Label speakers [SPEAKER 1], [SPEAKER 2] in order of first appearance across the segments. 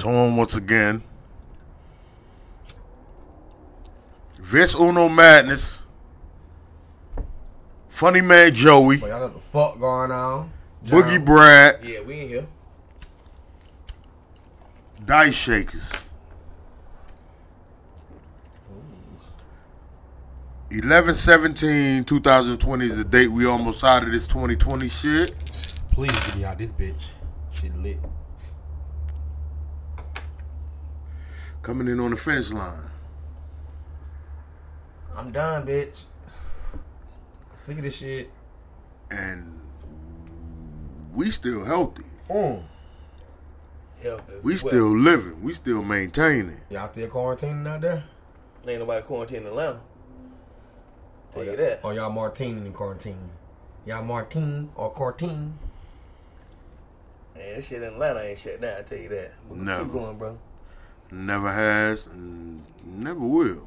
[SPEAKER 1] It's on once again. Vince Uno Madness. Funny Man Joey.
[SPEAKER 2] But y'all know what the fuck going on.
[SPEAKER 1] Boogie
[SPEAKER 2] John-
[SPEAKER 1] Brad.
[SPEAKER 3] Yeah, we in here.
[SPEAKER 1] Dice Shakers. 11 17 2020 is the date we almost out of this 2020 shit.
[SPEAKER 2] Please get me out this bitch. Shit lit.
[SPEAKER 1] Coming in on the finish line.
[SPEAKER 2] I'm done, bitch. I'm sick of this shit.
[SPEAKER 1] And we still healthy.
[SPEAKER 2] Mm.
[SPEAKER 3] Hell,
[SPEAKER 1] We
[SPEAKER 3] what?
[SPEAKER 1] still living. We still maintaining.
[SPEAKER 2] Y'all still quarantining out there?
[SPEAKER 3] ain't nobody quarantining in Atlanta. Tell you
[SPEAKER 2] y'all-
[SPEAKER 3] that.
[SPEAKER 2] Or y'all Martine in quarantine? Y'all Martine or Quartine?
[SPEAKER 3] Man, this shit in Atlanta ain't shut down. I tell you that. But
[SPEAKER 1] Never.
[SPEAKER 3] Keep going, bro.
[SPEAKER 1] Never has and never will.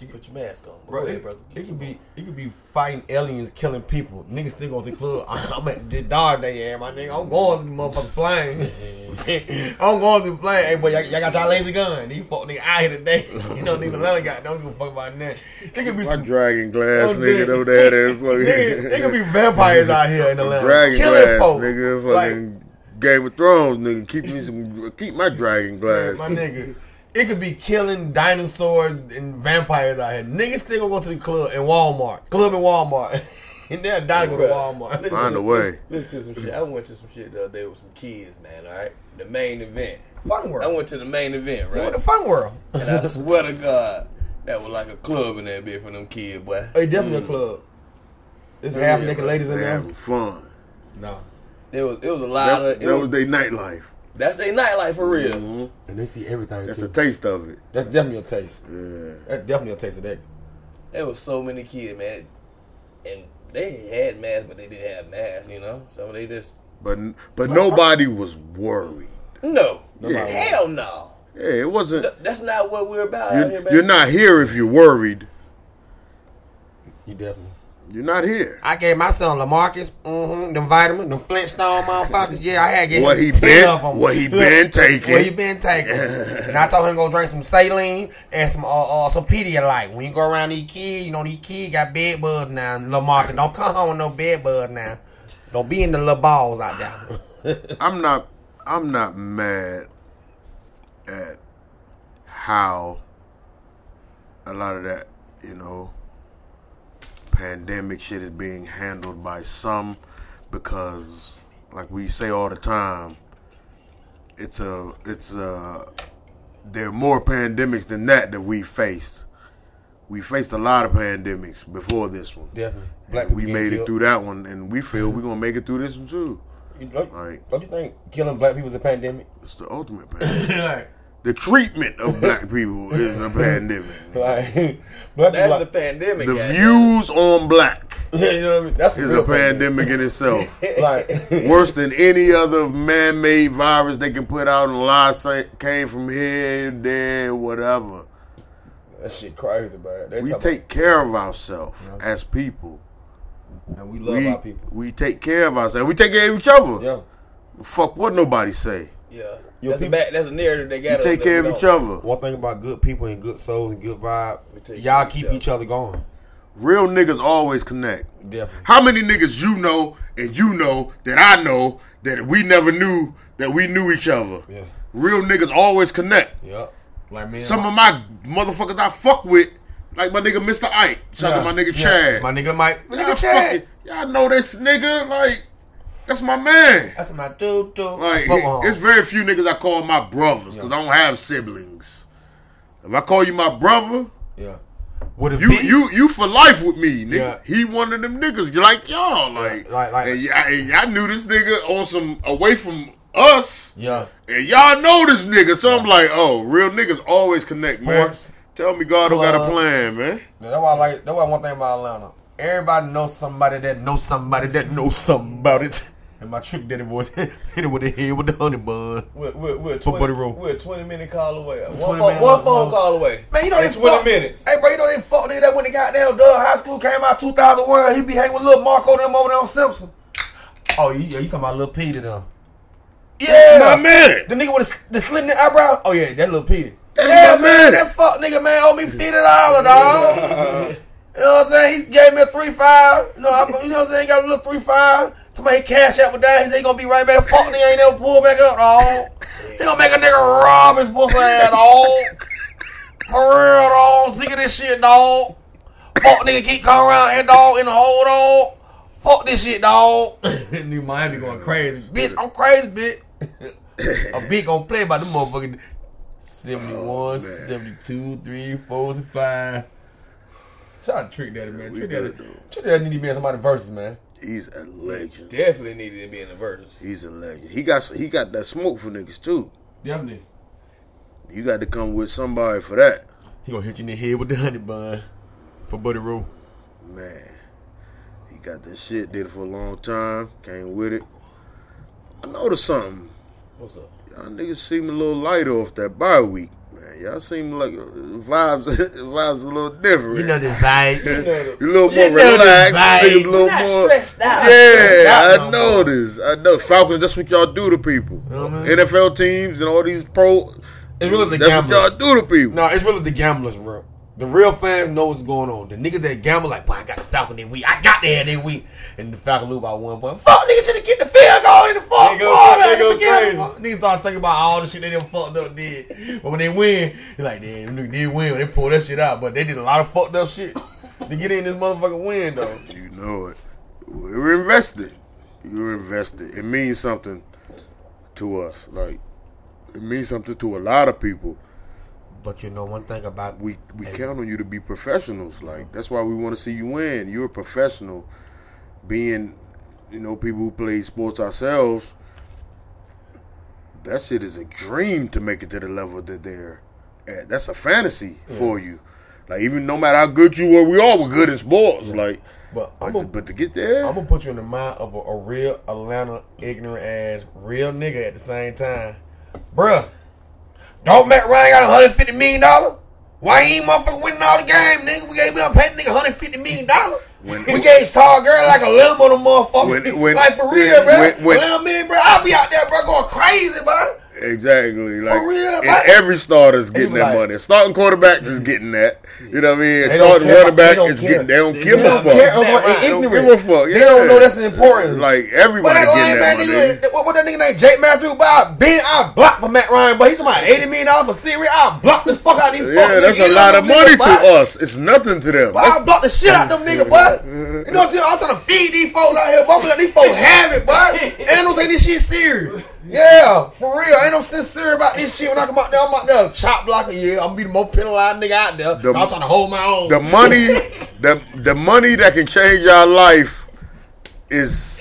[SPEAKER 3] You put your mask on.
[SPEAKER 2] Bro,
[SPEAKER 3] Go ahead,
[SPEAKER 2] it,
[SPEAKER 3] brother.
[SPEAKER 2] it could be it could be fighting aliens, killing people. Niggas still go to the club. I'm at the dog day, yeah, my nigga. I'm going to the motherfucking flame. I'm going to the flame. Hey, boy, y'all, y'all got y'all lazy gun. These fuck nigga out here today. You know, nigga, Atlanta got don't give a fuck about that. It could be
[SPEAKER 1] My
[SPEAKER 2] some
[SPEAKER 1] dragon glass nigga
[SPEAKER 2] nigga.
[SPEAKER 1] over there that's
[SPEAKER 2] nigga,
[SPEAKER 1] fucking
[SPEAKER 2] it could be vampires out here in Atlanta,
[SPEAKER 1] dragon
[SPEAKER 2] killing
[SPEAKER 1] glass
[SPEAKER 2] folks.
[SPEAKER 1] nigga
[SPEAKER 2] Like,
[SPEAKER 1] fucking Game of Thrones nigga. Keep me some keep my dragon glass.
[SPEAKER 2] my nigga. It could be killing dinosaurs and vampires out here. Niggas still gonna go to the club in Walmart. Club in Walmart. and they'll die to go to Walmart.
[SPEAKER 1] Find a way.
[SPEAKER 3] Listen to some shit. I went to some shit the other day with some kids, man. All right, the main event.
[SPEAKER 2] Fun World.
[SPEAKER 3] I went to the main event,
[SPEAKER 2] You
[SPEAKER 3] right?
[SPEAKER 2] went to fun world.
[SPEAKER 3] and I swear to God, that was like a club in that bit for them kids, boy.
[SPEAKER 2] Hey, definitely a mm. club. There's half naked ladies in there.
[SPEAKER 1] having fun.
[SPEAKER 2] No.
[SPEAKER 3] There was it was a lot
[SPEAKER 1] That,
[SPEAKER 3] of it
[SPEAKER 1] that was
[SPEAKER 3] was,
[SPEAKER 1] their nightlife.
[SPEAKER 3] that's their nightlife for real.
[SPEAKER 1] Mhm.
[SPEAKER 2] And they see everything.
[SPEAKER 1] That's
[SPEAKER 2] too.
[SPEAKER 1] a taste of it.
[SPEAKER 2] That's definitely a taste.
[SPEAKER 1] Yeah.
[SPEAKER 2] That's definitely a taste of that.
[SPEAKER 3] There was so many kids, man, and they had masks, but they didn't have masks, you know. So they just
[SPEAKER 1] But but nobody was worried.
[SPEAKER 3] no,
[SPEAKER 1] Yeah.
[SPEAKER 3] hell no.
[SPEAKER 1] Yeah, it wasn't.
[SPEAKER 3] Th- That's not what we're about out here,
[SPEAKER 1] You're,
[SPEAKER 3] baby.
[SPEAKER 1] you're not here if you're worried.
[SPEAKER 2] You definitely.
[SPEAKER 1] You're not here.
[SPEAKER 2] I gave my son Lamarcus, mm-hmm, them vitamin, them Flintstone motherfuckers. Yeah, I had gave
[SPEAKER 1] What
[SPEAKER 2] him
[SPEAKER 1] he
[SPEAKER 2] 10
[SPEAKER 1] been-
[SPEAKER 2] of them.
[SPEAKER 1] what he been taking.
[SPEAKER 2] What he been taking. and I told him go drink some saline and some uh, uh some Pedialyte. When you go around these kids, you know these kids got bed bugs now. Lamarcus, don't come home with no bed bugs now. Don't be in the little balls out there.
[SPEAKER 1] I'm not. I'm not mad at how a lot of that, you know, pandemic shit is being handled by some because, like we say all the time, it's a it's a there are more pandemics than that that we faced. We faced a lot of pandemics before this one.
[SPEAKER 2] Definitely.
[SPEAKER 1] And we made it through that one, and we feel we're gonna make it through this one too.
[SPEAKER 2] Don't,
[SPEAKER 1] Like-
[SPEAKER 2] don't you think killing black people is a pandemic?
[SPEAKER 1] It's the ultimate pandemic.
[SPEAKER 2] like,
[SPEAKER 1] the treatment of black people is a pandemic.
[SPEAKER 2] like black
[SPEAKER 3] That's
[SPEAKER 2] people.
[SPEAKER 3] the pandemic.
[SPEAKER 1] The
[SPEAKER 3] goddamn.
[SPEAKER 1] views on black
[SPEAKER 2] you know what I mean? That's
[SPEAKER 1] is
[SPEAKER 2] real
[SPEAKER 1] a pandemic in itself.
[SPEAKER 2] Like,
[SPEAKER 1] Worse than any other man-made virus they can put out and lie say came from here, there, whatever.
[SPEAKER 2] that shit crazy, bro. They
[SPEAKER 1] We
[SPEAKER 2] talk
[SPEAKER 1] take care of ourselves as people.
[SPEAKER 2] and we love
[SPEAKER 1] we,
[SPEAKER 2] our people.
[SPEAKER 1] we take care of ourselves. And We take care of each other.
[SPEAKER 2] Yeah.
[SPEAKER 1] Fuck what nobody say.
[SPEAKER 3] Yeah,
[SPEAKER 2] Yo,
[SPEAKER 3] that's a
[SPEAKER 2] people-
[SPEAKER 3] bad, That's a narrative they
[SPEAKER 1] We
[SPEAKER 3] got.
[SPEAKER 1] take care of each
[SPEAKER 3] don't.
[SPEAKER 1] other.
[SPEAKER 2] One thing about good people and good souls and good vibe, y'all keep
[SPEAKER 3] each
[SPEAKER 2] each other going.
[SPEAKER 1] Real niggas always connect.
[SPEAKER 2] Definitely.
[SPEAKER 1] How many niggas you know and you know that I know that we never knew that we knew each other?
[SPEAKER 2] Yeah.
[SPEAKER 1] Real niggas always connect.
[SPEAKER 2] Yep. Like me.
[SPEAKER 1] Some of my motherfuckers I fuck with, like my nigga Mr. Ike, shout out to my nigga
[SPEAKER 2] Yeah.
[SPEAKER 1] Chad.
[SPEAKER 2] My nigga Mike. My
[SPEAKER 1] y'all,
[SPEAKER 2] nigga Chad.
[SPEAKER 1] fucking- y'all know this nigga, like that's my man.
[SPEAKER 2] That's my dude, dude.
[SPEAKER 1] Like it's very few niggas I call my brothers because I don't have siblings. If I call you my brother,
[SPEAKER 2] Yeah. Would
[SPEAKER 1] you
[SPEAKER 2] be?
[SPEAKER 1] you you for life with me, nigga.
[SPEAKER 2] Yeah.
[SPEAKER 1] He one of them niggas. You're like y'all, like,
[SPEAKER 2] like- like-
[SPEAKER 1] and yeah, I knew this nigga on some away from us,
[SPEAKER 2] Yeah.
[SPEAKER 1] and y'all know this nigga. So I'm like, oh, real niggas always connect,
[SPEAKER 2] Sports,
[SPEAKER 1] man. Tell me God don't got a plan, man.
[SPEAKER 2] Yeah, that's why I like. That's why one thing about Atlanta. Everybody knows somebody that knows somebody that knows something about it. And my trick daddy voice hit it with the head with the honey bun.
[SPEAKER 3] We're, we're, we're,
[SPEAKER 2] For
[SPEAKER 3] 20,
[SPEAKER 2] Buddy Rowe.
[SPEAKER 3] we're a 20 minute call away. One,
[SPEAKER 2] 20
[SPEAKER 3] phone,
[SPEAKER 2] minute
[SPEAKER 3] one
[SPEAKER 2] one-
[SPEAKER 3] phone
[SPEAKER 2] one-
[SPEAKER 3] call away.
[SPEAKER 2] Man, you know
[SPEAKER 3] In
[SPEAKER 2] they
[SPEAKER 3] 20
[SPEAKER 2] fuck,
[SPEAKER 3] minutes.
[SPEAKER 2] Hey, bro, you know they fuck nigga that when the goddamn Doug High School came out 2001. He be hanging with little Marco them over there on Simpson. Oh, you, yeah, you talking about little Peter them? Yeah,
[SPEAKER 1] my man.
[SPEAKER 2] The nigga with the, the slit in the eyebrow. Oh yeah, that little Peter.
[SPEAKER 1] That's
[SPEAKER 2] yeah,
[SPEAKER 1] my
[SPEAKER 2] man,
[SPEAKER 1] man.
[SPEAKER 2] that fuck nigga man owe me fifty dollars, dog. you know what I'm saying? He gave me a three five. You know, I, you know what I'm saying? He got a little three five. Somebody cash out with that. He said he gonna be right back. Fuck nigga ain't never pull back up, dog. He gonna make a nigga rob his pussy ass, dog. For real, dog. Sick of this shit, dog. Fuck nigga keep coming around here, dog, in the hole, dog. Fuck this shit, dog. New Miami going crazy. Bitch, I'm crazy, bitch. a bitch gonna play by the motherfucking 71,
[SPEAKER 1] Oh,
[SPEAKER 2] 72, 3, 4, 5. Shout out to Trick Daddy, man. Trick Daddy. Trick Daddy need to be in somebody verses, man.
[SPEAKER 1] He's a legend.
[SPEAKER 3] Definitely needed to be in the verses.
[SPEAKER 1] He's a legend. He got he got that smoke for niggas too.
[SPEAKER 2] Definitely.
[SPEAKER 1] You got to come with somebody for that,
[SPEAKER 2] He gonna hit you in the head with the honey bun for Buddy Rowe.
[SPEAKER 1] man. He got that shit. Did it for a long time. Came with it. I noticed something.
[SPEAKER 3] What's up?
[SPEAKER 1] Y'all niggas seem a little lighter off that bye week, man. Y'all seem like uh, vibes vibes a little different.
[SPEAKER 2] You know the vibes.
[SPEAKER 1] You a little more
[SPEAKER 2] You know the
[SPEAKER 1] relaxed. a little more.
[SPEAKER 3] stressed out.
[SPEAKER 1] Yeah, I
[SPEAKER 2] no
[SPEAKER 1] know this. I know Falcons. That's what y'all do to people. NFL teams and all these pro.
[SPEAKER 2] It's really the
[SPEAKER 1] That's
[SPEAKER 2] gamblers.
[SPEAKER 1] what y'all do to people.
[SPEAKER 2] No, it's really the gamblers, bro. The real fans know what's going on. The niggas that gamble like, boy, I got the Falcon they week. I got there they week. And the Falcon lose by one point. Fuck, niggas should have get the field goal in the fourth
[SPEAKER 3] They go-
[SPEAKER 2] quarter.
[SPEAKER 3] they
[SPEAKER 2] at the
[SPEAKER 3] go
[SPEAKER 2] beginning.
[SPEAKER 3] crazy.
[SPEAKER 2] Niggas start thinking about all the shit they done fucked up did. But when they win, you're like, damn, them niggas did win. when They pulled that shit out. But they did a lot of fucked up shit to get in this motherfucking win, though.
[SPEAKER 1] You know it. We're invested. You're invested. It means something to us. Like it means something to a lot of people.
[SPEAKER 2] But you know one thing about
[SPEAKER 1] We we count on you to be professionals. Like that's why we want to see you win. You're a professional. Being, you know, people who play sports ourselves. That shit is a dream to make it to the level that they're at. That's a fantasy for you. Like even no matter how good you were, we all were good in sports. Like,
[SPEAKER 2] But I'm
[SPEAKER 1] but,
[SPEAKER 2] a-
[SPEAKER 1] but to get there,
[SPEAKER 2] I'm gonna put you in the mind of a, a real Atlanta ignorant ass real nigga at the same time, bruh. Don't Matt Ryan got 150 million dollar? Why he ain't motherfucker winning all the game, nigga? We gave him paying nigga 150 million dollar.
[SPEAKER 1] When-
[SPEAKER 2] we gave tall girl like a limb on the motherfucker.
[SPEAKER 1] When- when-
[SPEAKER 2] like for real, bro.
[SPEAKER 1] when- when-
[SPEAKER 2] 11 million, bro. I'll be out there, bro, going crazy, bro.
[SPEAKER 1] Exactly. Like every starter's getting that
[SPEAKER 2] like-
[SPEAKER 1] money. Starting quarterback is getting that. You know what I mean? Starting running back is
[SPEAKER 2] care.
[SPEAKER 1] getting. They don't
[SPEAKER 3] They
[SPEAKER 1] give a fuck.
[SPEAKER 2] care. They.
[SPEAKER 1] Don't give a fuck.
[SPEAKER 2] They don't know
[SPEAKER 1] Yeah.
[SPEAKER 2] that's important.
[SPEAKER 1] Like
[SPEAKER 2] But
[SPEAKER 1] everybody
[SPEAKER 2] that
[SPEAKER 1] getting that money.
[SPEAKER 2] nigga, what, what that nigga named Jake Matthews, but I been I blocked for Matt Ryan, but he's about eighty million dollars for Siri. I blocked the fuck out of these
[SPEAKER 1] Yeah, that's a lot of money to us. It's nothing to them.
[SPEAKER 2] Boy, I blocked the shit out of them nigga, boy. You know what I'm saying? I'm trying to feed these folks out here. I'm let these folks have it, boy. And don't take this shit serious. Yeah, for real. Ain't no sincere about this shit. When I come out there, I'm out there chop block Yeah. I'm gonna be the most penalized nigga out there.
[SPEAKER 1] The-
[SPEAKER 2] I'm trying to hold my own.
[SPEAKER 1] the money, the the money that can change our life is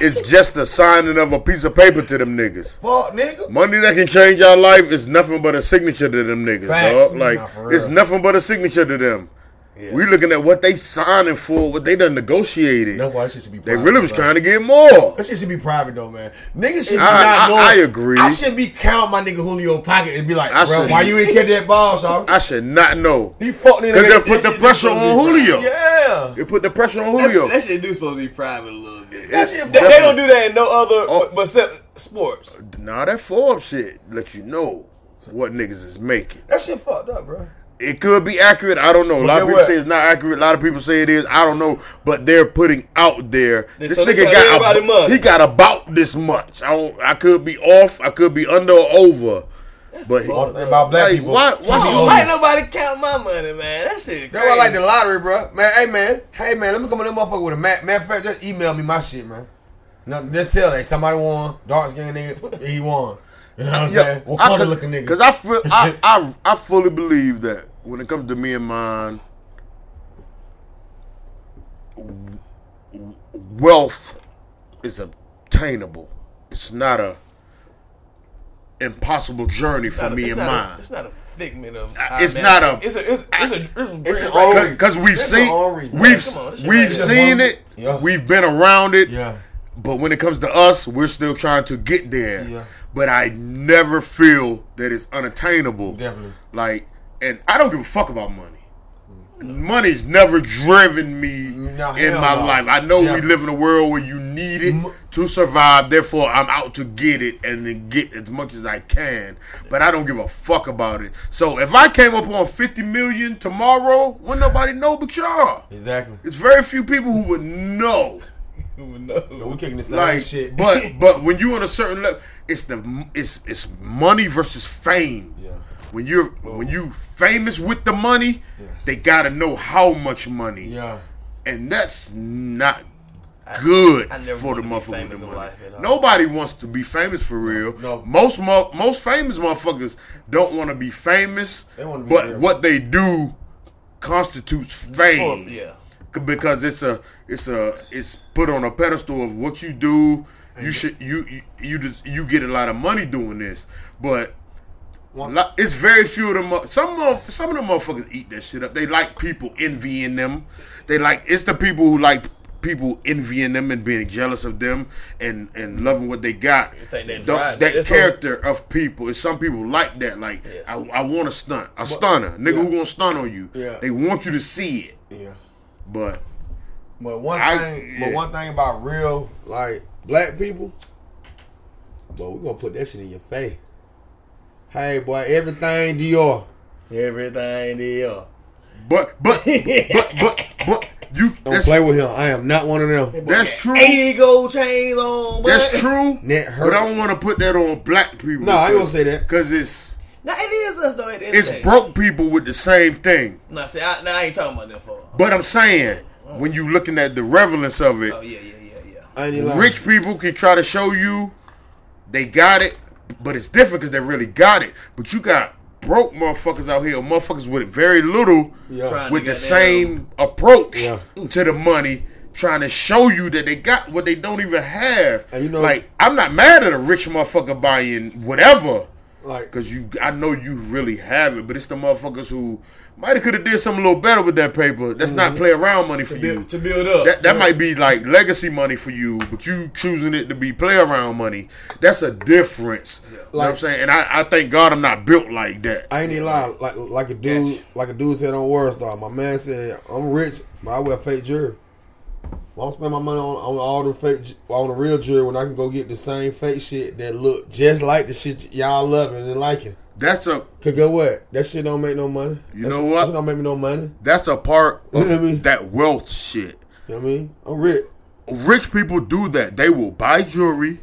[SPEAKER 1] is just the signing of a piece of paper to them niggas.
[SPEAKER 2] fuck, nigga.
[SPEAKER 1] Money that can change our life is nothing but a signature to them niggas,
[SPEAKER 2] Facts.
[SPEAKER 1] dog. Like
[SPEAKER 2] Nah,
[SPEAKER 1] it's nothing but a signature to them.
[SPEAKER 3] Yeah.
[SPEAKER 1] We looking at what they signing for, what they done negotiated.
[SPEAKER 2] That's why that shit should be. Private, they
[SPEAKER 1] really was
[SPEAKER 2] bro.
[SPEAKER 1] trying to get more.
[SPEAKER 2] That shit should be private though, man. Niggas should
[SPEAKER 1] I-
[SPEAKER 2] not
[SPEAKER 1] I-
[SPEAKER 2] knowing.
[SPEAKER 1] I agree.
[SPEAKER 2] I should be counting my nigga Julio pocket and be like,
[SPEAKER 1] I
[SPEAKER 2] bro,
[SPEAKER 1] should-
[SPEAKER 2] why you ain't catch that ball, son?
[SPEAKER 1] I should not know
[SPEAKER 2] He fucked
[SPEAKER 1] because they put the pressure on
[SPEAKER 3] supposed to
[SPEAKER 1] Julio.
[SPEAKER 2] Yeah.
[SPEAKER 1] They put the pressure on Julio.
[SPEAKER 3] that shit do supposed to be private a little bit.
[SPEAKER 2] That shit
[SPEAKER 3] They, they don't do that in no other,
[SPEAKER 1] Oh.
[SPEAKER 3] but, but except sports.
[SPEAKER 1] Nah, that Forbes shit let you know what niggas is making.
[SPEAKER 2] That shit fucked up, bro.
[SPEAKER 1] It could be accurate. I don't know. A lot of people
[SPEAKER 2] what?
[SPEAKER 1] say it's not accurate. A lot of people say it is. I don't know. But they're putting out there.
[SPEAKER 3] They-
[SPEAKER 1] This
[SPEAKER 3] so
[SPEAKER 1] nigga
[SPEAKER 3] got
[SPEAKER 1] got
[SPEAKER 3] everybody
[SPEAKER 1] ab-
[SPEAKER 3] money.
[SPEAKER 1] he got about this much. I don't, I could be off. I could be under or over. But he,
[SPEAKER 2] One thing about black
[SPEAKER 1] like,
[SPEAKER 2] people.
[SPEAKER 1] why? Why?
[SPEAKER 2] it
[SPEAKER 3] Why nobody count my money, man? That shit
[SPEAKER 2] That's why I like the lottery, bro. Man, hey man, hey man, let me come on that motherfucker with a mat. Matter of fact, just email me my shit, man. No, just tell that somebody won, dark skin nigga, he won. You know what I'm saying? What color looking nigga?
[SPEAKER 1] Because I feel I, I I fully believe that when it comes to me and mine, wealth is obtainable. It's not a impossible journey for
[SPEAKER 3] a-
[SPEAKER 1] me and
[SPEAKER 3] not a-
[SPEAKER 1] mine.
[SPEAKER 3] it's not a figment of.
[SPEAKER 1] Uh, it's
[SPEAKER 3] I
[SPEAKER 1] not a-
[SPEAKER 3] It's a. It's, it's a. It's a.
[SPEAKER 2] It's
[SPEAKER 1] Because we've seen
[SPEAKER 2] orange,
[SPEAKER 1] we've
[SPEAKER 3] on,
[SPEAKER 1] we've
[SPEAKER 3] right
[SPEAKER 1] seen it.
[SPEAKER 2] Yeah.
[SPEAKER 1] We've been around it.
[SPEAKER 2] yeah.
[SPEAKER 1] But when it comes to us, we're still trying to get there.
[SPEAKER 2] Yeah.
[SPEAKER 1] But I never feel that it's unattainable.
[SPEAKER 2] Definitely.
[SPEAKER 1] Like, and I don't give a fuck about money. Money's never driven me
[SPEAKER 2] No,
[SPEAKER 1] in my
[SPEAKER 2] no.
[SPEAKER 1] life. I know
[SPEAKER 2] Yeah.
[SPEAKER 1] we live in a world where you need it to survive. Therefore, I'm out to get it and then get as much as I can. But I don't give a fuck about it. So if I came up on 50 million tomorrow, wouldn't nobody know but y'all.
[SPEAKER 2] Exactly.
[SPEAKER 1] It's very few people who would know.
[SPEAKER 2] So we kicking the same
[SPEAKER 1] Like,
[SPEAKER 2] shit.
[SPEAKER 1] but but when you on a certain level, it's the it's it's money versus fame.
[SPEAKER 2] yeah.
[SPEAKER 1] When you're when you famous with the money, they gotta know how much money,
[SPEAKER 2] Yeah.
[SPEAKER 1] and that's not good
[SPEAKER 3] I never
[SPEAKER 1] for the motherfucker with the money.
[SPEAKER 3] life.
[SPEAKER 1] Nobody wants to be famous for real.
[SPEAKER 2] No.
[SPEAKER 1] Most mo- most famous motherfuckers don't want to be famous,
[SPEAKER 2] They wanna be
[SPEAKER 1] but
[SPEAKER 2] real.
[SPEAKER 1] what they do constitutes fame
[SPEAKER 3] Yeah.
[SPEAKER 1] because it's a it's a it's put on a pedestal of what you do. You should you you, you just you get a lot of money doing this, but
[SPEAKER 2] One-
[SPEAKER 1] it's very few of them. Some mo- some of them motherfuckers eat that shit up. They like people envying them. They like it's the people who like people envying them and being jealous of them and and loving what they got.
[SPEAKER 3] think they
[SPEAKER 1] Th- that
[SPEAKER 3] it's
[SPEAKER 1] character of people. It's some people like that. Like
[SPEAKER 3] Yes.
[SPEAKER 1] I, I want to stunt a stunner, nigga
[SPEAKER 2] yeah.
[SPEAKER 1] who gonna stunt on you.
[SPEAKER 2] Yeah.
[SPEAKER 1] They want you to see it,
[SPEAKER 2] Yeah.
[SPEAKER 1] but.
[SPEAKER 2] But one
[SPEAKER 1] I-
[SPEAKER 2] thing, but one thing about real like black people, but we gonna put that shit in your face. Hey, boy, everything Dior.
[SPEAKER 3] Everything deal.
[SPEAKER 1] But but but but but you
[SPEAKER 2] Don't play with him. I am not one of them.
[SPEAKER 1] That's true.
[SPEAKER 3] 80 gold chains on.
[SPEAKER 1] that's
[SPEAKER 3] boy.
[SPEAKER 1] true.
[SPEAKER 2] Net
[SPEAKER 1] But. I don't want to put that on black people.
[SPEAKER 2] No, I ain't gonna say that.
[SPEAKER 1] because it's
[SPEAKER 3] Now it is us though. At the end of the
[SPEAKER 1] it's
[SPEAKER 3] day.
[SPEAKER 1] broke people with the same thing.
[SPEAKER 3] No, see, I, nah, I ain't talking about them for.
[SPEAKER 1] But I'm saying mm. when you looking at the relevance of it,
[SPEAKER 3] Oh yeah, yeah, yeah, yeah.
[SPEAKER 2] I ain't even lying.
[SPEAKER 1] rich people can try to show you they got it, but it's different because they really got it. But you got broke motherfuckers out here, motherfuckers with very little,
[SPEAKER 2] Yeah.
[SPEAKER 1] With the
[SPEAKER 3] goddamn-
[SPEAKER 1] same approach
[SPEAKER 2] Yeah.
[SPEAKER 1] to the money, trying to show you that they got what they don't even have.
[SPEAKER 2] And you know-
[SPEAKER 1] like I'm not mad at a rich motherfucker buying whatever.
[SPEAKER 2] Like,
[SPEAKER 1] Cause you, I know you really have it, but it's the motherfuckers who might have could have did something a little better with that paper. That's
[SPEAKER 2] Mm-hmm.
[SPEAKER 1] not play around money for
[SPEAKER 3] To
[SPEAKER 1] you.
[SPEAKER 3] build, to build up.
[SPEAKER 1] That that might be like legacy money for you, but you choosing it to be play around money. That's a difference. You know what I'm saying? And I, I thank God I'm not built like that.
[SPEAKER 2] I ain't even lie. Like, like a dude,
[SPEAKER 3] Gotcha.
[SPEAKER 2] like a dude said on World Star. My man said, "I'm rich, but I wear fake jewelry. Why don't spend my money on, on all the fake, on the real jewelry when I can go get the same fake shit that look just like the shit y'all loving and liking."
[SPEAKER 1] That's a
[SPEAKER 2] Cause go what? That shit don't make no money.
[SPEAKER 1] You
[SPEAKER 2] That
[SPEAKER 1] know what?
[SPEAKER 2] That shit don't make me no money.
[SPEAKER 1] that's a part
[SPEAKER 2] You know I mean?
[SPEAKER 1] that wealth shit.
[SPEAKER 2] You know what I mean? I'm rich.
[SPEAKER 1] Rich people do that. They will buy jewelry,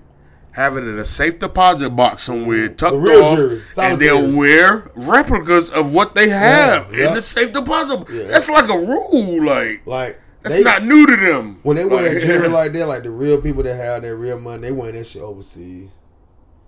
[SPEAKER 1] have it in a safe deposit box somewhere, tucked off,
[SPEAKER 2] jewelry,
[SPEAKER 1] and they'll wear replicas of what they have
[SPEAKER 2] Yeah, yeah.
[SPEAKER 1] in the safe deposit.
[SPEAKER 2] Yeah.
[SPEAKER 1] That's like a rule. Like
[SPEAKER 2] Like
[SPEAKER 1] that's
[SPEAKER 2] they-
[SPEAKER 1] not new to them.
[SPEAKER 2] when they wear
[SPEAKER 1] Like-
[SPEAKER 2] jewelry like that, like the real people that have their real money, they wearing that shit overseas.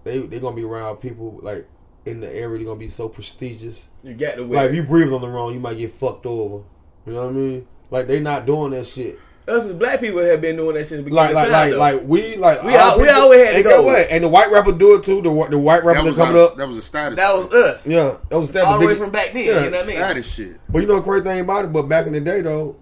[SPEAKER 2] They they gonna be around people like in the area. They gonna be so prestigious.
[SPEAKER 3] you got to
[SPEAKER 2] Like if you breathe on the wrong, you might get fucked over. You know what I mean? Like they not doing that shit.
[SPEAKER 3] Us as black people have been doing that since the beginning
[SPEAKER 2] Like like like
[SPEAKER 3] though.
[SPEAKER 2] like we like
[SPEAKER 3] We
[SPEAKER 2] our
[SPEAKER 3] al- we always had to go.
[SPEAKER 2] what? And the white rapper do it too. The the white rapper
[SPEAKER 1] that
[SPEAKER 2] that
[SPEAKER 1] was
[SPEAKER 2] coming
[SPEAKER 1] our-
[SPEAKER 2] up.
[SPEAKER 1] That was a status.
[SPEAKER 3] that was us.
[SPEAKER 2] Yeah, that was that
[SPEAKER 3] All the way from back then.
[SPEAKER 2] Yeah,
[SPEAKER 3] you know what I mean?
[SPEAKER 1] status shit.
[SPEAKER 2] But you know the crazy thing about it, but back in the day though,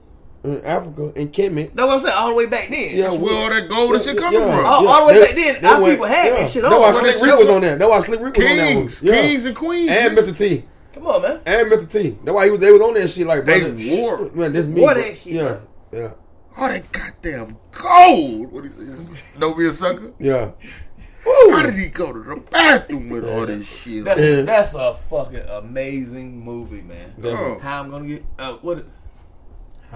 [SPEAKER 2] in Africa, in Kemet,
[SPEAKER 3] That's what I'm saying. All the way back then.
[SPEAKER 2] yeah,
[SPEAKER 1] That's where all that gold and shit coming from.
[SPEAKER 3] All- all the way back then, our people had that shit on.
[SPEAKER 2] That's why
[SPEAKER 3] When
[SPEAKER 2] Slick Rick was on there. That's why Slick Rick was on that one.
[SPEAKER 1] Kings,
[SPEAKER 2] Yeah.
[SPEAKER 1] kings and queens.
[SPEAKER 2] and. Mr. T.
[SPEAKER 3] Come on, man.
[SPEAKER 2] And Mr. T. That's why he was. They was on that shit like
[SPEAKER 1] They
[SPEAKER 2] brother,
[SPEAKER 1] wore-
[SPEAKER 2] Man, this me.
[SPEAKER 3] wore
[SPEAKER 2] bro.
[SPEAKER 3] that shit,
[SPEAKER 2] Yeah, yeah,
[SPEAKER 1] all that goddamn gold. What he says? Don't be a sucker.
[SPEAKER 2] yeah.
[SPEAKER 1] How did he go to the bathroom with all this shit?
[SPEAKER 3] That's
[SPEAKER 2] Yeah.
[SPEAKER 3] that's a fucking amazing movie, man.
[SPEAKER 1] Oh.
[SPEAKER 3] How I'm gonna get uh, what?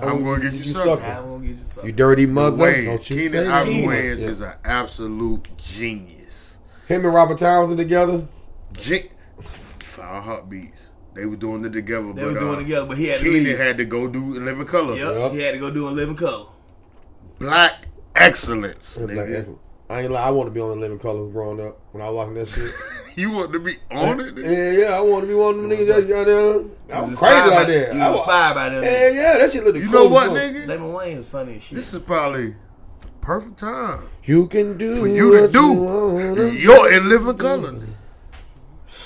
[SPEAKER 1] I'm gonna get you,
[SPEAKER 2] You sucker.
[SPEAKER 3] I'm gonna get you something?
[SPEAKER 2] You dirty mother.
[SPEAKER 1] Wayans,
[SPEAKER 2] Don't you
[SPEAKER 1] Keenen
[SPEAKER 2] say
[SPEAKER 1] Ivory
[SPEAKER 2] that.
[SPEAKER 1] Wayans
[SPEAKER 2] Yeah.
[SPEAKER 1] is an absolute genius.
[SPEAKER 2] Him and Robert Townsend together.
[SPEAKER 1] Gen- Five heartbeats. They were doing it together,
[SPEAKER 3] They
[SPEAKER 1] but
[SPEAKER 3] were doing
[SPEAKER 1] uh,
[SPEAKER 3] it together, but he had to leave.
[SPEAKER 1] had to go do In Living Color.
[SPEAKER 3] Yep,
[SPEAKER 2] Yep.
[SPEAKER 3] he had to go do a living color.
[SPEAKER 1] Black excellence.
[SPEAKER 2] Like,
[SPEAKER 1] nigga.
[SPEAKER 2] That's- I ain't like I want to be on the Living Colors growing up when I was watching that shit.
[SPEAKER 1] you want to be on it? nigga?
[SPEAKER 2] Yeah, yeah, I want to be one of them niggas that got down. I
[SPEAKER 3] He
[SPEAKER 2] was
[SPEAKER 3] was
[SPEAKER 2] crazy
[SPEAKER 3] inspired
[SPEAKER 2] like
[SPEAKER 3] by-
[SPEAKER 2] that.
[SPEAKER 3] He
[SPEAKER 2] I
[SPEAKER 3] was
[SPEAKER 2] was,
[SPEAKER 3] inspired by them.
[SPEAKER 2] yeah, yeah, that shit look the
[SPEAKER 1] You know what,
[SPEAKER 2] one.
[SPEAKER 1] nigga?
[SPEAKER 3] Damon Wayans is funny as shit.
[SPEAKER 1] This is probably perfect time
[SPEAKER 2] You can do
[SPEAKER 1] for you to
[SPEAKER 2] what
[SPEAKER 1] do.
[SPEAKER 2] You wanna.
[SPEAKER 1] You're in Living Color.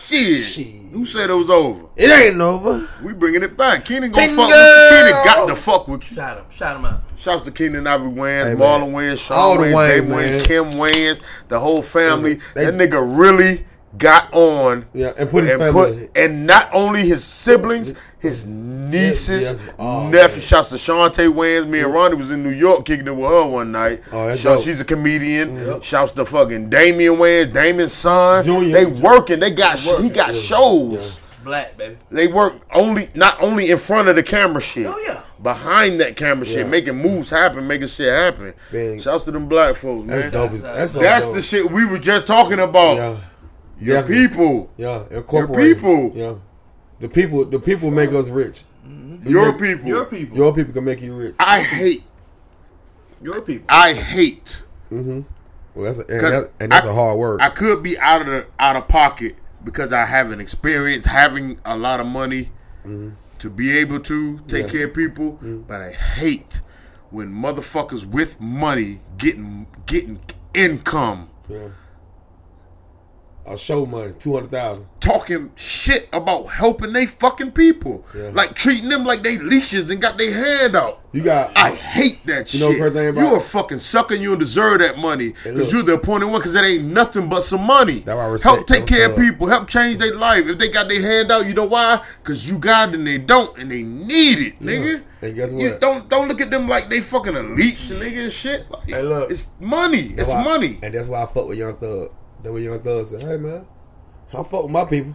[SPEAKER 1] Shit.
[SPEAKER 2] Shit.
[SPEAKER 1] Who said it was over?
[SPEAKER 2] It ain't over.
[SPEAKER 1] We bringing it back. Keenen gonna
[SPEAKER 2] Bingo!
[SPEAKER 1] fuck with you. Keenen got to fuck with you.
[SPEAKER 3] Shout him, shout him out.
[SPEAKER 1] Shouts to Keenen Ivory Wayans,
[SPEAKER 2] Hey.
[SPEAKER 1] Marlon Wayans, Shawn
[SPEAKER 2] All the
[SPEAKER 1] Wayans,
[SPEAKER 2] Wayans,
[SPEAKER 1] Dave Wayans. Kim Wayans, the whole family.
[SPEAKER 2] They-
[SPEAKER 1] that nigga really got on
[SPEAKER 2] Yeah, and put his
[SPEAKER 1] and
[SPEAKER 2] family.
[SPEAKER 1] put and not only his siblings, his nieces,
[SPEAKER 2] yeah. Oh,
[SPEAKER 1] nephew.
[SPEAKER 2] man.
[SPEAKER 1] Shouts to Shantae Wayans. Me and Ronnie was in New York kicking it with her one night.
[SPEAKER 2] Oh, that's
[SPEAKER 1] Shouts,
[SPEAKER 2] dope.
[SPEAKER 1] she's a comedian. Shouts to fucking Damian Wayans, Damian's son.
[SPEAKER 2] Junior.
[SPEAKER 1] They working. They got he got
[SPEAKER 2] yeah.
[SPEAKER 1] shows.
[SPEAKER 3] Black baby.
[SPEAKER 1] They work only not only in front of the camera shit.
[SPEAKER 3] Oh, yeah.
[SPEAKER 1] Behind that camera shit, making moves happen, making shit happen.
[SPEAKER 2] Man.
[SPEAKER 1] Shouts to them black folks, man.
[SPEAKER 2] That's dope.
[SPEAKER 3] That's-
[SPEAKER 2] That's,
[SPEAKER 1] That's
[SPEAKER 2] dope.
[SPEAKER 1] the shit we were just talking about.
[SPEAKER 2] Yeah,
[SPEAKER 1] Your
[SPEAKER 2] Definitely.
[SPEAKER 1] people.
[SPEAKER 2] yeah. Incorporate.
[SPEAKER 1] people.
[SPEAKER 2] Yeah, the people. The people make us rich. Mm-hmm.
[SPEAKER 1] Your
[SPEAKER 2] make-
[SPEAKER 1] people.
[SPEAKER 3] Your people.
[SPEAKER 2] Your people can make you rich.
[SPEAKER 1] I hate.
[SPEAKER 3] Your people.
[SPEAKER 1] I hate. Mm-hmm.
[SPEAKER 2] Well, that's a, and,
[SPEAKER 1] 'Cause
[SPEAKER 2] that, and that's
[SPEAKER 1] I-
[SPEAKER 2] a hard word.
[SPEAKER 1] I could be out of the out of pocket because I haven't experienced having a lot of money mm-hmm. to be able to take
[SPEAKER 2] Yeah.
[SPEAKER 1] care of people. But I hate when motherfuckers with money getting getting income
[SPEAKER 2] yeah. A show money, two hundred thousand.
[SPEAKER 1] talking shit about helping they fucking people,
[SPEAKER 2] Yeah.
[SPEAKER 1] like treating them like they leashes and got their hand out.
[SPEAKER 2] You got.
[SPEAKER 1] I hate that
[SPEAKER 2] You
[SPEAKER 1] shit.
[SPEAKER 2] know the thing about-
[SPEAKER 1] you a fucking sucker. You don't deserve that money because you're the appointed one. Because it ain't nothing but some money.
[SPEAKER 2] That's why I respect
[SPEAKER 1] help take
[SPEAKER 2] those
[SPEAKER 1] care of people. Help change their life. If they got their hand out, you know why? Because you got it and they don't, and they need it, nigga.
[SPEAKER 2] And guess what?
[SPEAKER 1] You don't don't look at them like they fucking elites, nigga, and shit. Like,
[SPEAKER 2] Hey, look.
[SPEAKER 1] it's money. It's
[SPEAKER 2] why-
[SPEAKER 1] money.
[SPEAKER 2] And that's why I fuck with Young Thug. That way Young Thug said, hey man, I fuck with my people.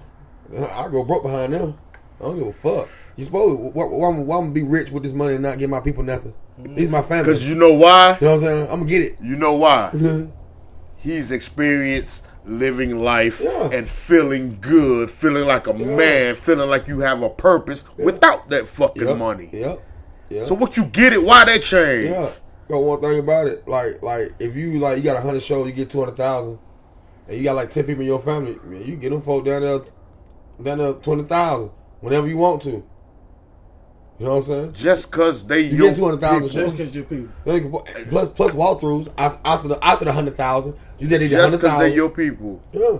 [SPEAKER 2] I go broke behind them. I don't give a fuck. You supposed why, why, I'm- why I'm gonna be rich with this money and not give my people nothing? These my family.
[SPEAKER 1] Because you know why?
[SPEAKER 2] You know what I'm saying? I'm gonna get it.
[SPEAKER 1] You know why? He's experienced living life
[SPEAKER 2] Yeah.
[SPEAKER 1] and feeling good, feeling like a man, feeling like you have a purpose without that fucking
[SPEAKER 2] Yep.
[SPEAKER 1] money.
[SPEAKER 2] Yep. Yep.
[SPEAKER 1] So what you get it? Why that change?
[SPEAKER 2] Yeah. Got one thing about it, like like if you like you got a hundred shows, you get two hundred thousand, and you got like ten people in your family, man, you get them folk down there, down there twenty thousand whenever you want to. You know what I'm saying?
[SPEAKER 1] Just cause they
[SPEAKER 2] You
[SPEAKER 1] your
[SPEAKER 2] get 200,000.
[SPEAKER 3] Just because your people.
[SPEAKER 2] Then you can put- Plus plus walkthroughs af- after the after the hundred thousand, you did it
[SPEAKER 1] Just
[SPEAKER 2] hundred
[SPEAKER 1] cause they your people.
[SPEAKER 2] Yeah.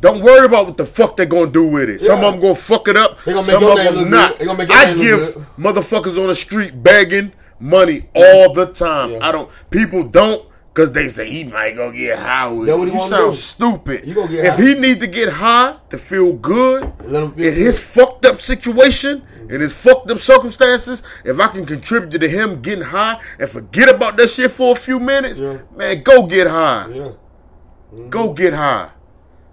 [SPEAKER 1] Don't worry about what the fuck they're gonna do with it. Some of them gonna fuck it up.
[SPEAKER 2] They gonna make
[SPEAKER 1] some of them not.
[SPEAKER 2] gonna make
[SPEAKER 1] I give
[SPEAKER 2] good.
[SPEAKER 1] motherfuckers on the street begging money all the time.
[SPEAKER 2] Yeah.
[SPEAKER 1] I don't. People don't because they say he might go get high with.
[SPEAKER 2] That what he
[SPEAKER 1] you sound
[SPEAKER 2] do.
[SPEAKER 1] stupid.
[SPEAKER 2] You gonna get
[SPEAKER 1] if
[SPEAKER 2] high.
[SPEAKER 1] he needs to get high to feel good
[SPEAKER 2] Let him feel
[SPEAKER 1] in his fucked up situation. In his fucked up circumstances, if I can contribute to him getting high and forget about that shit for a few minutes,
[SPEAKER 2] Yeah.
[SPEAKER 1] man, go get high.
[SPEAKER 2] Yeah. Mm-hmm.
[SPEAKER 1] Go get high.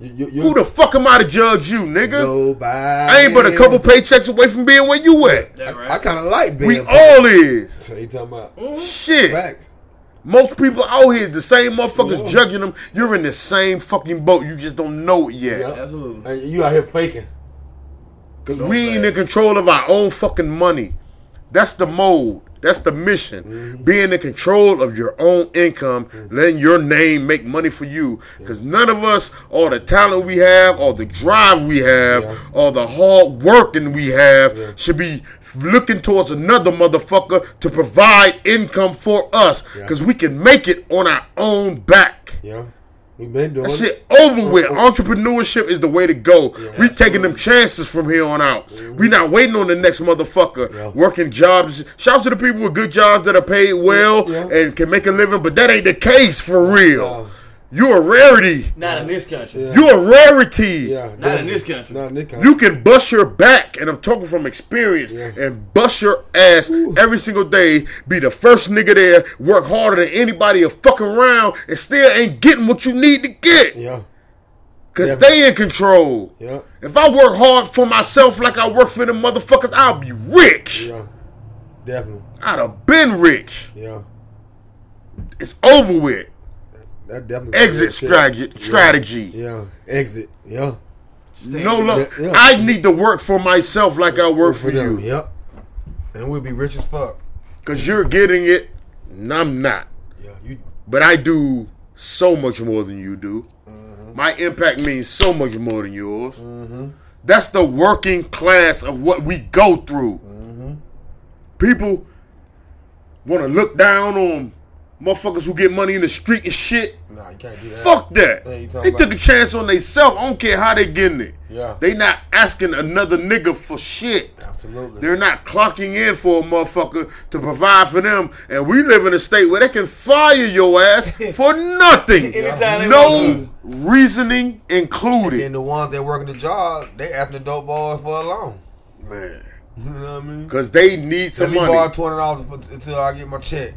[SPEAKER 2] You, you, you,
[SPEAKER 1] Who the fuck am I to judge you, nigga?
[SPEAKER 2] Nobody.
[SPEAKER 1] I ain't but a couple paychecks away from being where you at.
[SPEAKER 3] That right?
[SPEAKER 2] I kind of like being.
[SPEAKER 1] We all is.
[SPEAKER 2] So you talking about
[SPEAKER 1] Shit.
[SPEAKER 2] facts?
[SPEAKER 1] Most people out here, the same motherfuckers
[SPEAKER 2] Yeah.
[SPEAKER 1] judging them. You're in the same fucking boat. You just don't know it yet.
[SPEAKER 2] Yeah.
[SPEAKER 3] Absolutely.
[SPEAKER 2] And you out here faking.
[SPEAKER 1] Because we ain't in control of our own fucking money. That's the mode. That's the mission.
[SPEAKER 2] Mm-hmm.
[SPEAKER 1] Being in control of your own income, letting your name make money for you. Because none of us, all the talent we have, all the drive we have,
[SPEAKER 2] Yeah.
[SPEAKER 1] all the hard working we have, should be looking towards another motherfucker to provide income for us.
[SPEAKER 2] Yeah.
[SPEAKER 1] Because we can make it on our own back.
[SPEAKER 2] Yeah, we been doing
[SPEAKER 1] That
[SPEAKER 2] it.
[SPEAKER 1] shit over with. Entrepreneurship is the way to go. we taking them chances from here on out. We not waiting on the next motherfucker
[SPEAKER 2] Yeah.
[SPEAKER 1] working jobs. Shouts to the people with good jobs that are paid well
[SPEAKER 2] Yeah.
[SPEAKER 1] and can make a living, but that ain't the case for real.
[SPEAKER 2] Yeah.
[SPEAKER 1] You're a rarity.
[SPEAKER 3] Not in this country.
[SPEAKER 2] Yeah.
[SPEAKER 1] You're a rarity.
[SPEAKER 2] Yeah,
[SPEAKER 3] Not in this country.
[SPEAKER 2] Not in this country.
[SPEAKER 1] You can bust your back, and I'm talking from experience,
[SPEAKER 2] Yeah.
[SPEAKER 1] and bust your ass every single day. Be the first nigga there, work harder than anybody a fucking around, and still ain't getting what you need to get.
[SPEAKER 2] yeah,
[SPEAKER 1] Cause
[SPEAKER 2] Yeah.
[SPEAKER 1] they in control.
[SPEAKER 2] yeah,
[SPEAKER 1] If I work hard for myself like I work for the motherfuckers, I'll be rich.
[SPEAKER 2] yeah, definitely.
[SPEAKER 1] I'd have been rich.
[SPEAKER 2] Yeah,
[SPEAKER 1] It's over with.
[SPEAKER 2] That definitely.
[SPEAKER 1] Exit strategy.
[SPEAKER 2] Yeah.
[SPEAKER 1] Strategy.
[SPEAKER 2] Yeah, exit. Yeah,
[SPEAKER 1] No look.
[SPEAKER 2] Yeah.
[SPEAKER 1] I need to work for myself like I work for
[SPEAKER 2] them.
[SPEAKER 1] you.
[SPEAKER 2] Yep. And we'll be rich as fuck.
[SPEAKER 1] Cause you're getting it, and I'm not.
[SPEAKER 2] Yeah, you.
[SPEAKER 1] But I do so much more than you do. Mm-hmm. My impact means so much more than yours. Mm-hmm. That's the working class of what we go through. Mm-hmm. People want to look down on motherfuckers who get money in the street and shit.
[SPEAKER 2] Nah, you can't do that.
[SPEAKER 1] Fuck that.
[SPEAKER 2] Yeah,
[SPEAKER 1] They took a chance on themselves. I don't care how they getting it.
[SPEAKER 2] Yeah.
[SPEAKER 1] They not asking another nigga for shit.
[SPEAKER 2] Absolutely.
[SPEAKER 1] They're not clocking in for a motherfucker to provide for them. And we live in a state where they can fire your ass for nothing.
[SPEAKER 3] They
[SPEAKER 1] no reasoning included.
[SPEAKER 2] and the ones that working the job, they asking the dope boys for a loan.
[SPEAKER 1] Man.
[SPEAKER 2] You know what I mean?
[SPEAKER 1] Because they need
[SPEAKER 2] Let
[SPEAKER 1] some
[SPEAKER 2] me
[SPEAKER 1] money.
[SPEAKER 2] borrow twenty dollars until I get my check.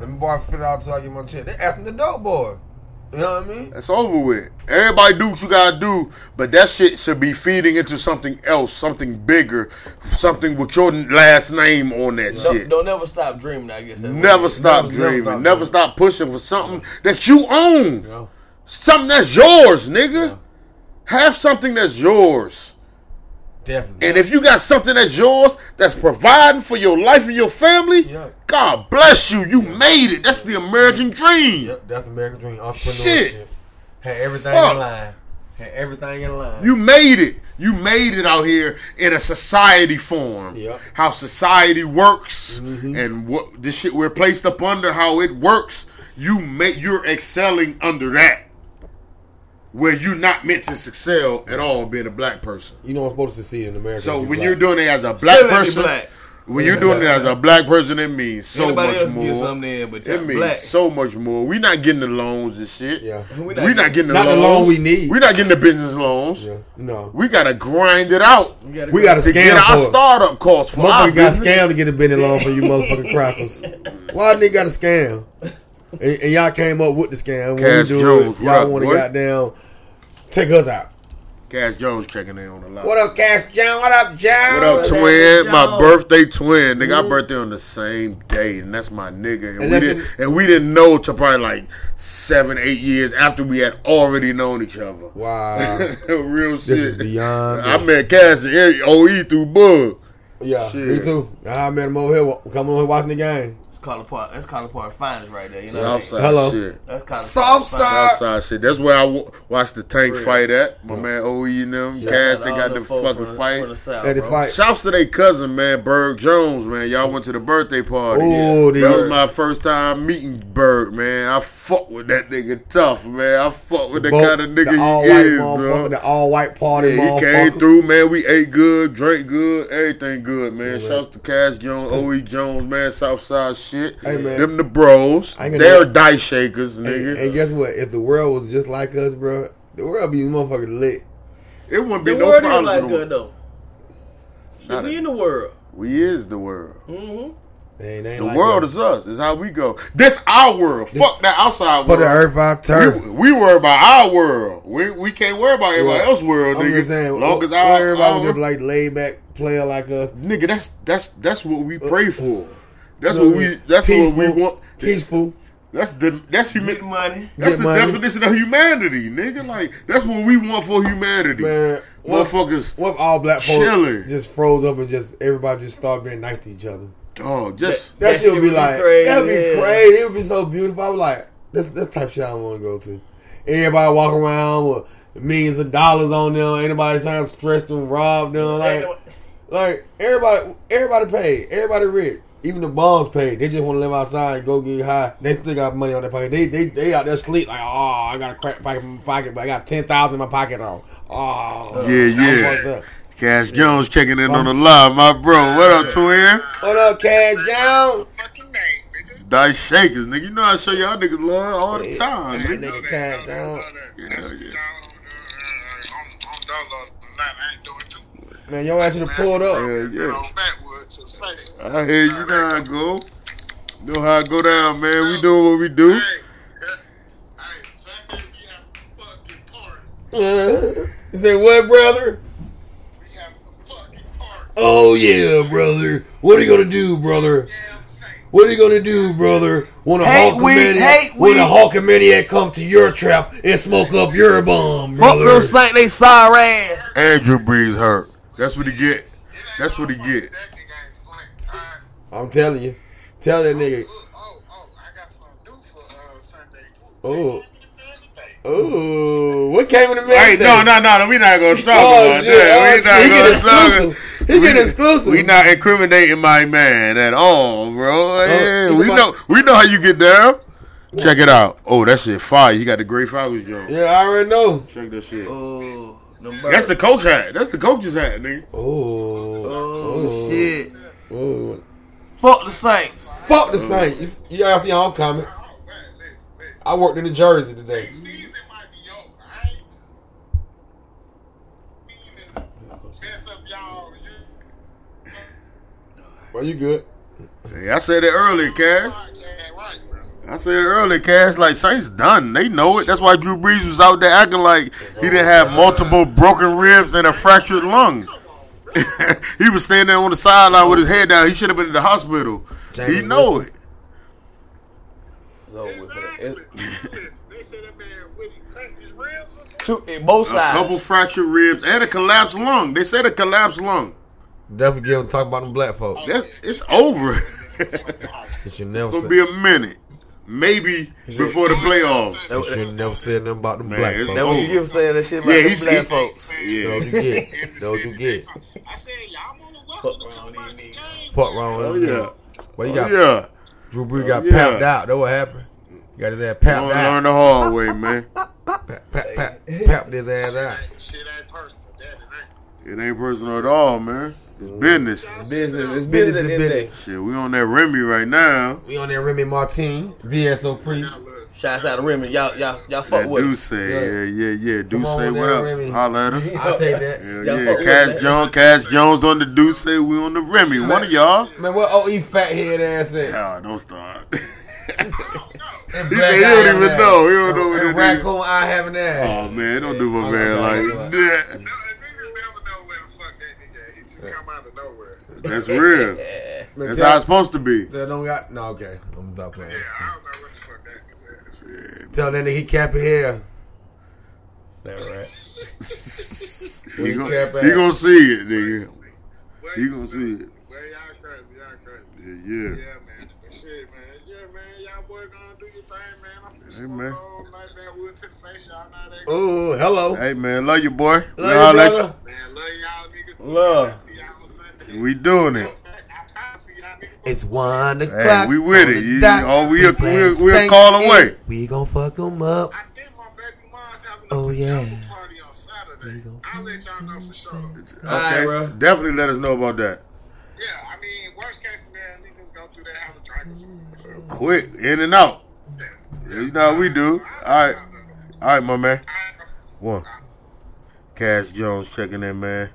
[SPEAKER 2] Let me borrow fifty dollars until I get my check. They asking the dope boy. You know what I mean?
[SPEAKER 1] That's over with. Everybody do what you gotta do, but that shit should be feeding into something else, something bigger, something with your last name on that
[SPEAKER 3] Don't,
[SPEAKER 1] shit.
[SPEAKER 3] don't never stop dreaming. I guess. That's what
[SPEAKER 1] Never
[SPEAKER 3] it is.
[SPEAKER 1] stop
[SPEAKER 2] Never- never
[SPEAKER 1] dreaming.
[SPEAKER 2] stop
[SPEAKER 1] Never
[SPEAKER 2] dreaming.
[SPEAKER 1] stop pushing for something that you own.
[SPEAKER 2] Yeah.
[SPEAKER 1] Something that's yours, nigga. Have something that's yours.
[SPEAKER 2] Definitely.
[SPEAKER 1] And if you got something that's yours, that's providing for your life and your family,
[SPEAKER 2] Yeah.
[SPEAKER 1] God bless you. You made it. That's the American dream.
[SPEAKER 2] Yep, that's the American dream. Entrepreneurship.
[SPEAKER 1] Shit.
[SPEAKER 2] Had everything
[SPEAKER 1] Fuck.
[SPEAKER 2] in line. Had everything in line.
[SPEAKER 1] You made it. You made it out here in a society form.
[SPEAKER 2] Yep.
[SPEAKER 1] How society works
[SPEAKER 2] Mm-hmm.
[SPEAKER 1] and what this shit we're placed up under, how it works. You make you're excelling under that. Where you're not meant to excel at all being a black person.
[SPEAKER 2] you know I'm supposed to see in America.
[SPEAKER 1] So
[SPEAKER 2] if you
[SPEAKER 1] when
[SPEAKER 2] black.
[SPEAKER 1] you're doing it as a black
[SPEAKER 3] Still
[SPEAKER 1] person,
[SPEAKER 3] black.
[SPEAKER 1] when you're doing it as a black person, it means so
[SPEAKER 3] Anybody
[SPEAKER 1] much
[SPEAKER 3] else can get
[SPEAKER 1] more.
[SPEAKER 3] something in, but
[SPEAKER 1] It means
[SPEAKER 3] black.
[SPEAKER 1] so much more. We're not getting the loans and shit.
[SPEAKER 2] Yeah.
[SPEAKER 3] We
[SPEAKER 1] We
[SPEAKER 3] not
[SPEAKER 1] not,
[SPEAKER 3] getting-
[SPEAKER 1] getting the
[SPEAKER 2] Not the
[SPEAKER 1] loans.
[SPEAKER 2] loan we need.
[SPEAKER 1] We're not getting the business loans.
[SPEAKER 2] Yeah. No.
[SPEAKER 1] We gotta grind it out
[SPEAKER 3] We gotta
[SPEAKER 2] We got to
[SPEAKER 1] to get
[SPEAKER 2] scam
[SPEAKER 1] our startup costs for our
[SPEAKER 2] Motherfucker got
[SPEAKER 1] business.
[SPEAKER 2] scammed to get a business loan for you motherfucking crackers. Why nigga got a scam? And, and y'all came up with the scam. When
[SPEAKER 1] Cash
[SPEAKER 2] we do
[SPEAKER 1] Jones,
[SPEAKER 2] it, y'all want to
[SPEAKER 1] boy?
[SPEAKER 2] goddamn take us out.
[SPEAKER 1] Cash Jones checking in on the line.
[SPEAKER 2] What up, Cash Jones? What up, Jones?
[SPEAKER 1] What up,
[SPEAKER 3] Cash
[SPEAKER 1] twin? My
[SPEAKER 3] Jones.
[SPEAKER 1] birthday twin. Nigga, our mm-hmm. birthday on the same day, and that's my nigga. And,
[SPEAKER 2] And
[SPEAKER 1] we didn't,
[SPEAKER 2] an-
[SPEAKER 1] and we didn't know till probably like seven, eight years after we had already known each other.
[SPEAKER 2] Wow.
[SPEAKER 1] Real shit.
[SPEAKER 2] This is beyond.
[SPEAKER 1] I met Cash and OE through Bug.
[SPEAKER 2] yeah,
[SPEAKER 1] Shit.
[SPEAKER 2] me too. I met him over here. Come on here watching the game.
[SPEAKER 3] That's College Park. That's College Park finest right there. You know what I mean?
[SPEAKER 1] Southside
[SPEAKER 2] Hello.
[SPEAKER 1] shit.
[SPEAKER 3] That's Collar
[SPEAKER 2] Southside.
[SPEAKER 3] Park
[SPEAKER 1] Southside shit. That's where I w- watched the tank
[SPEAKER 3] Real.
[SPEAKER 1] fight at. My man OE and them.
[SPEAKER 3] finest.
[SPEAKER 1] Cash, they got
[SPEAKER 3] all
[SPEAKER 1] the
[SPEAKER 3] them folks
[SPEAKER 1] fucking
[SPEAKER 3] from
[SPEAKER 1] fight.
[SPEAKER 3] From the South,
[SPEAKER 2] At the
[SPEAKER 3] bro.
[SPEAKER 2] fight.
[SPEAKER 1] Shouts to their cousin, man, Berg Jones, man. Y'all went to the birthday party.
[SPEAKER 2] Ooh, the-
[SPEAKER 1] that was my first time meeting Berg, man. I fuck with that nigga tough, man. I fuck with the
[SPEAKER 2] Both-
[SPEAKER 1] kind of nigga
[SPEAKER 2] the all
[SPEAKER 1] he
[SPEAKER 2] white
[SPEAKER 1] is,
[SPEAKER 2] motherfucker,
[SPEAKER 1] bro.
[SPEAKER 2] the all white party
[SPEAKER 1] Yeah, he came through, man. We ate good, drank good, everything good, man.
[SPEAKER 2] Yeah,
[SPEAKER 1] Shouts to Cash Jones, OE Jones, man. Southside shit.
[SPEAKER 2] Hey, man.
[SPEAKER 1] Them the bros.
[SPEAKER 2] I ain't gonna-
[SPEAKER 1] They're dice shakers, nigga.
[SPEAKER 2] and guess what? If the world was just like us, bro, the world be motherfucking lit.
[SPEAKER 1] it wouldn't be
[SPEAKER 3] The
[SPEAKER 1] no
[SPEAKER 3] world is
[SPEAKER 1] problem.
[SPEAKER 3] like good though.
[SPEAKER 1] Not
[SPEAKER 3] we
[SPEAKER 1] a-
[SPEAKER 3] in the world.
[SPEAKER 1] We is the world.
[SPEAKER 3] Mm-hmm.
[SPEAKER 2] They ain't, they
[SPEAKER 1] The
[SPEAKER 2] like
[SPEAKER 1] world
[SPEAKER 2] us.
[SPEAKER 1] is us. Is how we go. This our world. Fuck that outside
[SPEAKER 2] for
[SPEAKER 1] world.
[SPEAKER 2] the earth our turf.
[SPEAKER 1] We, we worry about our world. We we can't worry about everybody
[SPEAKER 2] Yeah.
[SPEAKER 1] else's world,
[SPEAKER 2] I'm
[SPEAKER 1] nigga.
[SPEAKER 2] just saying,
[SPEAKER 1] long as our,
[SPEAKER 2] everybody was
[SPEAKER 1] our
[SPEAKER 2] just like laid back player like us.
[SPEAKER 1] nigga, that's that's that's what we pray for. That's
[SPEAKER 2] You know
[SPEAKER 1] what we. That's what we want.
[SPEAKER 2] Peaceful.
[SPEAKER 1] That's the that's human.
[SPEAKER 3] Get money.
[SPEAKER 1] That's
[SPEAKER 2] Get
[SPEAKER 1] the
[SPEAKER 2] money.
[SPEAKER 1] definition of humanity, nigga. Like that's what we want for humanity.
[SPEAKER 2] Man, what,
[SPEAKER 1] Motherfuckers,
[SPEAKER 2] what if all black folks
[SPEAKER 1] chilling.
[SPEAKER 2] just froze up and just everybody just started being nice to each other?
[SPEAKER 1] dog. Just
[SPEAKER 2] That,
[SPEAKER 3] That
[SPEAKER 2] shit would be
[SPEAKER 3] be
[SPEAKER 2] like
[SPEAKER 3] crazy,
[SPEAKER 2] that'd be
[SPEAKER 3] yeah.
[SPEAKER 2] crazy. It would be so beautiful. I was like, this this type of shit I want to go to. Everybody walk around with millions of dollars on them. Anybody trying to stress them, rob them. Like, like everybody, everybody paid. Everybody rich. Even the bums paid. They just want to live outside and go get high. They still got money on their pocket. They they they out there sleep like, oh, I got a crack pocket in my pocket, but I got ten thousand in my pocket on. Oh,
[SPEAKER 1] Yeah,
[SPEAKER 2] I'm
[SPEAKER 1] yeah.
[SPEAKER 2] fucked up.
[SPEAKER 1] Cash Jones checking in on the live, my bro. What up, twin?
[SPEAKER 2] What up, Cash Jones?
[SPEAKER 4] fucking name, nigga.
[SPEAKER 1] Dice shakers, nigga. You know I show y'all niggas love all the time,
[SPEAKER 2] That
[SPEAKER 1] nigga.
[SPEAKER 2] nigga Cash Jones.
[SPEAKER 1] Yeah,
[SPEAKER 4] Yeah,
[SPEAKER 1] yeah.
[SPEAKER 4] Uh, uh, I'm, I'm dog on. I ain't doing too.
[SPEAKER 2] Man, your ass should have pulled up.
[SPEAKER 1] Yeah, yeah.
[SPEAKER 4] On backwood to the face.
[SPEAKER 1] I hear you know how I go. Know how I go down, man. We doing what we do.
[SPEAKER 4] Hey, hey, Sunday we have a fucking party.
[SPEAKER 2] you say what, brother?
[SPEAKER 4] We have a fucking party.
[SPEAKER 2] Oh yeah, brother. What are you gonna do, brother? What are you gonna do, brother? When a
[SPEAKER 3] Hate weed,
[SPEAKER 2] Hulkamaniac,
[SPEAKER 3] hate
[SPEAKER 2] when a
[SPEAKER 3] weed.
[SPEAKER 2] Hulkamaniac come to your trap and smoke up your bomb, brother?
[SPEAKER 3] Saint, they sorry ass.
[SPEAKER 1] and Drew Brees hurt. That's what he get. That's what he get.
[SPEAKER 4] That nigga ain't playing. Alright.
[SPEAKER 2] I'm telling you, tell that nigga.
[SPEAKER 4] Look, Oh, oh, I got something new for uh, Sunday too.
[SPEAKER 2] Oh.
[SPEAKER 4] Today.
[SPEAKER 2] Ooh, what came in the mail?
[SPEAKER 1] Hey,
[SPEAKER 2] today?
[SPEAKER 1] no, no, no. We not gonna talk
[SPEAKER 2] Oh,
[SPEAKER 1] about
[SPEAKER 2] shit.
[SPEAKER 1] that.
[SPEAKER 2] Oh,
[SPEAKER 1] We
[SPEAKER 2] shit.
[SPEAKER 1] not
[SPEAKER 2] He get
[SPEAKER 1] gonna
[SPEAKER 2] exclusive.
[SPEAKER 1] talk.
[SPEAKER 2] He get
[SPEAKER 1] We-
[SPEAKER 2] exclusive.
[SPEAKER 1] We not incriminating my man at all, bro. Yeah,
[SPEAKER 2] he's
[SPEAKER 1] we know. We know how you get down. Check it out. Oh, that shit fire. You got the Great Falcons joint.
[SPEAKER 2] Yeah, I already know.
[SPEAKER 1] Check this shit.
[SPEAKER 3] Oh, them
[SPEAKER 1] That's the coach hat. That's the coach's hat, nigga.
[SPEAKER 2] Oh,
[SPEAKER 3] Oh, shit.
[SPEAKER 2] oh.
[SPEAKER 3] Fuck the Saints.
[SPEAKER 2] Fuck the Saints. You, you all see homecoming.
[SPEAKER 4] Man, listen, listen.
[SPEAKER 2] I worked in the Jersey today.
[SPEAKER 4] Season might be over. I ain't meaning to mess up y'all. You,
[SPEAKER 2] Well, you good?
[SPEAKER 1] Hey, I said it earlier, Cash.
[SPEAKER 4] yeah, right, bro.
[SPEAKER 1] I said it earlier, Cash. Like Saints done. They know it. That's why Drew Brees was out there acting like he didn't have multiple broken ribs and a fractured lung. he was standing there on the sideline with his head down. He should have been in the hospital.
[SPEAKER 2] James
[SPEAKER 1] he know it.
[SPEAKER 3] It's over with. It-
[SPEAKER 4] they said that man Woody cracked his ribs.
[SPEAKER 3] Two, eh, both
[SPEAKER 1] A couple
[SPEAKER 3] sides.
[SPEAKER 1] fractured ribs and a collapsed lung. They said a collapsed lung.
[SPEAKER 2] Definitely get him talk about them black folks.
[SPEAKER 1] That's, it's over.
[SPEAKER 2] You should
[SPEAKER 1] It's gonna be a minute, maybe before the playoffs.
[SPEAKER 3] That,
[SPEAKER 2] You should never said nothing about them
[SPEAKER 1] Man,
[SPEAKER 2] black folks.
[SPEAKER 3] that was you give saying that shit about
[SPEAKER 1] Yeah,
[SPEAKER 3] them
[SPEAKER 1] he's
[SPEAKER 3] black
[SPEAKER 1] he-
[SPEAKER 3] folks.
[SPEAKER 2] That's
[SPEAKER 1] Yeah.
[SPEAKER 2] what you get. That's what you get.
[SPEAKER 4] I said, y'all want to
[SPEAKER 3] Fuck
[SPEAKER 4] welcome to come
[SPEAKER 3] with
[SPEAKER 4] the
[SPEAKER 3] these
[SPEAKER 4] game.
[SPEAKER 2] Fuck wrong with
[SPEAKER 1] Oh
[SPEAKER 2] them.
[SPEAKER 1] yeah.
[SPEAKER 2] Well, you
[SPEAKER 1] Oh,
[SPEAKER 2] got
[SPEAKER 1] yeah.
[SPEAKER 2] Drew Brees oh, got
[SPEAKER 1] Oh, yeah.
[SPEAKER 2] papped out. That what happened. You got his ass papped
[SPEAKER 1] Learn,
[SPEAKER 2] out.
[SPEAKER 1] learn the hard way, man.
[SPEAKER 2] Pap, pap, pap, papped his ass out.
[SPEAKER 4] Shit ain't personal. That it ain't.
[SPEAKER 1] It ain't personal at all, man. It's business.
[SPEAKER 3] It's business. It's
[SPEAKER 2] Business
[SPEAKER 3] business
[SPEAKER 2] is
[SPEAKER 3] at the end of the day.
[SPEAKER 2] business.
[SPEAKER 1] Shit, we on that Remy right now.
[SPEAKER 2] We on that Remy Martin, VSO Priest.
[SPEAKER 4] Now, look,
[SPEAKER 3] Shouts out to Remy. Y'all, y'all, y'all fuck
[SPEAKER 1] That
[SPEAKER 3] with
[SPEAKER 1] do
[SPEAKER 3] us.
[SPEAKER 1] say,
[SPEAKER 2] Yeah.
[SPEAKER 1] yeah, yeah, yeah. Do say what up?
[SPEAKER 2] Remy.
[SPEAKER 1] Holla at us.
[SPEAKER 2] I'll take that.
[SPEAKER 1] Hell
[SPEAKER 3] Y'all
[SPEAKER 1] yeah,
[SPEAKER 3] fuck with
[SPEAKER 1] Cash
[SPEAKER 3] that.
[SPEAKER 1] Jones, Cash Jones on the do say we on the Remy. One of y'all.
[SPEAKER 2] Man, what OE fat head ass at?
[SPEAKER 1] Ah, don't start.
[SPEAKER 4] I don't know.
[SPEAKER 2] That
[SPEAKER 1] He
[SPEAKER 2] black
[SPEAKER 1] said he
[SPEAKER 2] eye
[SPEAKER 1] don't even
[SPEAKER 2] ass.
[SPEAKER 1] know. He don't know what
[SPEAKER 2] That
[SPEAKER 1] it is.
[SPEAKER 2] raccoon eye having ass.
[SPEAKER 1] Oh man, don't do my man
[SPEAKER 2] like
[SPEAKER 1] like
[SPEAKER 2] that.
[SPEAKER 4] Come out of nowhere.
[SPEAKER 1] That's real.
[SPEAKER 3] Yeah.
[SPEAKER 1] That's
[SPEAKER 2] tell-
[SPEAKER 1] how it's supposed to be.
[SPEAKER 2] tell don't got no okay. I'm done playing.
[SPEAKER 4] Yeah, I don't know what the fuck that nigga at.
[SPEAKER 2] Tell that nigga he cap it here.
[SPEAKER 3] That right.
[SPEAKER 1] He
[SPEAKER 2] Where you
[SPEAKER 1] gon-
[SPEAKER 2] cap
[SPEAKER 1] he gonna see it, nigga.
[SPEAKER 4] Where
[SPEAKER 1] He
[SPEAKER 4] you
[SPEAKER 1] gonna
[SPEAKER 4] at?
[SPEAKER 1] see it.
[SPEAKER 4] Well, y'all crazy, y'all crazy.
[SPEAKER 1] Yeah,
[SPEAKER 4] Yeah,
[SPEAKER 1] yeah.
[SPEAKER 4] man. But shit, man. Yeah, man. Y'all boy gonna do your thing, man. I'm finna
[SPEAKER 1] Hey,
[SPEAKER 4] smoke
[SPEAKER 1] man.
[SPEAKER 4] all night backwood to the face. Y'all know that.
[SPEAKER 2] Oh, hello.
[SPEAKER 1] Hey man, love you, boy. We
[SPEAKER 2] Love you,
[SPEAKER 1] holla at
[SPEAKER 2] brother.
[SPEAKER 4] Man, love y'all niggas.
[SPEAKER 3] Love.
[SPEAKER 4] See y'all on Sunday.
[SPEAKER 1] you. We doing it.
[SPEAKER 4] I try to see y'all niggas.
[SPEAKER 2] It's one o'clock.
[SPEAKER 1] Hey, we with it. You- oh, we a-
[SPEAKER 2] playing
[SPEAKER 1] we a- we a
[SPEAKER 2] Saint
[SPEAKER 1] call
[SPEAKER 2] Ed.
[SPEAKER 1] away.
[SPEAKER 2] We gon' fuck 'em up.
[SPEAKER 4] I think my baby mom's having a
[SPEAKER 2] Oh, yeah.
[SPEAKER 4] pajama party on Saturday. I'll let y'all know for sure.
[SPEAKER 3] Alright,
[SPEAKER 1] Okay,
[SPEAKER 3] bro.
[SPEAKER 1] definitely let us know about that.
[SPEAKER 4] Yeah, I mean, worst case scenario, niggas go through that have a drink or something.
[SPEAKER 1] Quick, in and out. Yeah, you know how we do. All right, all right, my man. One. Cash Jones checking in, man.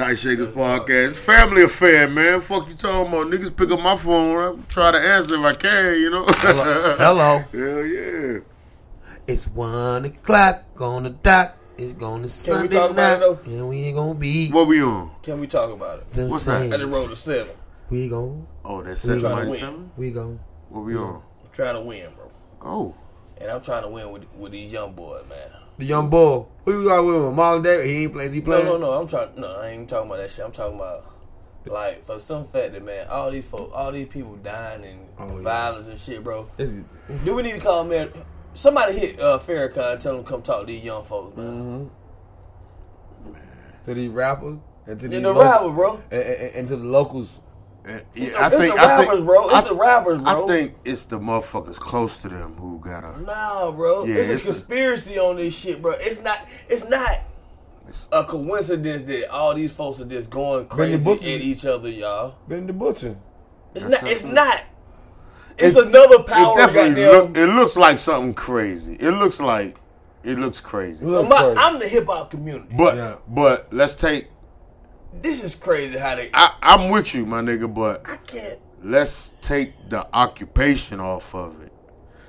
[SPEAKER 1] Dice Shakers podcast, family affair, man. Fuck you talking about? Niggas pick up my phone, I try to answer if I can, you know.
[SPEAKER 2] Hello.
[SPEAKER 1] Hell yeah.
[SPEAKER 2] It's one o'clock on the dot. It's gonna Sunday
[SPEAKER 3] talk about
[SPEAKER 2] night,
[SPEAKER 3] it,
[SPEAKER 2] and we ain't gonna be
[SPEAKER 1] What we on?
[SPEAKER 3] Can we talk about it?
[SPEAKER 2] them
[SPEAKER 1] What's that?
[SPEAKER 3] I just rolled a seven.
[SPEAKER 2] We gon'
[SPEAKER 1] Oh, that's
[SPEAKER 2] We
[SPEAKER 1] seven
[SPEAKER 3] trying to
[SPEAKER 1] ninety
[SPEAKER 3] win.
[SPEAKER 1] seven.
[SPEAKER 2] we gon'
[SPEAKER 1] What we on?
[SPEAKER 3] I'm trying to win, bro.
[SPEAKER 1] Oh,
[SPEAKER 3] And I'm trying to win with with these young boys, man.
[SPEAKER 2] The young boy. Who you got with him? Marlon Davis. He ain't playing. He playing.
[SPEAKER 3] no, no. no. I'm trying. No, I ain't talking about that shit. I'm talking about like for some fact that man, all these folk, all these people dying and
[SPEAKER 2] Oh, yeah.
[SPEAKER 3] violence and shit, bro. Do we need to call man? Somebody hit uh, Farrakhan and tell them to come talk to these young folks, man.
[SPEAKER 2] to these rappers and to these
[SPEAKER 3] the
[SPEAKER 2] local-
[SPEAKER 3] rappers, bro.
[SPEAKER 2] and, and, and to the locals.
[SPEAKER 1] And-
[SPEAKER 3] It's,
[SPEAKER 1] yeah,
[SPEAKER 3] the,
[SPEAKER 1] I
[SPEAKER 3] it's
[SPEAKER 1] think
[SPEAKER 3] the
[SPEAKER 1] I think-
[SPEAKER 3] rappers, bro. It's
[SPEAKER 1] I-
[SPEAKER 3] the rappers, bro.
[SPEAKER 1] I think it's the motherfuckers close to them who gotta.
[SPEAKER 3] Nah, bro.
[SPEAKER 1] Yeah,
[SPEAKER 3] it's a
[SPEAKER 1] it's a-
[SPEAKER 3] conspiracy on this shit, bro. It's not. It's not a coincidence that all these folks are just going crazy at each other, y'all.
[SPEAKER 2] Been the butcher.
[SPEAKER 3] It's
[SPEAKER 1] That's
[SPEAKER 3] not. It's
[SPEAKER 1] not-
[SPEAKER 3] not. It's
[SPEAKER 1] It-
[SPEAKER 3] another power.
[SPEAKER 1] it definitely
[SPEAKER 3] goddamn.
[SPEAKER 1] look, it looks like something crazy. It looks like it looks crazy.
[SPEAKER 2] Look
[SPEAKER 3] I'm,
[SPEAKER 2] crazy.
[SPEAKER 3] I'm the hip hop community.
[SPEAKER 1] But
[SPEAKER 2] Yeah.
[SPEAKER 1] but let's take.
[SPEAKER 3] This is crazy how they.
[SPEAKER 1] I, I'm with you, my nigga. But
[SPEAKER 3] I can't.
[SPEAKER 1] let's take the occupation off of it.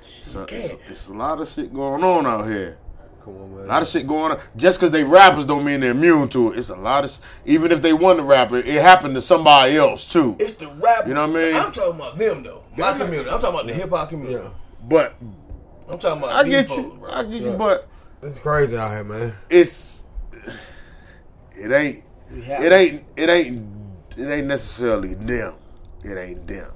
[SPEAKER 1] So, it's,
[SPEAKER 3] can't.
[SPEAKER 1] it's a lot of shit going on out here.
[SPEAKER 2] Come on, man.
[SPEAKER 1] A lot of shit going on. Just because they rappers don't mean they're immune to it. It's a lot of. Even if they want to rap it, it happened to somebody else too.
[SPEAKER 3] It's the rap.
[SPEAKER 1] You know what I mean?
[SPEAKER 3] I'm talking about them though. My
[SPEAKER 1] Them-
[SPEAKER 3] community. I'm talking about the hip hop community.
[SPEAKER 2] Yeah.
[SPEAKER 1] But
[SPEAKER 3] I'm talking about
[SPEAKER 1] I
[SPEAKER 3] these
[SPEAKER 1] get
[SPEAKER 3] folks,
[SPEAKER 1] you.
[SPEAKER 3] bro.
[SPEAKER 1] I get you. But
[SPEAKER 2] It's crazy out here, man.
[SPEAKER 1] it's it ain't
[SPEAKER 3] We
[SPEAKER 1] it ain't it ain't it ain't necessarily them. It ain't them.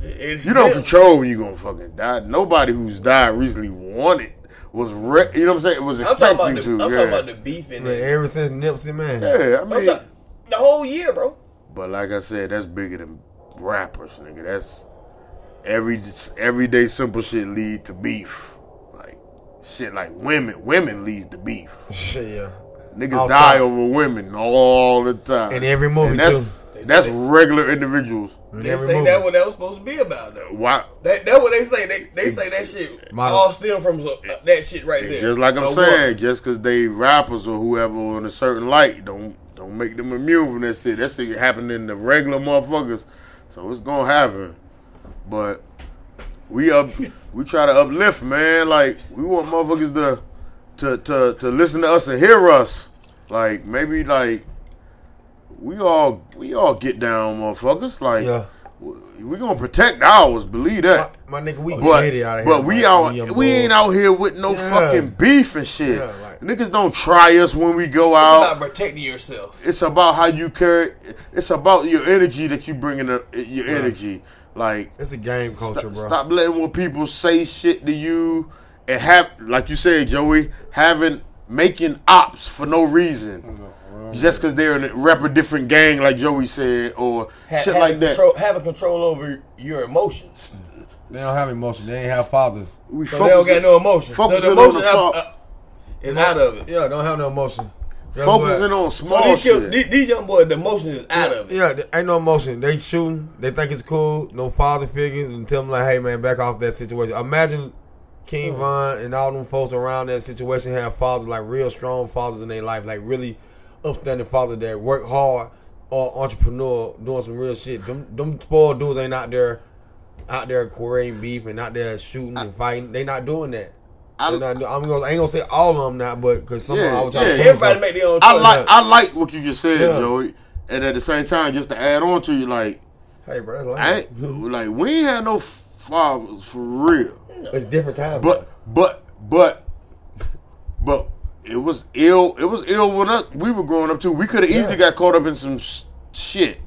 [SPEAKER 3] It's
[SPEAKER 1] You don't
[SPEAKER 3] them.
[SPEAKER 1] control when you gonna fucking die. Nobody who's died recently wanted was re- you know what I'm saying. It was
[SPEAKER 3] I'm talking
[SPEAKER 1] expecting
[SPEAKER 3] about the.
[SPEAKER 1] to.
[SPEAKER 3] I'm
[SPEAKER 1] yeah.
[SPEAKER 3] talking about the beef in
[SPEAKER 2] Man,
[SPEAKER 3] it.
[SPEAKER 2] ever since Nipsey, man.
[SPEAKER 1] yeah, I
[SPEAKER 3] I'm
[SPEAKER 1] mean,
[SPEAKER 3] talking the whole year, bro.
[SPEAKER 1] but like I said, that's bigger than rappers, nigga. That's every everyday simple shit lead to beef. Like shit, like women, women lead to beef.
[SPEAKER 2] Shit, yeah.
[SPEAKER 1] Niggas
[SPEAKER 2] All
[SPEAKER 1] die
[SPEAKER 2] time.
[SPEAKER 1] over women all the time.
[SPEAKER 2] In every movie,
[SPEAKER 1] And that's,
[SPEAKER 3] too.
[SPEAKER 1] That's regular individuals.
[SPEAKER 2] In
[SPEAKER 3] They say
[SPEAKER 2] movie.
[SPEAKER 3] that what that was supposed to be about though.
[SPEAKER 1] Why?
[SPEAKER 3] That that what they say. They they say that shit
[SPEAKER 2] My-
[SPEAKER 3] all stem from so, uh, that shit right there.
[SPEAKER 1] Just like I'm
[SPEAKER 3] A
[SPEAKER 1] saying,
[SPEAKER 3] woman.
[SPEAKER 1] just because they rappers or whoever on a certain light, don't don't make them immune from that shit. That shit happened in the regular motherfuckers, so it's gonna happen. But we up, we try to uplift, man. Like we want motherfuckers to to to to listen to us and hear us. Like maybe like we all we all get down, motherfuckers. Like
[SPEAKER 2] Yeah.
[SPEAKER 1] we gonna protect ours. Believe that.
[SPEAKER 2] My, my nigga, we
[SPEAKER 1] But,
[SPEAKER 2] get it out of here.
[SPEAKER 1] but we
[SPEAKER 2] man.
[SPEAKER 1] out
[SPEAKER 2] young
[SPEAKER 1] we ain't out here with no
[SPEAKER 2] Yeah.
[SPEAKER 1] fucking beef and shit.
[SPEAKER 2] Yeah, like-
[SPEAKER 1] Niggas don't try us when we go
[SPEAKER 3] it's
[SPEAKER 1] out.
[SPEAKER 3] It's about protecting yourself.
[SPEAKER 1] it's about how you carry. It's about your energy that you bring in. The, your energy, like
[SPEAKER 2] It's a game culture,
[SPEAKER 1] stop,
[SPEAKER 2] bro.
[SPEAKER 1] stop letting what people say shit to you and have, like you said, Joey, having making ops for no reason. Just because they're in a rep a different gang, like Joey said, or
[SPEAKER 3] Ha-
[SPEAKER 1] shit
[SPEAKER 3] having
[SPEAKER 1] like that.
[SPEAKER 3] Control, having control over your emotions.
[SPEAKER 2] They don't have emotions. They ain't have fathers.
[SPEAKER 1] We
[SPEAKER 3] So they don't got no emotion. So
[SPEAKER 1] focusing
[SPEAKER 3] the
[SPEAKER 1] on
[SPEAKER 3] emotion
[SPEAKER 1] the
[SPEAKER 3] out- uh, is out of it.
[SPEAKER 2] Yeah, don't have no emotion. Guess
[SPEAKER 1] focusing
[SPEAKER 2] what?
[SPEAKER 1] on
[SPEAKER 3] So
[SPEAKER 1] small
[SPEAKER 3] these,
[SPEAKER 1] shit.
[SPEAKER 3] kids, these, these young boys, the emotion is out of it.
[SPEAKER 2] Yeah, there ain't no emotion. They shooting. They think it's cool. No father figures, and tell them like, "Hey man, back off that situation." Imagine King mm. Von and all them folks around that situation have fathers like real strong fathers in their life, like really upstanding fathers that work hard or entrepreneur doing some real shit. Them them spoiled dudes ain't out there out there creating beef and out there shooting and fighting. They not doing that.
[SPEAKER 1] I-
[SPEAKER 2] They not do- I'm gonna, I ain't gonna say all of them now, but because some of them
[SPEAKER 1] Yeah,
[SPEAKER 2] I was trying
[SPEAKER 1] yeah.
[SPEAKER 2] to
[SPEAKER 3] Everybody make their own choice.
[SPEAKER 1] I like I like what you just said,
[SPEAKER 2] Yeah.
[SPEAKER 1] Joey. And at the same time, just to add on to you, like
[SPEAKER 2] Hey, bro, that's
[SPEAKER 1] I
[SPEAKER 2] like,
[SPEAKER 1] ain't, like we ain't had no fathers for real.
[SPEAKER 2] It's different time.
[SPEAKER 1] But but but but it was ill. It was ill when us, we were growing up too. We could have easily got caught up in some sh- shit.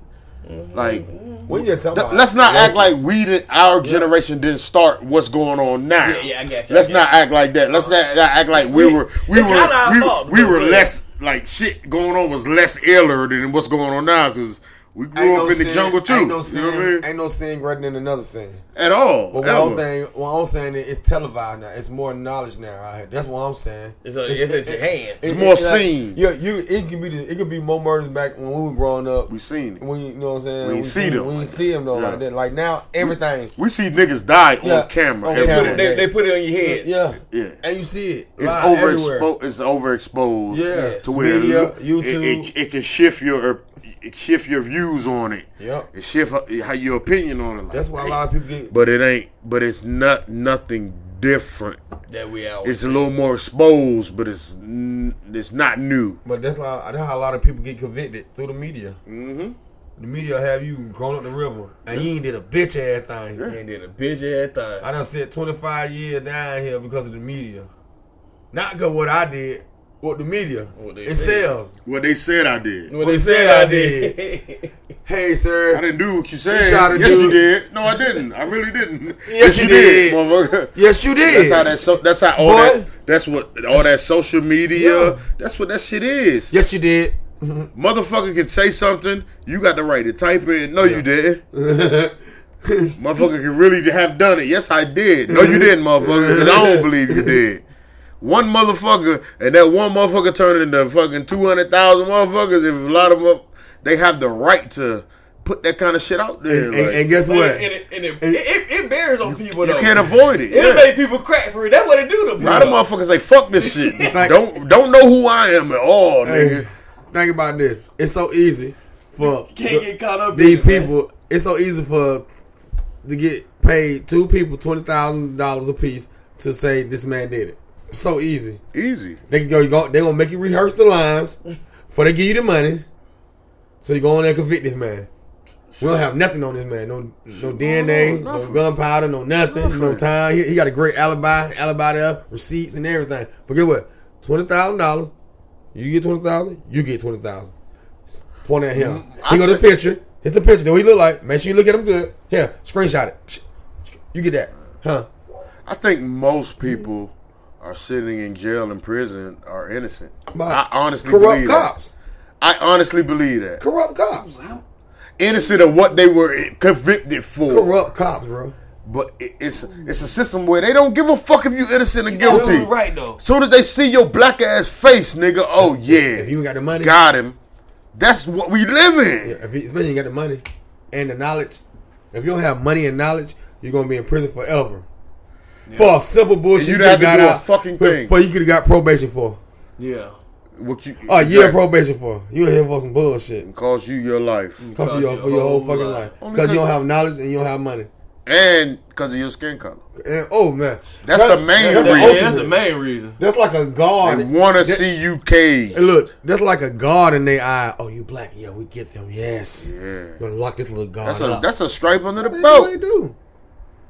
[SPEAKER 1] Mm-hmm. Like
[SPEAKER 2] we just talking
[SPEAKER 1] th-
[SPEAKER 2] about
[SPEAKER 1] let's not
[SPEAKER 2] Yeah.
[SPEAKER 1] act like we didn't. Our generation didn't start what's going on now.
[SPEAKER 3] Yeah, yeah, I got you,
[SPEAKER 1] Let's
[SPEAKER 3] I got
[SPEAKER 1] not
[SPEAKER 3] you.
[SPEAKER 1] act like that. Let's uh-huh. not, not act like we,
[SPEAKER 3] We-
[SPEAKER 1] were. We
[SPEAKER 3] it's kinda
[SPEAKER 1] were.
[SPEAKER 3] fault,
[SPEAKER 1] We, we were less like shit going on was less iller than what's going on now because we grew
[SPEAKER 2] Ain't
[SPEAKER 1] up
[SPEAKER 2] no
[SPEAKER 1] in the
[SPEAKER 2] sin-
[SPEAKER 1] jungle too.
[SPEAKER 2] Ain't no
[SPEAKER 1] you
[SPEAKER 2] sin,
[SPEAKER 1] know what I mean?
[SPEAKER 2] ain't no sin greater than another sin.
[SPEAKER 1] At all.
[SPEAKER 2] But
[SPEAKER 1] ever.
[SPEAKER 2] one I'm saying, what I'm saying is it's televised now. It's more knowledge now. Out here. That's what I'm saying.
[SPEAKER 3] It's, a, it's at your hand.
[SPEAKER 1] It's more seen.
[SPEAKER 2] Yeah, you. It could be. The, it could be more murders back when we were growing up.
[SPEAKER 1] we seen it.
[SPEAKER 2] when you, you know what I'm saying.
[SPEAKER 1] We ain't see them
[SPEAKER 2] We
[SPEAKER 1] like
[SPEAKER 2] see them though
[SPEAKER 1] Yeah.
[SPEAKER 2] like that. Like now, everything.
[SPEAKER 1] We see niggas die
[SPEAKER 2] Yeah,
[SPEAKER 1] on camera
[SPEAKER 2] on camera.
[SPEAKER 3] They, they put it on your head.
[SPEAKER 2] Yeah,
[SPEAKER 1] Yeah.
[SPEAKER 2] and you see it.
[SPEAKER 1] It's
[SPEAKER 2] live
[SPEAKER 1] overexposed. It's overexposed.
[SPEAKER 2] Yeah,
[SPEAKER 1] to where
[SPEAKER 2] media,
[SPEAKER 1] it,
[SPEAKER 2] YouTube.
[SPEAKER 1] it, it can shift your it shift your views on it.
[SPEAKER 2] Yep.
[SPEAKER 1] It shift how your opinion on it. Like,
[SPEAKER 2] That's why a lot of people get.
[SPEAKER 1] But it ain't. But it's not nothing different.
[SPEAKER 3] That we out.
[SPEAKER 1] It's a little more exposed, but it's it's not new.
[SPEAKER 2] But that's how that's how a lot of people get convicted through the media. Mm-hmm. The media have you going up the river and you ain't did a bitch ass thing.
[SPEAKER 3] You ain't did a bitch ass thing.
[SPEAKER 2] I done sit 25 years down here because of the media. Not because what I did, what the media.
[SPEAKER 3] What they
[SPEAKER 2] it
[SPEAKER 3] said.
[SPEAKER 2] sells.
[SPEAKER 1] What they said I did.
[SPEAKER 3] What
[SPEAKER 2] What
[SPEAKER 3] they
[SPEAKER 2] they
[SPEAKER 3] said
[SPEAKER 2] said
[SPEAKER 3] I
[SPEAKER 2] I
[SPEAKER 3] did.
[SPEAKER 2] Hey, sir.
[SPEAKER 1] I didn't do what you said.
[SPEAKER 2] shot a
[SPEAKER 1] yes,
[SPEAKER 2] dude.
[SPEAKER 1] you did. No, I didn't. I really didn't.
[SPEAKER 2] Yes, you did.
[SPEAKER 1] motherfucker.
[SPEAKER 2] Yes, you did.
[SPEAKER 1] That's how that. So, that's how all
[SPEAKER 2] Boy.
[SPEAKER 1] that. That's what all that social media.
[SPEAKER 2] Yeah.
[SPEAKER 1] That's what that shit is.
[SPEAKER 2] Yes, you did.
[SPEAKER 1] Motherfucker can say something. You got the right to type in. No, you didn't. motherfucker can really have done it. Yes, I did. No, you didn't, motherfucker. Because I don't believe you did. One motherfucker, and that one motherfucker turned into fucking two hundred thousand motherfuckers. If a lot of them, they have the right to put that kind of shit out there.
[SPEAKER 2] And, and,
[SPEAKER 1] like,
[SPEAKER 2] and guess what?
[SPEAKER 3] it, and it, and it, it, it bears on people
[SPEAKER 1] you can't avoid it.
[SPEAKER 3] It'll
[SPEAKER 1] Yeah.
[SPEAKER 3] make people crack for it. That's what it do to
[SPEAKER 1] A lot of motherfuckers say fuck this shit. Don't don't know who I am at all,
[SPEAKER 2] Hey,
[SPEAKER 1] nigga.
[SPEAKER 2] think about this. It's so easy for
[SPEAKER 3] Can't get caught up in
[SPEAKER 2] these
[SPEAKER 3] it, man.
[SPEAKER 2] people. It's so easy for to get paid two people twenty thousand dollars a piece to say this man did it. So easy.
[SPEAKER 1] Easy.
[SPEAKER 2] They can go. You go. They gonna make you rehearse the lines before they give you the money. So you go in there and convict this man. We don't have nothing on this man. No, no DNA, no
[SPEAKER 1] nothing.
[SPEAKER 2] gunpowder, no nothing, no time. He, he got a great alibi, alibi there, receipts and everything. But get what? Twenty thousand dollars. You get twenty thousand. You get twenty thousand. Point at him.
[SPEAKER 1] Mm, I
[SPEAKER 2] He go to the picture. It's the picture. What he look like? Make sure you look at him good. Here, screenshot it. You get that, huh?
[SPEAKER 1] I think most people are sitting in jail and prison are innocent.
[SPEAKER 2] But
[SPEAKER 1] I honestly believe that.
[SPEAKER 2] corrupt
[SPEAKER 1] believe
[SPEAKER 2] cops.
[SPEAKER 1] that. I honestly believe that.
[SPEAKER 2] Corrupt cops.
[SPEAKER 1] Innocent of what they were convicted for.
[SPEAKER 2] Corrupt cops, bro.
[SPEAKER 1] but it, it's it's a system where they don't give a fuck if you innocent or
[SPEAKER 3] You
[SPEAKER 1] guilty.
[SPEAKER 3] right though.
[SPEAKER 1] Soon as they see your black ass face, nigga, oh yeah,
[SPEAKER 2] If you ain't got the money,
[SPEAKER 1] got him. That's what we live in.
[SPEAKER 2] if you, especially you got the money and the knowledge. If you don't have money and knowledge, you're gonna be in prison forever. For a simple bullshit,
[SPEAKER 1] And
[SPEAKER 2] you
[SPEAKER 1] you'd have to
[SPEAKER 2] got
[SPEAKER 1] do a
[SPEAKER 2] out
[SPEAKER 1] fucking
[SPEAKER 2] for,
[SPEAKER 1] thing.
[SPEAKER 2] for you could have got probation for.
[SPEAKER 3] Yeah.
[SPEAKER 1] What you
[SPEAKER 2] A year
[SPEAKER 1] exactly.
[SPEAKER 2] probation for. You in here for some bullshit.
[SPEAKER 1] cost you your life,
[SPEAKER 2] Cost you your, for your whole fucking life.
[SPEAKER 1] Only
[SPEAKER 2] Because you don't have knowledge and you don't have money.
[SPEAKER 1] and because of your skin color.
[SPEAKER 2] And oh man,
[SPEAKER 1] That's the main
[SPEAKER 2] that's
[SPEAKER 1] reason.
[SPEAKER 3] Yeah, that's the main reason.
[SPEAKER 2] That's like a guard.
[SPEAKER 1] They want to see you cage.
[SPEAKER 2] Hey, look, that's like a guard in their eye. Oh, you black? Yeah, we get them. Yes.
[SPEAKER 1] Yeah,
[SPEAKER 2] Gonna lock this little guard
[SPEAKER 1] that's a
[SPEAKER 2] up.
[SPEAKER 1] that's a stripe under the
[SPEAKER 2] That's what they
[SPEAKER 1] belt.
[SPEAKER 2] do.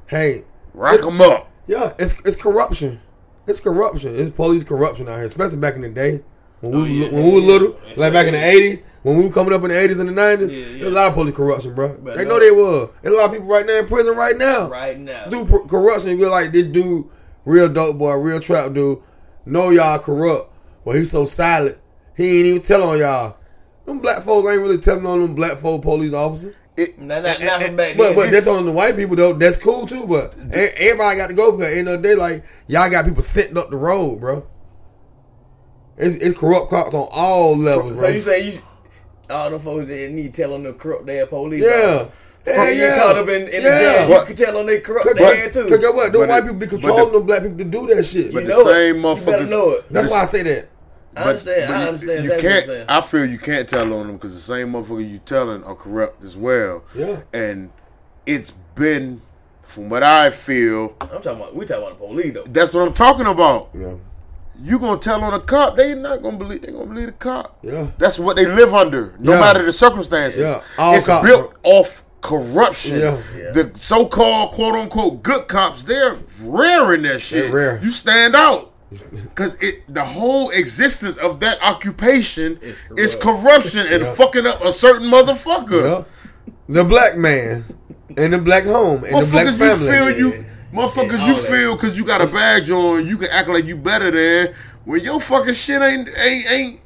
[SPEAKER 2] Hey,
[SPEAKER 1] Rock them up.
[SPEAKER 2] Yeah, it's it's corruption. It's corruption. It's police corruption out here, especially back in the day when we
[SPEAKER 3] Oh, yeah,
[SPEAKER 2] when we were
[SPEAKER 3] yeah,
[SPEAKER 2] little, like back in the eighties. When we were coming up in the eighties and the nineties,
[SPEAKER 3] Yeah, yeah.
[SPEAKER 2] there's a lot of police corruption, bro.
[SPEAKER 3] But
[SPEAKER 2] they
[SPEAKER 3] no-
[SPEAKER 2] know they were. There's a lot of people right now in prison right now.
[SPEAKER 3] Right now.
[SPEAKER 2] Do corruption. You be like this dude, real dope boy, real trap dude. Know y'all corrupt, but he's so silent. He ain't even tell on y'all. Them black folks ain't really telling on them black folk police officers.
[SPEAKER 1] It,
[SPEAKER 3] Not, not, not from back
[SPEAKER 2] But but that's on the white people though. That's cool too. But everybody got to go because end of the day, like y'all got people sitting up the road, bro. It's, it's corrupt cops on all levels,
[SPEAKER 3] so
[SPEAKER 2] bro.
[SPEAKER 3] you say you all the folks that need to tell on the corrupt their police.
[SPEAKER 2] yeah, yeah,
[SPEAKER 3] you
[SPEAKER 2] yeah.
[SPEAKER 3] caught up in, in
[SPEAKER 2] yeah.
[SPEAKER 3] the jail,
[SPEAKER 1] But-
[SPEAKER 3] you can tell on they corrupt
[SPEAKER 2] Cause,
[SPEAKER 3] their head too.
[SPEAKER 2] cause guess what? Them white
[SPEAKER 1] it-
[SPEAKER 2] people be controlling
[SPEAKER 1] the-
[SPEAKER 2] them black people to do that shit.
[SPEAKER 1] but
[SPEAKER 3] you
[SPEAKER 1] the
[SPEAKER 3] know
[SPEAKER 1] same
[SPEAKER 3] it. You better know it.
[SPEAKER 2] That's why I say that.
[SPEAKER 3] I understand. I
[SPEAKER 1] you-
[SPEAKER 3] understand
[SPEAKER 1] You,
[SPEAKER 3] exactly
[SPEAKER 1] can't.
[SPEAKER 3] you're.
[SPEAKER 1] I feel you can't tell on them because the same motherfucker you telling are corrupt as well.
[SPEAKER 2] Yeah.
[SPEAKER 1] And it's been, from what I feel,
[SPEAKER 3] I'm talking about. We talking about the police though.
[SPEAKER 1] that's what I'm talking about.
[SPEAKER 2] Yeah,
[SPEAKER 1] You gonna tell on a cop? They not gonna believe. They gonna believe the cop.
[SPEAKER 2] yeah.
[SPEAKER 1] That's what they live under, no
[SPEAKER 2] Yeah.
[SPEAKER 1] matter the circumstances.
[SPEAKER 2] Yeah. All
[SPEAKER 1] it's
[SPEAKER 2] cops
[SPEAKER 1] built off corruption.
[SPEAKER 2] Yeah.
[SPEAKER 3] Yeah.
[SPEAKER 1] The so-called "quote unquote" good cops, they're rare in that shit.
[SPEAKER 2] They're rare.
[SPEAKER 1] You stand out because it the whole existence of that occupation
[SPEAKER 3] It's
[SPEAKER 1] is corruption and
[SPEAKER 2] Yeah.
[SPEAKER 1] fucking up a certain motherfucker.
[SPEAKER 2] Yeah. The black man in the black home and the black
[SPEAKER 1] Motherfuckers, you
[SPEAKER 2] family.
[SPEAKER 1] feel you.
[SPEAKER 3] Yeah.
[SPEAKER 1] Motherfuckers,
[SPEAKER 3] Yeah,
[SPEAKER 1] you feel because you got a badge on, you can act like you better than when your fucking shit ain't ain't ain't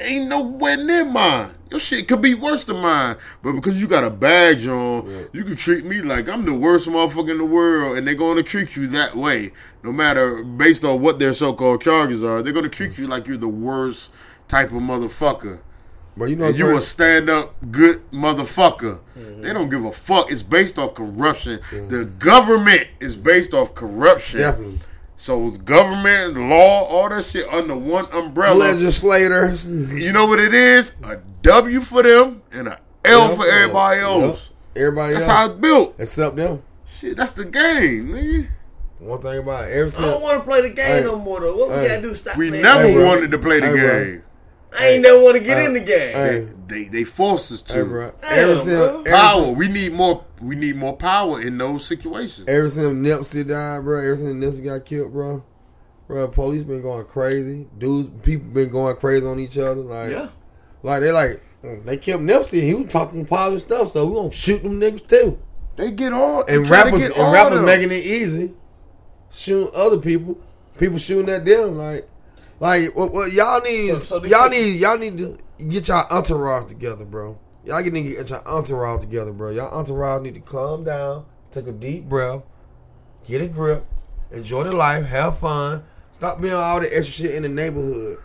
[SPEAKER 1] ain't nowhere near mine. Your shit could be worse than mine, but because you got a badge on, you can treat me like I'm the worst motherfucker in the world, and they're gonna treat you that way, no matter based on what their so-called charges are. They're gonna treat you like you're the worst type of motherfucker.
[SPEAKER 2] But you know,
[SPEAKER 1] And you a stand up good motherfucker.
[SPEAKER 2] Mm-hmm.
[SPEAKER 1] They don't give a fuck. It's based off corruption. The government is based off corruption.
[SPEAKER 2] definitely
[SPEAKER 1] So government, law, all that shit under one umbrella.
[SPEAKER 2] legislators.
[SPEAKER 1] You know what it is? A W for them and a L for everybody else.
[SPEAKER 2] Yep. Everybody
[SPEAKER 1] That's
[SPEAKER 2] else,
[SPEAKER 1] how it's built.
[SPEAKER 2] except them.
[SPEAKER 1] Shit, that's the game, nigga.
[SPEAKER 2] One thing about it, ever
[SPEAKER 3] I don't want to play the game
[SPEAKER 2] Hey.
[SPEAKER 3] no more though. What we gotta do? Stop.
[SPEAKER 1] We
[SPEAKER 3] playing
[SPEAKER 1] never
[SPEAKER 3] the game.
[SPEAKER 2] bro.
[SPEAKER 1] wanted to play the
[SPEAKER 2] Hey, bro.
[SPEAKER 1] game.
[SPEAKER 3] I ain't never want to get
[SPEAKER 2] Hey.
[SPEAKER 3] in the game.
[SPEAKER 2] Hey.
[SPEAKER 1] They they forced us to.
[SPEAKER 2] Hey, bro.
[SPEAKER 3] Damn,
[SPEAKER 2] Ever
[SPEAKER 3] bro.
[SPEAKER 2] since, ever
[SPEAKER 1] Power.
[SPEAKER 2] since,
[SPEAKER 1] We need more. We need more power in those situations.
[SPEAKER 2] ever since Nipsey died, bro. Ever since Nipsey got killed, bro. Bro, police been going crazy. Dudes, people been going crazy on each other. Like,
[SPEAKER 3] Yeah.
[SPEAKER 2] like they like mm, they killed Nipsey. He was talking positive stuff, so we gonna shoot them niggas too.
[SPEAKER 1] They get all
[SPEAKER 2] And
[SPEAKER 1] they try to
[SPEAKER 2] rappers and
[SPEAKER 1] all
[SPEAKER 2] rappers making it easy, shooting other people. People shooting at them. Like, like what, what y'all need?
[SPEAKER 3] So- so
[SPEAKER 2] y'all need y'all need to get y'all entourage together, bro. Y'all need to get your entourage together, bro. Y'all entourage need to calm down, take a deep breath, get a grip, enjoy the life, have fun. Stop being all the extra shit in the neighborhood.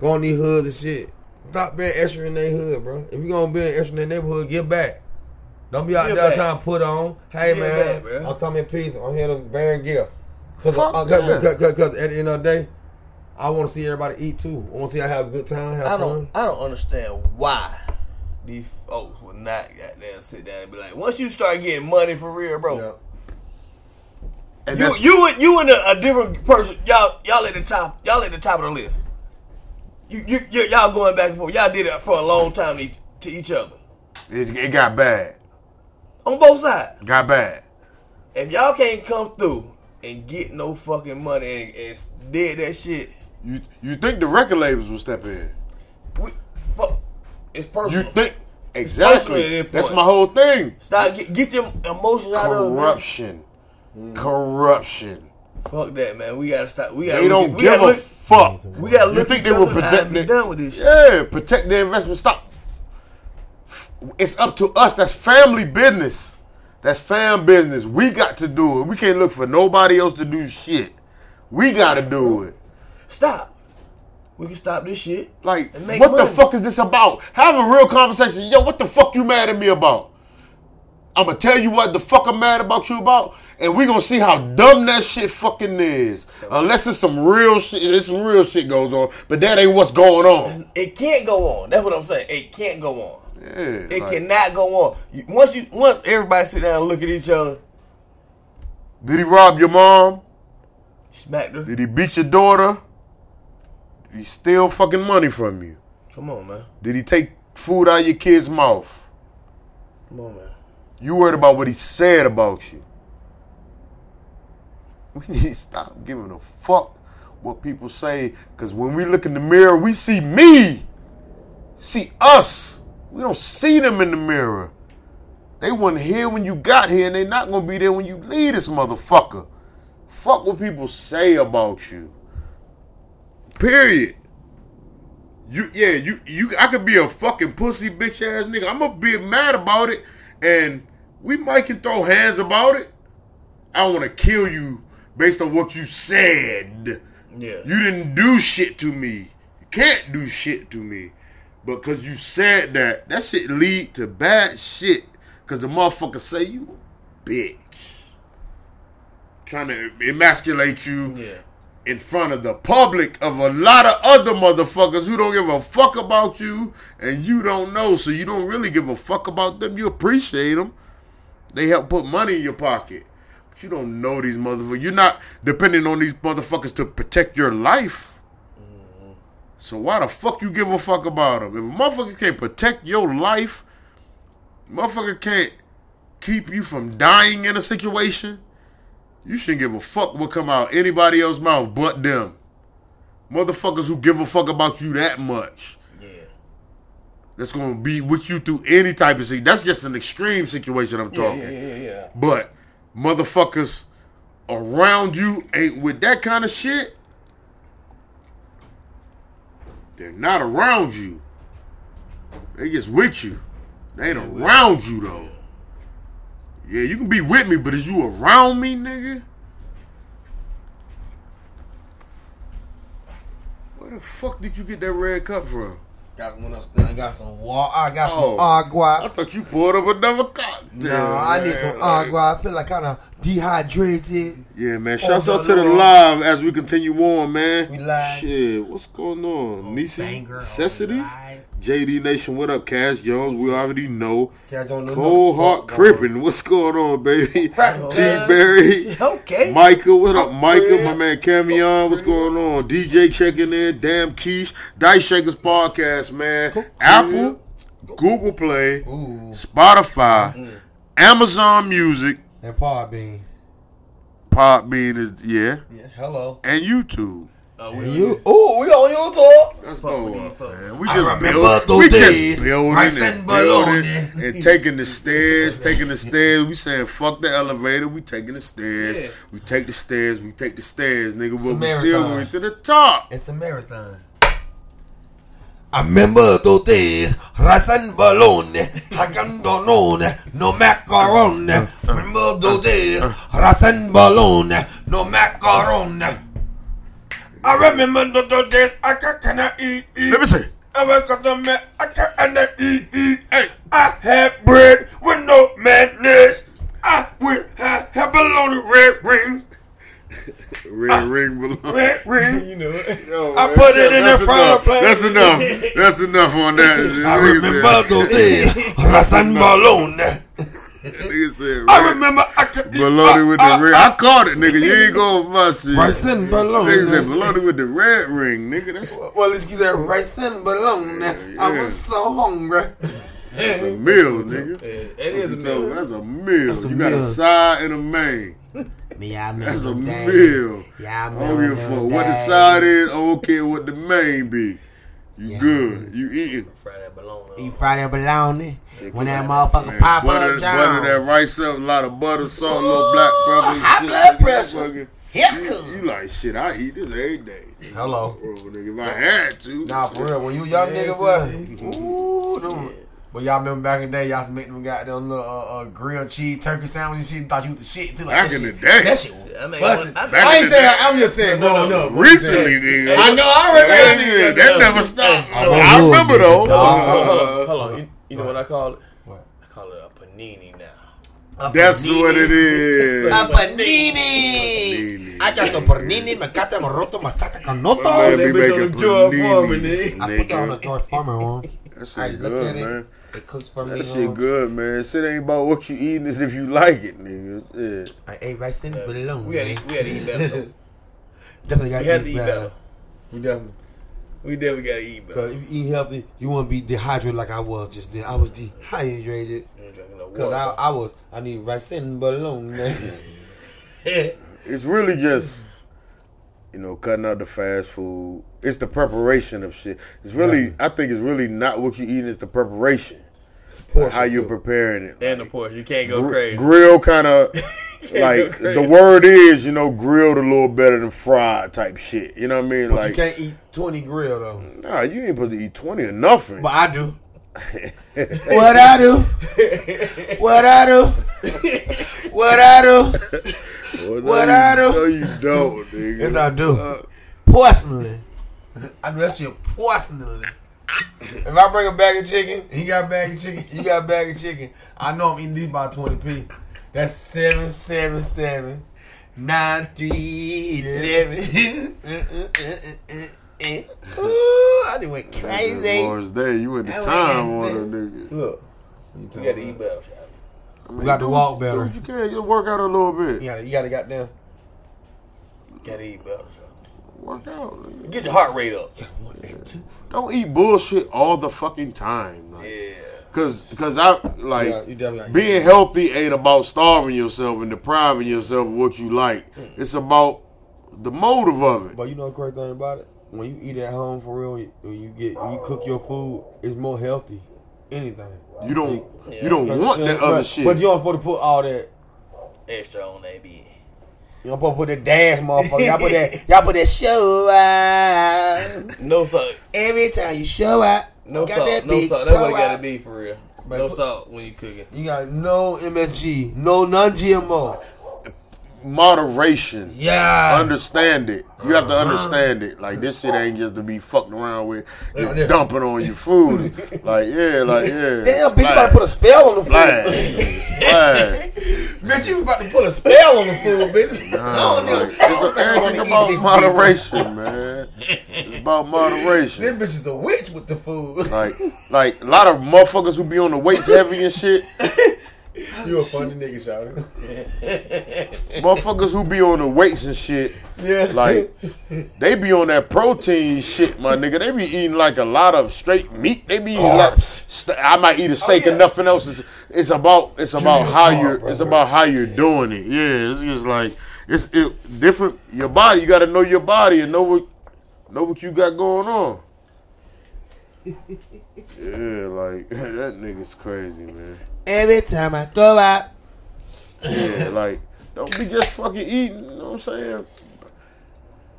[SPEAKER 2] Go on these hoods and shit. Stop being extra in their hood, bro. If you gonna be an extra in their neighborhood, get back. Don't be out
[SPEAKER 3] Get
[SPEAKER 2] there
[SPEAKER 3] back.
[SPEAKER 2] trying to put on. Hey
[SPEAKER 3] Get
[SPEAKER 2] man,
[SPEAKER 3] back.
[SPEAKER 2] I'll come in peace. I'm here to bear gift. Cause,
[SPEAKER 1] Fuck
[SPEAKER 2] uh, cause, cause, cause at the end of the day, I want to see everybody eat too. I want to see I have a good time, have
[SPEAKER 3] I
[SPEAKER 2] fun.
[SPEAKER 3] don't. I don't understand why these folks would not goddamn sit down and be like, once you start getting money for real, bro.
[SPEAKER 2] Yeah.
[SPEAKER 1] And
[SPEAKER 3] You you and you and a, a different person. Y'all y'all at the top. Y'all at the top of the list. You, you you y'all going back and forth. Y'all did it for a long time to each, to each other
[SPEAKER 1] it, it got bad.
[SPEAKER 3] on both sides.
[SPEAKER 1] Got bad.
[SPEAKER 3] If y'all can't come through and get no fucking money and, and did that shit,
[SPEAKER 1] You you think the record labels will step in?
[SPEAKER 3] we, fuck, it's
[SPEAKER 1] You think exactly?
[SPEAKER 3] that
[SPEAKER 1] That's my whole thing.
[SPEAKER 3] Stop get, get your emotions out of it. man.
[SPEAKER 1] Corruption, mm. corruption.
[SPEAKER 3] Fuck that, man. We gotta stop. We gotta.
[SPEAKER 1] They don't
[SPEAKER 3] we
[SPEAKER 1] give
[SPEAKER 3] gotta
[SPEAKER 1] a
[SPEAKER 3] look,
[SPEAKER 1] fuck.
[SPEAKER 3] We gotta
[SPEAKER 1] You
[SPEAKER 3] look
[SPEAKER 1] think they will
[SPEAKER 3] other in the eye
[SPEAKER 1] protect
[SPEAKER 3] and be done with this shit.
[SPEAKER 1] Yeah, protect their investment. Stop. It's up to us. That's family business. That's fam business. We got to do it. We can't look for nobody else to do shit. We got to do it.
[SPEAKER 3] Stop. We can stop this shit.
[SPEAKER 1] Like, what the fuck is this about? Have a real conversation. Yo, what the fuck you mad at me about? I'm gonna tell you what the fuck I'm mad about you about, and we gonna see how dumb that shit fucking is. Unless it's some real shit, it's some real shit goes on, but that ain't what's going on.
[SPEAKER 3] It can't go on. That's what I'm saying. It can't go on.
[SPEAKER 1] Yeah,
[SPEAKER 3] It
[SPEAKER 1] like,
[SPEAKER 3] cannot go on. Once you once everybody sit down and look at each other,
[SPEAKER 1] Did he rob your mom?
[SPEAKER 3] smack her.
[SPEAKER 1] Did he beat your daughter? He steal fucking money from you?
[SPEAKER 3] Come on, man.
[SPEAKER 1] Did he take food out of your kid's mouth?
[SPEAKER 3] Come on, man.
[SPEAKER 1] You worried about what he said about you. We need to stop giving a fuck what people say. Because when we look in the mirror, we see me. See us. We don't see them in the mirror. They weren't here when you got here, and they're not gonna be there when you leave this motherfucker. Fuck what people say about you. Period. You yeah, you you I could be a fucking pussy bitch ass nigga. I'm gonna be mad about it, and we might can throw hands about it. I don't wanna kill you based on what you said.
[SPEAKER 3] Yeah.
[SPEAKER 1] You didn't do shit to me. You can't do shit to me. But cause you said that, that shit lead to bad shit. Cause the motherfucker say you a bitch. Trying to emasculate you
[SPEAKER 3] yeah.
[SPEAKER 1] In front of the public of a lot of other motherfuckers who don't give a fuck about you and you don't know, so you don't really give a fuck about them. You appreciate them. They help put money in your pocket. But you don't know these motherfuckers. You're not depending on these motherfuckers to protect your life. So why the fuck you give a fuck about them? If a motherfucker can't protect your life, motherfucker can't keep you from dying in a situation, you shouldn't give a fuck what come out anybody else's mouth but them. Motherfuckers who give a fuck about you that much.
[SPEAKER 3] Yeah.
[SPEAKER 1] That's gonna be with you through any type of situation. That's just an extreme situation I'm talking.
[SPEAKER 3] yeah, yeah, yeah.
[SPEAKER 1] But motherfuckers around you ain't with that kind of shit. They're not around you. They just with you. They ain't around you though. Yeah, you can be with me, but is you around me, nigga? Where the fuck did you get that red cup from?
[SPEAKER 2] Got one upstairs. I got some water. I got some
[SPEAKER 1] Oh. I thought you poured up another cocktail.
[SPEAKER 2] No, I need some agua. I feel like kind of dehydrated.
[SPEAKER 1] Yeah, man.
[SPEAKER 2] Oh,
[SPEAKER 1] Shouts out to the live as we continue on, man.
[SPEAKER 2] We live.
[SPEAKER 1] Shit, what's going on? Oh, Nisi
[SPEAKER 2] banger, oh,
[SPEAKER 1] Necessities? JD Nation, what up, Cash Jones? We already know.
[SPEAKER 2] Catch on the
[SPEAKER 1] Cold Heart. Crippin', what's going on, baby? T. Berry,
[SPEAKER 3] Okay.
[SPEAKER 1] Michael, what up,
[SPEAKER 2] Michael?
[SPEAKER 1] My man Camion, what's going on? DJ checking in, Damn Quiche, Dice Shakers Podcast, man. Apple, Google Play, Spotify, mm-hmm. Amazon Music,
[SPEAKER 2] and Podbean.
[SPEAKER 1] Podbean is, yeah,
[SPEAKER 2] Yeah, hello.
[SPEAKER 1] and YouTube.
[SPEAKER 2] Oh,
[SPEAKER 3] we,
[SPEAKER 2] you? Ooh, we on YouTube.
[SPEAKER 1] Let's
[SPEAKER 3] Fuck
[SPEAKER 1] go
[SPEAKER 3] with
[SPEAKER 1] up, man. We
[SPEAKER 2] I
[SPEAKER 1] just
[SPEAKER 2] remember
[SPEAKER 1] build,
[SPEAKER 2] those
[SPEAKER 1] we
[SPEAKER 2] days,
[SPEAKER 1] just building
[SPEAKER 2] rice
[SPEAKER 1] and
[SPEAKER 2] and
[SPEAKER 1] building
[SPEAKER 2] bologna.
[SPEAKER 1] and taking the stairs, taking the stairs. We saying fuck the elevator. We taking the stairs.
[SPEAKER 3] Yeah.
[SPEAKER 1] We take the stairs. We take the stairs, nigga.
[SPEAKER 2] a
[SPEAKER 1] But we still going to the top.
[SPEAKER 2] It's a marathon. I remember those days, and bologna, hacandonone, no macaroni. Remember uh, uh, those days, rice and bologna, no macaroni. I remember those days, I can cannot eat, eat.
[SPEAKER 1] Let me see.
[SPEAKER 2] I wake up the man, I cannot eat, eat.
[SPEAKER 1] Hey,
[SPEAKER 2] I had bread with no madness. I would have, have bologna red rings,
[SPEAKER 1] red ring below.
[SPEAKER 2] red rings.
[SPEAKER 3] you know it.
[SPEAKER 1] Yo,
[SPEAKER 2] I
[SPEAKER 1] man,
[SPEAKER 2] put it in
[SPEAKER 1] that's
[SPEAKER 2] the
[SPEAKER 1] enough.
[SPEAKER 2] fireplace.
[SPEAKER 1] That's enough. That's enough on that.
[SPEAKER 2] I remember those days, rice and bologna.
[SPEAKER 1] Nigga said
[SPEAKER 2] I
[SPEAKER 1] red-
[SPEAKER 2] remember I could eat
[SPEAKER 1] Bologna with the
[SPEAKER 2] uh,
[SPEAKER 1] red.
[SPEAKER 2] uh,
[SPEAKER 1] I caught it, nigga. You ain't going my shit.
[SPEAKER 2] Rice and
[SPEAKER 1] Nigga said
[SPEAKER 2] bologna.
[SPEAKER 1] bologna with the red ring, nigga. That's,
[SPEAKER 2] Well, let's get that rice and bologna. I
[SPEAKER 1] yeah.
[SPEAKER 2] was so hungry.
[SPEAKER 1] that's a meal, nigga.
[SPEAKER 3] It is a
[SPEAKER 1] You
[SPEAKER 3] meal.
[SPEAKER 1] That's a meal.
[SPEAKER 2] That's a
[SPEAKER 1] you got a side and a main.
[SPEAKER 2] Me, I
[SPEAKER 1] That's a
[SPEAKER 2] remember that.
[SPEAKER 1] meal.
[SPEAKER 2] Yeah, I
[SPEAKER 1] I don't give a fuck what the side is. I don't care what the main be. You
[SPEAKER 2] Yeah.
[SPEAKER 1] good. You eating.
[SPEAKER 3] Fry that bologna.
[SPEAKER 2] Eat Friday bologna. When that
[SPEAKER 1] Man,
[SPEAKER 2] motherfucker pop
[SPEAKER 1] butter,
[SPEAKER 2] up,
[SPEAKER 1] butter that rice up, a lot of butter, salt, a little black pepper. and
[SPEAKER 2] high
[SPEAKER 1] shit,
[SPEAKER 2] blood
[SPEAKER 1] nigga,
[SPEAKER 2] pressure.
[SPEAKER 1] fucking- You, you like shit? I eat this every day.
[SPEAKER 2] Hello.
[SPEAKER 1] Bro, nigga, if I had to.
[SPEAKER 2] Nah, for real. When you young nigga, boy. Ooh, them, But y'all remember back in the day, y'all used to make them goddamn little uh, uh, grilled cheese turkey sandwich and shit. Thought you was the shit too. Like,
[SPEAKER 1] Back in
[SPEAKER 2] shit,
[SPEAKER 1] the day.
[SPEAKER 2] that shit.
[SPEAKER 3] I mean,
[SPEAKER 2] busted.
[SPEAKER 3] I-
[SPEAKER 2] I, ain't
[SPEAKER 1] in
[SPEAKER 2] saying. I'm just saying.
[SPEAKER 3] No,
[SPEAKER 2] growing
[SPEAKER 3] no,
[SPEAKER 2] up.
[SPEAKER 1] Recently, nigga.
[SPEAKER 2] I know. I remember.
[SPEAKER 1] Yeah,
[SPEAKER 2] that
[SPEAKER 1] yeah, that never stopped.
[SPEAKER 2] I
[SPEAKER 1] I remember
[SPEAKER 2] nigga.
[SPEAKER 1] though.
[SPEAKER 2] Nah.
[SPEAKER 3] Hold on,
[SPEAKER 1] Uh,
[SPEAKER 3] hold on. You, you know what I call it?
[SPEAKER 2] What?
[SPEAKER 3] I call it a panini now.
[SPEAKER 1] That's what it is.
[SPEAKER 2] A panini. I got the panini, me cata, me roto, me sata,
[SPEAKER 1] Man,
[SPEAKER 2] canoto.
[SPEAKER 3] that
[SPEAKER 1] be
[SPEAKER 3] bitch on
[SPEAKER 1] making
[SPEAKER 3] the George Foreman,
[SPEAKER 1] paninis,
[SPEAKER 3] nigga.
[SPEAKER 2] I put that on the
[SPEAKER 1] nigga.
[SPEAKER 2] George Foreman one.
[SPEAKER 1] That
[SPEAKER 2] I
[SPEAKER 1] shit
[SPEAKER 2] look
[SPEAKER 1] good,
[SPEAKER 2] at it.
[SPEAKER 1] Man.
[SPEAKER 2] It cooks for me.
[SPEAKER 1] That shit good, man. Shit ain't about what you eating, it's if you like it, nigga. Yeah.
[SPEAKER 2] I ate rice and balloon.
[SPEAKER 3] We gotta eat, we gotta eat better.
[SPEAKER 2] Definitely got
[SPEAKER 3] We have to eat better.
[SPEAKER 2] We definitely.
[SPEAKER 3] We definitely gotta eat better.
[SPEAKER 2] Cause if you eat healthy, you won't be dehydrated like I was just then. I was dehydrated
[SPEAKER 3] You ain't drinking no
[SPEAKER 2] because I. I was. I need rice and balloon. man.
[SPEAKER 1] It's really just, you know, cutting out the fast food. It's the preparation of shit. It's really, I think it's really not what you eating, it's the preparation.
[SPEAKER 2] Portion
[SPEAKER 1] How you're
[SPEAKER 2] too.
[SPEAKER 1] preparing it.
[SPEAKER 3] and the portion. You can't go
[SPEAKER 1] Gr-
[SPEAKER 3] crazy.
[SPEAKER 1] Grill kind of like the word is, you know, grilled a little better than fried type shit. You know what I mean?
[SPEAKER 2] But
[SPEAKER 1] like,
[SPEAKER 2] you can't eat twenty grill though.
[SPEAKER 1] nah, you ain't supposed to eat twenty or nothing.
[SPEAKER 2] But I do. what I do? What I do? What I do?
[SPEAKER 1] Well, no,
[SPEAKER 2] what
[SPEAKER 1] you,
[SPEAKER 2] I do?
[SPEAKER 1] No, you don't, nigga.
[SPEAKER 2] Yes, I do.
[SPEAKER 1] Uh,
[SPEAKER 2] Personally, I do that shit personally. If I bring a bag of chicken, he got a bag of chicken, you got a bag of chicken. I know I'm eating these by twenty p. That's seven seven seven nine three eleven. Eh, eh, eh, Ooh, I just went crazy.
[SPEAKER 1] Lord's Day, you at the
[SPEAKER 2] I
[SPEAKER 1] time on
[SPEAKER 2] there.
[SPEAKER 1] them niggas.
[SPEAKER 3] Look, you gotta eat better. Shaq.
[SPEAKER 1] I mean,
[SPEAKER 2] We got to walk
[SPEAKER 1] do
[SPEAKER 2] better.
[SPEAKER 1] what You can just work out a little bit.
[SPEAKER 2] You gotta, you gotta got down.
[SPEAKER 3] Gotta eat better. Shaq.
[SPEAKER 1] Work out. nigga.
[SPEAKER 3] Get your heart rate up.
[SPEAKER 1] Don't eat bullshit all the fucking time. Like,
[SPEAKER 3] Yeah.
[SPEAKER 1] Cause, cause I like
[SPEAKER 2] Yeah, you definitely
[SPEAKER 1] being healthy ain't about starving yourself and depriving yourself of what you like. Mm. It's about the motive of it.
[SPEAKER 2] But you know the crazy thing about it? When you eat at home for real, when you get when you cook your food, it's more healthy. Anything.
[SPEAKER 1] You don't,
[SPEAKER 3] Yeah.
[SPEAKER 1] you don't want that other
[SPEAKER 2] but,
[SPEAKER 1] shit.
[SPEAKER 2] But you don't supposed to put all that.
[SPEAKER 3] Extra on that bitch.
[SPEAKER 2] Don't supposed put that dance, motherfucker. Y'all put that. Y'all put that show out.
[SPEAKER 3] No salt.
[SPEAKER 2] Every time you show out,
[SPEAKER 3] No
[SPEAKER 2] got
[SPEAKER 3] salt.
[SPEAKER 2] that
[SPEAKER 3] No salt. That's what it gotta be for real.
[SPEAKER 2] But
[SPEAKER 3] no
[SPEAKER 2] put-
[SPEAKER 3] salt when you cooking.
[SPEAKER 2] You got no MSG, no non-GMO.
[SPEAKER 1] Moderation.
[SPEAKER 2] Yeah.
[SPEAKER 1] Understand it. You have
[SPEAKER 2] Uh-huh.
[SPEAKER 1] to understand it. Like this shit ain't just to be fucked around with, just
[SPEAKER 2] yeah.
[SPEAKER 1] dumping on your food. like yeah, like yeah.
[SPEAKER 2] Damn, bitch, you about to put a spell on the food. bitch, you about to put a spell on the food, bitch.
[SPEAKER 1] Nah, like, it's
[SPEAKER 2] don't think I
[SPEAKER 1] everything about moderation, man. It's about moderation.
[SPEAKER 2] This bitch is a witch with the food.
[SPEAKER 1] Like, like a lot of motherfuckers who be on the weights heavy and shit.
[SPEAKER 2] you a funny nigga, shouting.
[SPEAKER 1] Motherfuckers who be on the weights and shit.
[SPEAKER 2] Yeah.
[SPEAKER 1] Like, they be on that protein shit, my nigga. They be eating like a lot of straight meat. They be eating like,
[SPEAKER 2] Carbs.
[SPEAKER 1] st- I might eat a steak oh,
[SPEAKER 3] yeah.
[SPEAKER 1] and nothing else. It's, it's about it's about how
[SPEAKER 2] carb,
[SPEAKER 1] you're it's about how you're doing it. Yeah, it's just like it's it, different. Your body, you got to know your body and know what know what you got going on. Yeah, like that nigga's crazy, man.
[SPEAKER 2] Every time I go out,
[SPEAKER 1] Yeah, like don't be just fucking eating. You know what I'm saying?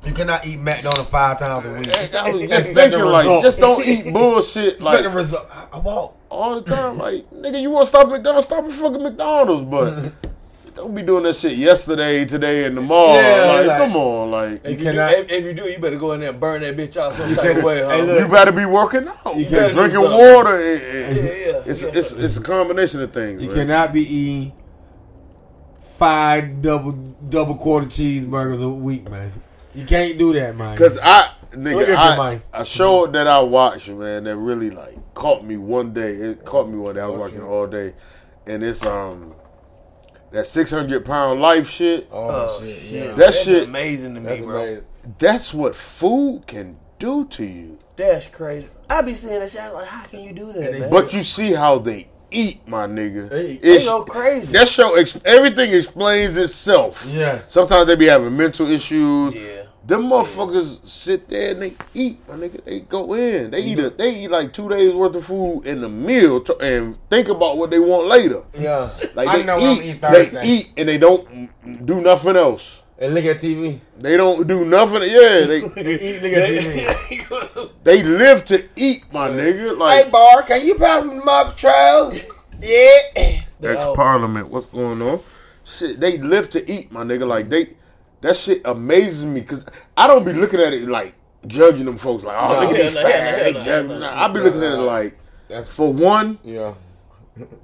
[SPEAKER 2] you cannot eat McDonald's five times a week.
[SPEAKER 1] I was just thinking like,
[SPEAKER 2] result.
[SPEAKER 1] just don't eat bullshit
[SPEAKER 2] Expect
[SPEAKER 1] like
[SPEAKER 2] the result. I- I walk.
[SPEAKER 1] all the time. Like, nigga, you want to stop McDonald's? Stop at fucking McDonald's, but don't be doing that shit yesterday, today, and tomorrow.
[SPEAKER 2] Yeah,
[SPEAKER 1] like,
[SPEAKER 2] like-
[SPEAKER 1] come on, like
[SPEAKER 3] If you,
[SPEAKER 2] cannot-
[SPEAKER 3] do, if, if you do, you better go in there and burn that bitch out some type of way, huh?
[SPEAKER 2] Hey, look.
[SPEAKER 1] you better be working out. You
[SPEAKER 3] better do
[SPEAKER 1] drinking water. and- and-
[SPEAKER 3] Yeah, yeah.
[SPEAKER 1] It's
[SPEAKER 3] Yeah.
[SPEAKER 1] it's it's a combination of things.
[SPEAKER 2] You
[SPEAKER 1] man.
[SPEAKER 2] cannot be eating five double double quarter cheeseburgers a week, man. You can't do that, man.
[SPEAKER 1] Cause I, nigga,
[SPEAKER 2] at your
[SPEAKER 1] I,
[SPEAKER 2] mind.
[SPEAKER 1] a show that I watched, man, that really like caught me one day. It caught me one day. I was watching all day, and it's um that six hundred pound life shit.
[SPEAKER 3] Oh, oh shit.
[SPEAKER 1] That
[SPEAKER 3] That's
[SPEAKER 1] shit-
[SPEAKER 3] amazing to me,
[SPEAKER 2] That's
[SPEAKER 3] bro.
[SPEAKER 2] amazing.
[SPEAKER 1] That's what food can do to you.
[SPEAKER 3] That's crazy. I be seeing that shit I like, how can you do that, man?
[SPEAKER 1] But you see how they eat, my nigga.
[SPEAKER 2] They eat.
[SPEAKER 3] they
[SPEAKER 1] It's-
[SPEAKER 3] go crazy.
[SPEAKER 1] that show, everything explains itself.
[SPEAKER 2] Yeah.
[SPEAKER 1] Sometimes they be having mental issues.
[SPEAKER 3] yeah.
[SPEAKER 1] Them motherfuckers sit there and they eat, my nigga. They go in. They eat a, They eat like two days worth of food in the meal to, and think about what they want later.
[SPEAKER 2] Yeah.
[SPEAKER 1] Like
[SPEAKER 2] I
[SPEAKER 1] they
[SPEAKER 2] know
[SPEAKER 1] eat,
[SPEAKER 2] I'm eating
[SPEAKER 1] they eat and they don't do nothing else.
[SPEAKER 2] And look at TV.
[SPEAKER 1] They don't do nothing. Yeah, they
[SPEAKER 2] Eat, look at TV.
[SPEAKER 1] they live to eat, my nigga.
[SPEAKER 2] Like, hey,
[SPEAKER 1] Like
[SPEAKER 2] Bar, can you pass me the mug trails? Yeah.
[SPEAKER 1] ex parliament, what's going on? Shit, they live to eat, my nigga. Like they, that shit amazes me because I don't be looking at it like judging them folks. Like, oh,
[SPEAKER 2] No.
[SPEAKER 1] look at
[SPEAKER 3] Hell
[SPEAKER 1] they fat.
[SPEAKER 3] hell no,
[SPEAKER 1] they-
[SPEAKER 3] hell no,
[SPEAKER 1] they-
[SPEAKER 3] hell no.
[SPEAKER 1] nah, I be looking at it like,
[SPEAKER 2] That's
[SPEAKER 1] for one,
[SPEAKER 2] yeah.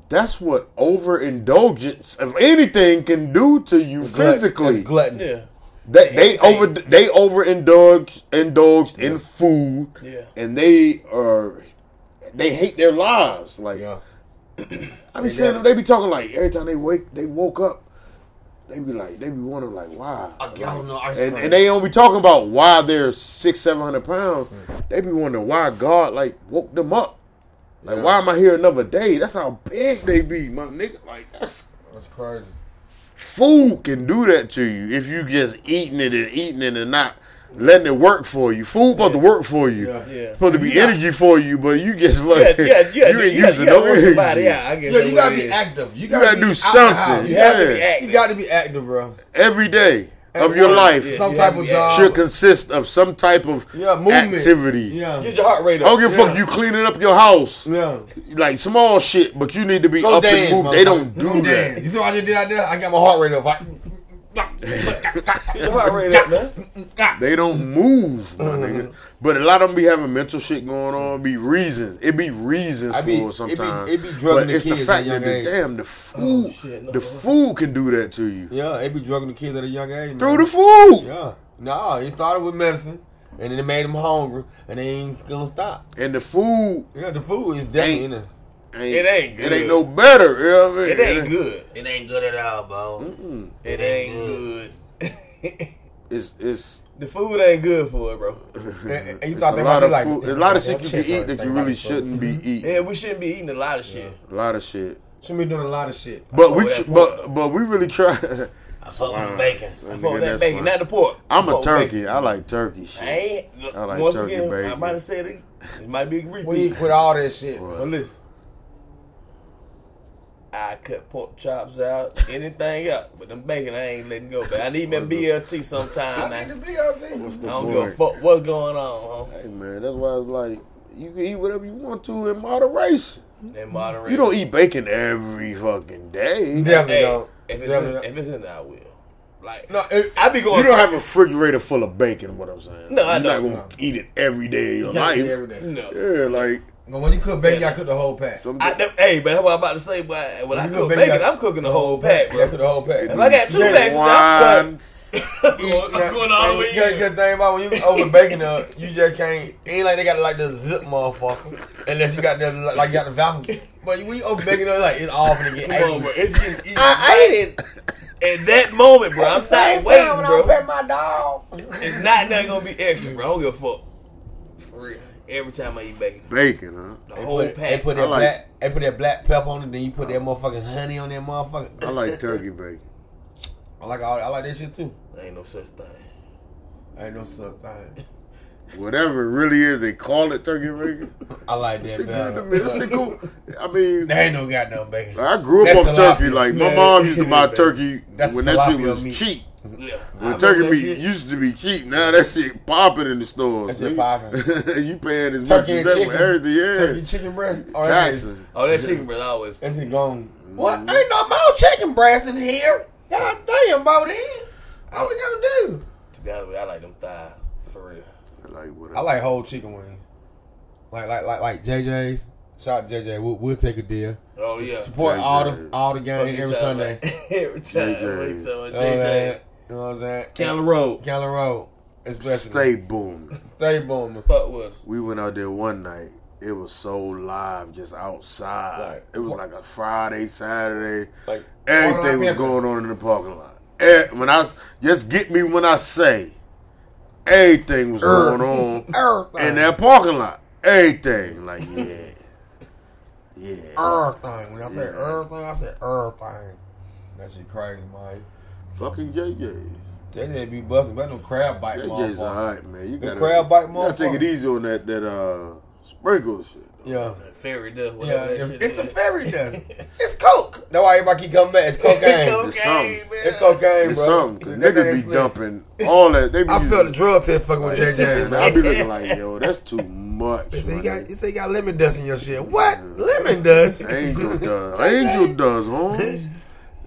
[SPEAKER 1] that's what overindulgence of anything can do to you physically.
[SPEAKER 2] That's glutton.
[SPEAKER 3] Yeah.
[SPEAKER 1] They they over they overindulge indulged in food,
[SPEAKER 3] Yeah.
[SPEAKER 1] and they are they hate their lives. Like
[SPEAKER 2] Yeah.
[SPEAKER 1] I be saying, they be talking like every time they wake, they woke up, they be like, they be wondering like, why?
[SPEAKER 2] A gallon of ice
[SPEAKER 1] And,
[SPEAKER 2] cream.
[SPEAKER 1] and they don't be talking about why they're six, seven hundred pounds. They be wondering why God like woke them up. Like,
[SPEAKER 2] Yeah.
[SPEAKER 1] why am I here another day? That's how big they be, my nigga. Like, that's
[SPEAKER 2] That's crazy.
[SPEAKER 1] food can do that to you if you just eating it and eating it and not letting it work for you. Food supposed to work for you.
[SPEAKER 2] Yeah.
[SPEAKER 3] Yeah.
[SPEAKER 1] Supposed to be
[SPEAKER 2] You got-
[SPEAKER 1] energy for you, but you just
[SPEAKER 3] Yeah,
[SPEAKER 1] fucking
[SPEAKER 3] yeah, yeah.
[SPEAKER 1] you ain't
[SPEAKER 3] You
[SPEAKER 1] using
[SPEAKER 3] gotta
[SPEAKER 1] no
[SPEAKER 3] work your
[SPEAKER 1] energy.
[SPEAKER 3] body out. I guess
[SPEAKER 2] Yeah, you gotta be
[SPEAKER 3] is.
[SPEAKER 2] active. You
[SPEAKER 1] You
[SPEAKER 2] gotta,
[SPEAKER 1] gotta do something.
[SPEAKER 2] house.
[SPEAKER 3] You have to be active.
[SPEAKER 2] You got to be active, bro.
[SPEAKER 1] Every day of
[SPEAKER 2] At
[SPEAKER 1] your
[SPEAKER 2] work,
[SPEAKER 1] life
[SPEAKER 3] Yeah.
[SPEAKER 2] Some type of job.
[SPEAKER 1] should consist of some type of
[SPEAKER 2] Yeah, movement.
[SPEAKER 1] activity.
[SPEAKER 2] Yeah.
[SPEAKER 3] Get your heart rate up.
[SPEAKER 1] I
[SPEAKER 3] up.
[SPEAKER 1] don't give a
[SPEAKER 2] Yeah.
[SPEAKER 1] fuck you cleaning up your house.
[SPEAKER 2] Yeah.
[SPEAKER 1] Like small shit, but you need to be
[SPEAKER 2] Go
[SPEAKER 1] up
[SPEAKER 2] dance,
[SPEAKER 1] and move. They don't do
[SPEAKER 2] Go
[SPEAKER 1] that.
[SPEAKER 2] You see what I just did out there? I got my heart rate up. I,
[SPEAKER 3] Get your heart rate up, man.
[SPEAKER 1] They don't move, my
[SPEAKER 2] Mm-hmm.
[SPEAKER 1] nigga. But a lot of them be having mental shit going on. Be reasons. It be reasons
[SPEAKER 2] I be-
[SPEAKER 1] for
[SPEAKER 2] it
[SPEAKER 1] it
[SPEAKER 2] be-
[SPEAKER 1] sometimes.
[SPEAKER 2] it be drugging
[SPEAKER 1] but
[SPEAKER 2] the
[SPEAKER 1] it's the
[SPEAKER 2] kids
[SPEAKER 1] fact
[SPEAKER 2] at a
[SPEAKER 1] that
[SPEAKER 2] young
[SPEAKER 1] the
[SPEAKER 2] age.
[SPEAKER 1] damn the food,
[SPEAKER 3] Oh, shit, no.
[SPEAKER 1] the food can do that to you
[SPEAKER 2] yeah, it be drugging the kids at a young age. Man.
[SPEAKER 1] through the food.
[SPEAKER 2] Yeah. No, he started with medicine, and then it made him hungry, and they ain't gonna stop.
[SPEAKER 1] And the food
[SPEAKER 2] Yeah, the food is definitely
[SPEAKER 1] Ain't-
[SPEAKER 2] in there.
[SPEAKER 1] ain't,
[SPEAKER 3] It ain't
[SPEAKER 1] It ain't no better. You know what I mean?
[SPEAKER 3] It ain't good.
[SPEAKER 2] It ain't good at all, bro.
[SPEAKER 1] Mm-mm.
[SPEAKER 3] It ain't good.
[SPEAKER 1] It's it's.
[SPEAKER 3] the food ain't good for it, bro.
[SPEAKER 2] And, and you
[SPEAKER 1] It's
[SPEAKER 2] thought
[SPEAKER 1] a
[SPEAKER 2] they
[SPEAKER 1] lot
[SPEAKER 2] might
[SPEAKER 1] of
[SPEAKER 2] like
[SPEAKER 1] food. A lot of shit you
[SPEAKER 2] chest
[SPEAKER 1] can eat
[SPEAKER 2] hurt,
[SPEAKER 1] that you really shouldn't be eating.
[SPEAKER 3] Yeah, we shouldn't be eating a lot of shit.
[SPEAKER 1] A lot of shit.
[SPEAKER 2] Should be doing a lot of shit.
[SPEAKER 1] But we,
[SPEAKER 3] with
[SPEAKER 1] ch-
[SPEAKER 3] that pork.
[SPEAKER 1] but but we really try.
[SPEAKER 2] I fuck with bacon.
[SPEAKER 3] I fuck with that bacon, not the pork.
[SPEAKER 1] I'm a turkey.
[SPEAKER 3] bacon.
[SPEAKER 1] I like turkey shit.
[SPEAKER 3] I ain't. Look,
[SPEAKER 1] I like
[SPEAKER 3] once
[SPEAKER 1] turkey
[SPEAKER 3] again, I might have said it. It might be a
[SPEAKER 2] We
[SPEAKER 3] repeat.
[SPEAKER 2] put all that shit.
[SPEAKER 1] What?
[SPEAKER 3] But listen, I cut pork chops out, anything up, but them bacon I ain't letting go. But I need me a BLT sometime,
[SPEAKER 2] I need
[SPEAKER 3] man.
[SPEAKER 2] the BLT.
[SPEAKER 1] What's
[SPEAKER 3] I don't give a fuck what's going on, Huh?
[SPEAKER 1] Hey man, that's why it's like you can eat whatever you want to in moderation.
[SPEAKER 3] huh? In moderation.
[SPEAKER 1] You don't eat bacon every fucking day.
[SPEAKER 2] Definitely
[SPEAKER 3] Hey,
[SPEAKER 2] don't.
[SPEAKER 3] if it's,
[SPEAKER 2] Definitely
[SPEAKER 3] in,
[SPEAKER 2] don't.
[SPEAKER 3] if it's in there, I will. Like,
[SPEAKER 2] No, it,
[SPEAKER 3] I be going.
[SPEAKER 1] You don't have a refrigerator full of bacon. What I'm saying.
[SPEAKER 3] No, I
[SPEAKER 1] You're not
[SPEAKER 3] don't.
[SPEAKER 1] gonna eat it every day of your
[SPEAKER 2] you can't eat
[SPEAKER 1] life.
[SPEAKER 2] every day.
[SPEAKER 3] No.
[SPEAKER 1] Yeah, like
[SPEAKER 2] But when you cook bacon, you gotta cook the whole pack.
[SPEAKER 1] some.
[SPEAKER 3] I, hey, but that's what I'm about to say. But when I
[SPEAKER 2] you
[SPEAKER 3] cook
[SPEAKER 2] bacon,
[SPEAKER 3] bacon, I'm cooking the whole pack,
[SPEAKER 2] You gotta cook the whole pack.
[SPEAKER 3] If I got two packs, I'm going, I'm going all the way
[SPEAKER 2] Good,
[SPEAKER 3] in.
[SPEAKER 2] good thing about when you over baking up, you just can't. It ain't like they got like the zip motherfucker, unless you got the like you got the vacuum. But when you over baking up, like it's all gonna get
[SPEAKER 3] Come on, bro.
[SPEAKER 2] ate.
[SPEAKER 3] It's getting eaten.
[SPEAKER 2] I ate it.
[SPEAKER 3] At that moment, bro, I'm not waiting, bro.
[SPEAKER 2] pet my dog.
[SPEAKER 3] It's not nothing gonna be extra, bro. I don't give a fuck. For real. Every time I eat bacon,
[SPEAKER 1] Bacon, huh?
[SPEAKER 3] the
[SPEAKER 2] They
[SPEAKER 3] whole
[SPEAKER 2] put, they
[SPEAKER 3] pack.
[SPEAKER 2] put
[SPEAKER 1] I
[SPEAKER 2] that
[SPEAKER 1] like-
[SPEAKER 2] black, they put that black pepper on it. Then you put that motherfucking honey on that motherfucker.
[SPEAKER 1] I like turkey bacon.
[SPEAKER 2] I like all, I like that shit too.
[SPEAKER 3] Ain't no such thing.
[SPEAKER 2] Ain't no such thing.
[SPEAKER 1] Whatever it really is, they call it turkey bacon.
[SPEAKER 2] I like that
[SPEAKER 1] Shit good to
[SPEAKER 2] better.
[SPEAKER 1] me. That shit cool. I mean,
[SPEAKER 2] There ain't no goddamn bacon.
[SPEAKER 1] I grew up
[SPEAKER 2] That's
[SPEAKER 1] on turkey. Like my mom used to buy turkey
[SPEAKER 2] That's
[SPEAKER 1] when that shit was
[SPEAKER 2] meat.
[SPEAKER 1] cheap.
[SPEAKER 3] Yeah. I
[SPEAKER 1] turkey meat
[SPEAKER 3] shit.
[SPEAKER 1] used to be cheap, now that shit popping in the stores.
[SPEAKER 2] That shit
[SPEAKER 1] nigga. you paying as
[SPEAKER 2] Turkey
[SPEAKER 1] much as that for
[SPEAKER 2] chicken.
[SPEAKER 1] everything, yeah.
[SPEAKER 2] Turkey chicken breast. Oh, that shit-
[SPEAKER 1] Taxes.
[SPEAKER 3] Oh, that chicken breast always.
[SPEAKER 2] That shit gone.
[SPEAKER 1] Mm-hmm.
[SPEAKER 2] What? Ain't no more chicken breast in here. God damn, Bodine. What we gonna do?
[SPEAKER 3] To be honest with you, I like them thighs. For real.
[SPEAKER 1] Like whatever.
[SPEAKER 2] I like whole chicken wings. Like like like like JJ's. Shout out to JJ. We'll, we'll take a deal.
[SPEAKER 3] Oh, yeah.
[SPEAKER 2] Support
[SPEAKER 1] JJ.
[SPEAKER 2] all the all the
[SPEAKER 3] Fuck
[SPEAKER 2] games
[SPEAKER 3] you
[SPEAKER 2] every Sunday.
[SPEAKER 3] every time.
[SPEAKER 1] JJ.
[SPEAKER 3] What you talking
[SPEAKER 2] You know
[SPEAKER 3] about?
[SPEAKER 2] what I'm saying?
[SPEAKER 3] JJ.
[SPEAKER 2] You know what I'm saying?
[SPEAKER 3] Candler Road.
[SPEAKER 2] Candler Road. Especially.
[SPEAKER 1] Stay booming.
[SPEAKER 2] Stay booming.
[SPEAKER 3] Fuck with us.
[SPEAKER 1] We went out there one night. It was so live, just outside.
[SPEAKER 2] Like,
[SPEAKER 1] it was like a Friday, Saturday.
[SPEAKER 2] Like
[SPEAKER 1] Everything was going on in the parking lot. Eh, When I s- just get me when I say everything was
[SPEAKER 2] Er.
[SPEAKER 1] going on
[SPEAKER 2] Everything.
[SPEAKER 1] in that parking lot. Everything, like yeah, yeah.
[SPEAKER 2] Everything. When I say
[SPEAKER 1] Yeah.
[SPEAKER 2] everything, I say everything. That shit crazy, man.
[SPEAKER 1] Fucking JJ.
[SPEAKER 2] JJ be busting, but no crab bite,
[SPEAKER 1] JJ's
[SPEAKER 2] motherfucker.
[SPEAKER 1] alright, man. You
[SPEAKER 2] The
[SPEAKER 1] gotta,
[SPEAKER 2] crab bite
[SPEAKER 1] you gotta take it easy on that that uh sprinkle shit.
[SPEAKER 2] Yeah.
[SPEAKER 3] Fairy dust,
[SPEAKER 2] Yeah,
[SPEAKER 3] that shit
[SPEAKER 2] it's a fairy dust. It's coke. That's why everybody keep coming back. It's cocaine.
[SPEAKER 1] It's something.
[SPEAKER 2] It's cocaine,
[SPEAKER 1] It's
[SPEAKER 2] bro.
[SPEAKER 1] something. 'cause
[SPEAKER 2] That- that
[SPEAKER 1] niggas be dumping all that. They be
[SPEAKER 2] I feel
[SPEAKER 1] using-
[SPEAKER 2] the drug test fucking with JJ.
[SPEAKER 1] Man,
[SPEAKER 2] man.
[SPEAKER 1] I be looking like, yo, that's too much.
[SPEAKER 2] They say you got, you say you got lemon dust in your shit. What? Lemon dust?
[SPEAKER 1] Angel does. Angel does, huh?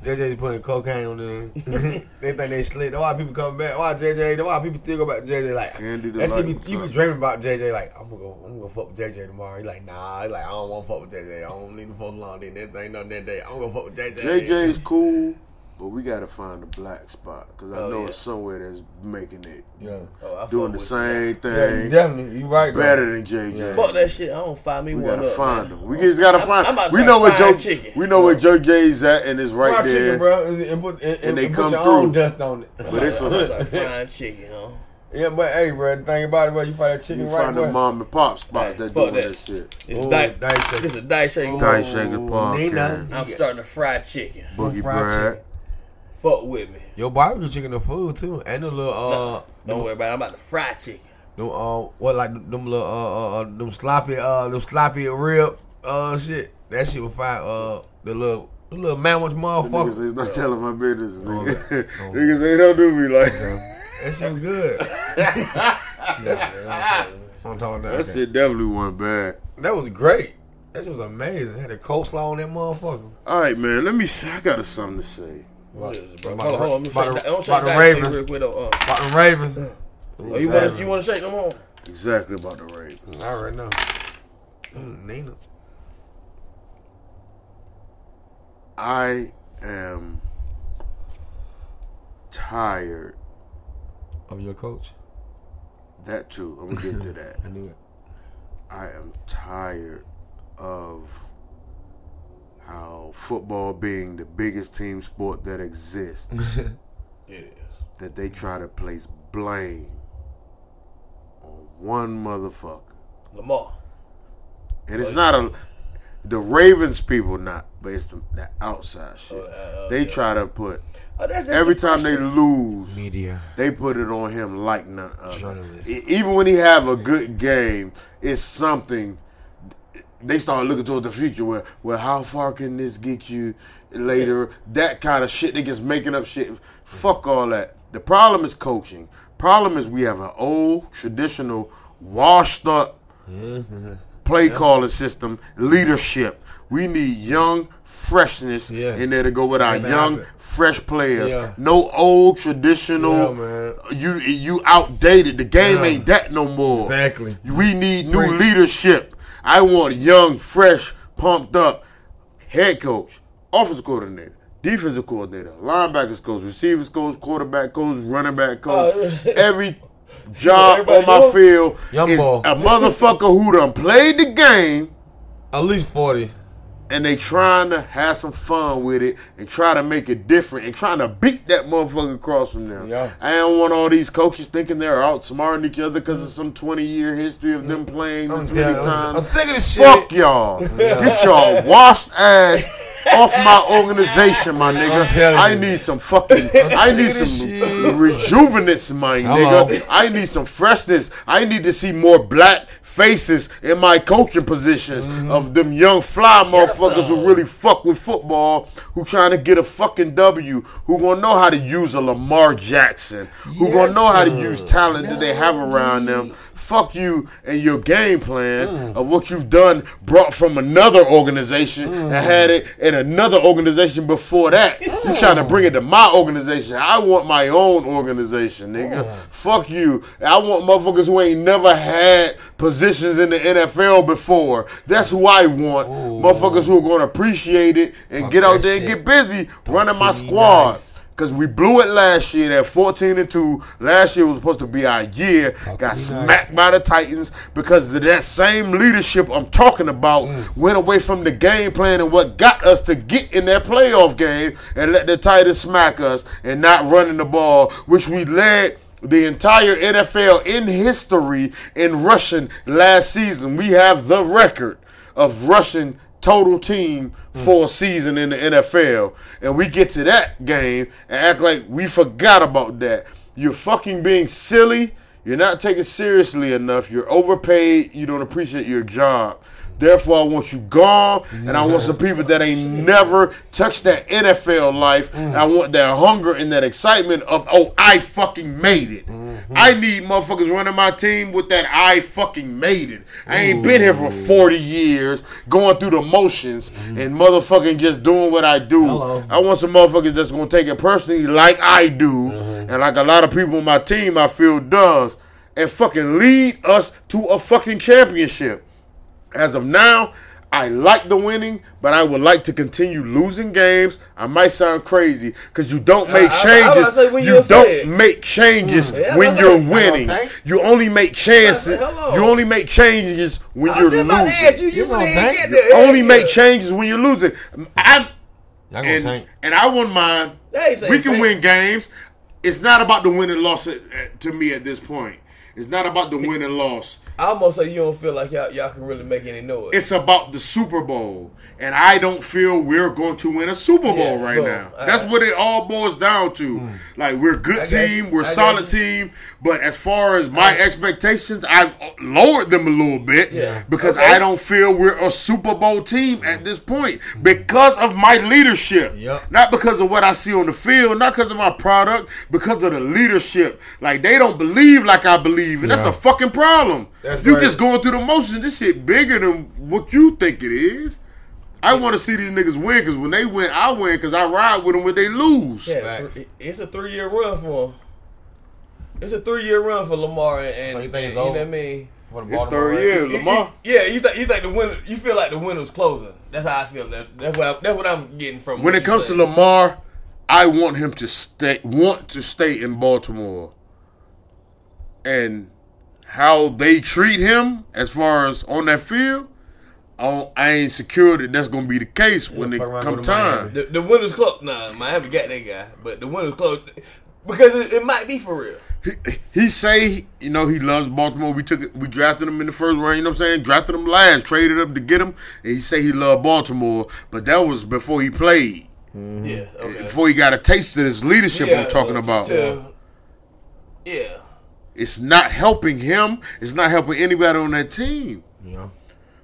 [SPEAKER 2] JJ putting cocaine on them. they think they slick. That's why people come back. Why JJ? That's why people think about JJ like that shit be, you be dreaming about JJ like I'm gonna go I'm gonna go fuck with JJ tomorrow. He like nah. He like I don't want to fuck with JJ. I don't need to fuck long day. That thing nothing that day. I'm gonna fuck with JJ.
[SPEAKER 1] JJ is cool, but we gotta find a black spot because I
[SPEAKER 3] Oh,
[SPEAKER 1] know
[SPEAKER 3] yeah.
[SPEAKER 1] it's somewhere that's making it,
[SPEAKER 2] Yeah.
[SPEAKER 3] Oh, I
[SPEAKER 1] doing the same
[SPEAKER 2] Yeah, you
[SPEAKER 1] thing,
[SPEAKER 2] definitely. You right. though.
[SPEAKER 1] better than JJ.
[SPEAKER 2] Yeah.
[SPEAKER 3] Fuck that shit. I don't find me
[SPEAKER 1] We
[SPEAKER 3] one
[SPEAKER 1] gotta
[SPEAKER 3] up.
[SPEAKER 1] find
[SPEAKER 3] man.
[SPEAKER 1] him. We just gotta
[SPEAKER 3] I'm-
[SPEAKER 1] find.
[SPEAKER 3] I'm about to
[SPEAKER 1] we know where Joe.
[SPEAKER 3] fried chicken.
[SPEAKER 1] We know where Joe J's at, and it's right
[SPEAKER 2] Fried
[SPEAKER 1] there.
[SPEAKER 2] chicken, bro, and, and put and, and,
[SPEAKER 1] they
[SPEAKER 2] put
[SPEAKER 1] come
[SPEAKER 2] your
[SPEAKER 1] through.
[SPEAKER 2] own dust on it.
[SPEAKER 1] But it's a,
[SPEAKER 3] like fried chicken, huh?
[SPEAKER 2] yeah, but hey, bro, the thing about it, bro, you find that chicken
[SPEAKER 1] you
[SPEAKER 2] right,
[SPEAKER 1] find
[SPEAKER 2] bro.
[SPEAKER 1] the mom and pop spots
[SPEAKER 3] Hey,
[SPEAKER 1] that
[SPEAKER 3] fuck
[SPEAKER 1] doing
[SPEAKER 3] that.
[SPEAKER 1] that shit.
[SPEAKER 3] It's
[SPEAKER 2] Oh,
[SPEAKER 3] dice.
[SPEAKER 2] dice shaker.
[SPEAKER 3] This is dice shaking.
[SPEAKER 1] Dice shaker
[SPEAKER 2] Ooh,
[SPEAKER 1] podcast.
[SPEAKER 2] Nina.
[SPEAKER 3] I'm starting to fry chicken.
[SPEAKER 1] Boogie
[SPEAKER 2] fried
[SPEAKER 1] Brad.
[SPEAKER 3] Fuck with me.
[SPEAKER 2] Your barbecue chicken the food too, and the little uh,
[SPEAKER 3] Don't worry about it. I'm about to fry chicken.
[SPEAKER 2] them uh, what like them little uh, uh, uh them sloppy uh, them sloppy rib uh shit. That shit was fire. Uh, the little the little sandwich
[SPEAKER 1] The Niggas
[SPEAKER 2] motherfucker.
[SPEAKER 1] is not telling my business. Nigga.
[SPEAKER 2] Okay.
[SPEAKER 1] Niggas say don't do me like
[SPEAKER 2] That shit was good. I'm talking about
[SPEAKER 1] that
[SPEAKER 2] that.
[SPEAKER 1] shit. Definitely wasn't bad.
[SPEAKER 2] That was great. That shit was amazing. Had a coleslaw on that motherfucker.
[SPEAKER 1] All right, man. Let me. See. I got something to say.
[SPEAKER 3] What is it, bro?
[SPEAKER 2] About
[SPEAKER 3] Hold on,
[SPEAKER 2] the-
[SPEAKER 3] hold on. Let me
[SPEAKER 2] about
[SPEAKER 3] shake
[SPEAKER 2] the-
[SPEAKER 3] Don't
[SPEAKER 2] about
[SPEAKER 3] shake
[SPEAKER 2] the Ravens.
[SPEAKER 3] real quick. Uh,
[SPEAKER 2] About the Ravens.
[SPEAKER 3] oh, you want you want to shake them on?
[SPEAKER 1] Exactly about the Ravens.
[SPEAKER 2] All right now, know. Mm, Nina.
[SPEAKER 1] I am tired.
[SPEAKER 2] Of your coach.
[SPEAKER 1] That too. I'm gonna get to that.
[SPEAKER 2] I knew it.
[SPEAKER 1] I am tired of how football being the biggest team sport that exists,
[SPEAKER 3] It is.
[SPEAKER 1] that they try to place blame on one motherfucker.
[SPEAKER 3] Lamar.
[SPEAKER 1] And it's not a the Ravens people not, but it's the, the outside shit.
[SPEAKER 3] uh,
[SPEAKER 1] they
[SPEAKER 3] yeah.
[SPEAKER 1] try to put
[SPEAKER 3] Oh, that's just
[SPEAKER 1] every
[SPEAKER 3] the
[SPEAKER 1] time they lose,
[SPEAKER 2] Media.
[SPEAKER 1] they put it on him like none other.
[SPEAKER 2] Journalist.
[SPEAKER 1] E- Even when he have a good game, it's something. They start looking towards the future. Where, well, how far can this get you later? That kind of shit. They just making up shit. Fuck all that. The problem is coaching. Problem is we have an old traditional, washed up play calling system, leadership. We need young freshness
[SPEAKER 2] Yeah.
[SPEAKER 1] in there to go with our young,
[SPEAKER 2] answer.
[SPEAKER 1] fresh players.
[SPEAKER 2] Yeah.
[SPEAKER 1] No old traditional.
[SPEAKER 2] Yeah.
[SPEAKER 1] You you outdated. The game ain't that no more.
[SPEAKER 2] Exactly.
[SPEAKER 1] We need new
[SPEAKER 2] Preach.
[SPEAKER 1] leadership. I want young, fresh, pumped up head coach, offensive coordinator, defensive coordinator, linebackers coach, receivers coach, quarterback coach, running back coach.
[SPEAKER 3] Uh,
[SPEAKER 1] Every job on my
[SPEAKER 3] young?
[SPEAKER 1] field
[SPEAKER 2] Young
[SPEAKER 1] is
[SPEAKER 2] ball.
[SPEAKER 1] a motherfucker who done played the game
[SPEAKER 2] At least 40.
[SPEAKER 1] And they trying to have some fun with it and try to make it different and trying to beat that motherfucker across from them.
[SPEAKER 2] Yeah.
[SPEAKER 1] I don't want all these coaches thinking they're outsmarting each other because of some 20 year history of them mm-hmm. playing
[SPEAKER 2] I'm,
[SPEAKER 1] this many
[SPEAKER 2] I'm, I'm
[SPEAKER 1] times.
[SPEAKER 2] sick of this shit.
[SPEAKER 1] Fuck y'all. Get y'all washed ass off my organization, my nigga. I need some fucking. I need some
[SPEAKER 2] shit.
[SPEAKER 1] rejuvenance, my
[SPEAKER 2] Hello.
[SPEAKER 1] nigga. I need some freshness. I need to see more black faces in my coaching positions
[SPEAKER 2] Mm-hmm.
[SPEAKER 1] of them young fly motherfuckers who really fuck with football, who trying to get a fucking W, who gonna know how to use a Lamar Jackson, who gonna know how to use talent that they have around them. Fuck you and your game plan
[SPEAKER 2] Mm.
[SPEAKER 1] of what you've done brought from another organization and had it in another organization before that. You trying to bring it to my organization. I want my own organization, nigga. Fuck you. I want motherfuckers who ain't never had positions in the NFL before. That's who I want. Motherfuckers who are gonna appreciate it and
[SPEAKER 2] Talk
[SPEAKER 1] get out there and get busy running my squad.
[SPEAKER 2] nice.
[SPEAKER 1] Cause we blew it last year at 14 and 2. Last year was supposed to be our year.
[SPEAKER 2] Talk
[SPEAKER 1] Got smacked
[SPEAKER 2] nice.
[SPEAKER 1] by the Titans because of that same leadership I'm talking about
[SPEAKER 2] Mm.
[SPEAKER 1] went away from the game plan and what got us to get in that playoff game and let the Titans smack us and not running the ball, which we led the entire NFL in history in rushing last season. We have the record of rushing total team hmm. for a season in the NFL. And we get to that game and act like we forgot about that. You're fucking being silly. You're not taken seriously enough. You're overpaid. You don't appreciate your job. Therefore, I want you gone, and I want mm-hmm. some people that ain't never touched that NFL life. And I want that hunger and that excitement of, oh, I fucking made it. Mm-hmm. I need motherfuckers running my team with that I fucking made it. I ain't been here for 40 years going through the motions mm-hmm. and motherfucking just doing what I do.
[SPEAKER 2] Hello.
[SPEAKER 1] I want some motherfuckers that's gonna take it personally like I do, and like a lot of people on my team I feel does, and fucking lead us to a fucking championship. As of now, I like the winning, but I would like to continue losing games. I might sound crazy because you don't make
[SPEAKER 3] I- I- I
[SPEAKER 1] changes.
[SPEAKER 3] say, when
[SPEAKER 1] you
[SPEAKER 3] you
[SPEAKER 1] don't
[SPEAKER 3] say
[SPEAKER 1] make changes mm.
[SPEAKER 3] Yeah,
[SPEAKER 1] when you're
[SPEAKER 3] was
[SPEAKER 1] winning. You only make chances.
[SPEAKER 3] Hello.
[SPEAKER 1] You only make changes when
[SPEAKER 3] I
[SPEAKER 1] you're
[SPEAKER 3] was just about to ask you.
[SPEAKER 1] losing.
[SPEAKER 3] You
[SPEAKER 2] You gonna tank?
[SPEAKER 3] get
[SPEAKER 1] You only make changes when you're losing. I'm
[SPEAKER 2] Y'all gonna
[SPEAKER 1] and,
[SPEAKER 2] tank.
[SPEAKER 1] and I wouldn't mind.
[SPEAKER 3] They ain't saying
[SPEAKER 1] We can
[SPEAKER 3] tank.
[SPEAKER 1] win games. It's not about the win and loss at, at- to me at this point. It's not about the win and loss.
[SPEAKER 3] I almost say you don't feel like y'all, y'all can really make any noise.
[SPEAKER 1] It's about the Super Bowl. And I don't feel we're going to win a Super Bowl
[SPEAKER 3] Yeah,
[SPEAKER 1] right
[SPEAKER 3] boom.
[SPEAKER 1] now.
[SPEAKER 3] All
[SPEAKER 1] That's
[SPEAKER 3] right.
[SPEAKER 1] what it all boils down to. Hmm. Like we're a good
[SPEAKER 3] I
[SPEAKER 1] team,
[SPEAKER 3] you.
[SPEAKER 1] we're
[SPEAKER 3] I
[SPEAKER 1] a solid team, but as far as my expectations, I've lowered them a little bit
[SPEAKER 3] Yeah.
[SPEAKER 1] because
[SPEAKER 3] Okay.
[SPEAKER 1] I don't feel we're a Super Bowl team at this point because of my leadership.
[SPEAKER 2] Yep.
[SPEAKER 1] Not because of what I see on the field, not because of my product, because of the leadership. Like they don't believe like I believe, and that's a fucking problem.
[SPEAKER 2] That's
[SPEAKER 1] you
[SPEAKER 2] right.
[SPEAKER 1] just going through the motions. This shit bigger than what you think it is. I want to see these niggas win because when they win, I win because I ride with them when they lose.
[SPEAKER 3] Yeah,
[SPEAKER 2] Facts.
[SPEAKER 3] th- it's a three year run for him. It's a three year run for Lamar, and, and,
[SPEAKER 2] So you
[SPEAKER 3] and you know what I mean.
[SPEAKER 1] It's
[SPEAKER 2] Baltimore
[SPEAKER 1] third
[SPEAKER 2] Ravens.
[SPEAKER 1] year,
[SPEAKER 3] You-
[SPEAKER 1] Lamar.
[SPEAKER 3] you- yeah, you think you think the winner? You feel like the winner's closing. That's how I feel. That, that's what I, that's what I'm getting from.
[SPEAKER 1] When it comes
[SPEAKER 3] said.
[SPEAKER 1] to Lamar, I want him to stay, want to stay in Baltimore, and how they treat him as far as on that field. I, I ain't secure that that's gonna be the case when it
[SPEAKER 2] fuck
[SPEAKER 1] come
[SPEAKER 2] go to
[SPEAKER 1] time.
[SPEAKER 2] Miami.
[SPEAKER 3] the, the winner's close. Nah, Miami got that guy, but the winner's Club because it, it might be for real.
[SPEAKER 1] He, he say, you know, he loves Baltimore. We took it, we drafted him in the first round. You know what I'm saying? Drafted him last, traded up to get him, and he say he loved Baltimore. But that was before he played,
[SPEAKER 3] Yeah, okay.
[SPEAKER 1] before he got a taste of this leadership I'm talking
[SPEAKER 3] uh,
[SPEAKER 1] about.
[SPEAKER 3] to- yeah,
[SPEAKER 1] It's not helping him. It's not helping anybody on that team.
[SPEAKER 2] Know?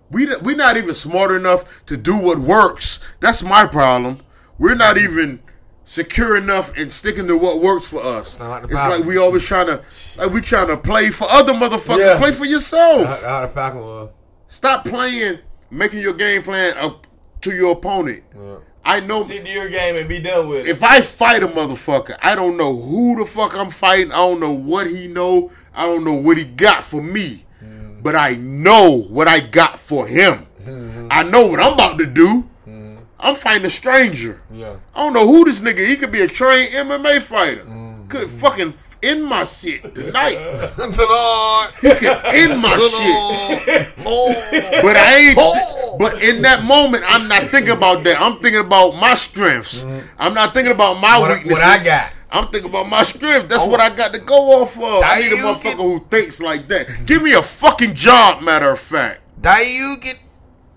[SPEAKER 1] We we're not even smart enough to do what works. That's my problem. We're not even secure enough and sticking to what works for us.
[SPEAKER 2] Like
[SPEAKER 1] it's like we always trying to like we trying to play for other motherfuckers.
[SPEAKER 2] Yeah.
[SPEAKER 1] Play for yourself.
[SPEAKER 2] How, how the Falcon was.
[SPEAKER 1] Stop playing, making your game plan up to your opponent.
[SPEAKER 2] Yeah.
[SPEAKER 1] I know
[SPEAKER 3] stick to your game and be done with it.
[SPEAKER 1] if I fight a motherfucker, I don't know who the fuck I'm fighting. I don't know what he know. I don't know what he got for me. Mm-hmm. But I know what I got for him. Mm-hmm. I know what I'm about to do. Mm-hmm. I'm fighting a stranger.
[SPEAKER 2] Yeah.
[SPEAKER 1] I don't know who this nigga. He could be a trained MMA fighter. Could fucking end my shit tonight.
[SPEAKER 2] Lord.
[SPEAKER 1] He could end my shit.
[SPEAKER 2] Oh.
[SPEAKER 1] But I ain't. Oh. But in that moment, I'm not thinking about that. I'm thinking about my strengths. Mm-hmm. I'm not thinking about my
[SPEAKER 2] What
[SPEAKER 1] weaknesses.
[SPEAKER 2] what I got.
[SPEAKER 1] I'm thinking about my strength. That's oh. what I got to go off of. I need a motherfucker who thinks like that. Give me a fucking job. Matter of fact,
[SPEAKER 2] That you get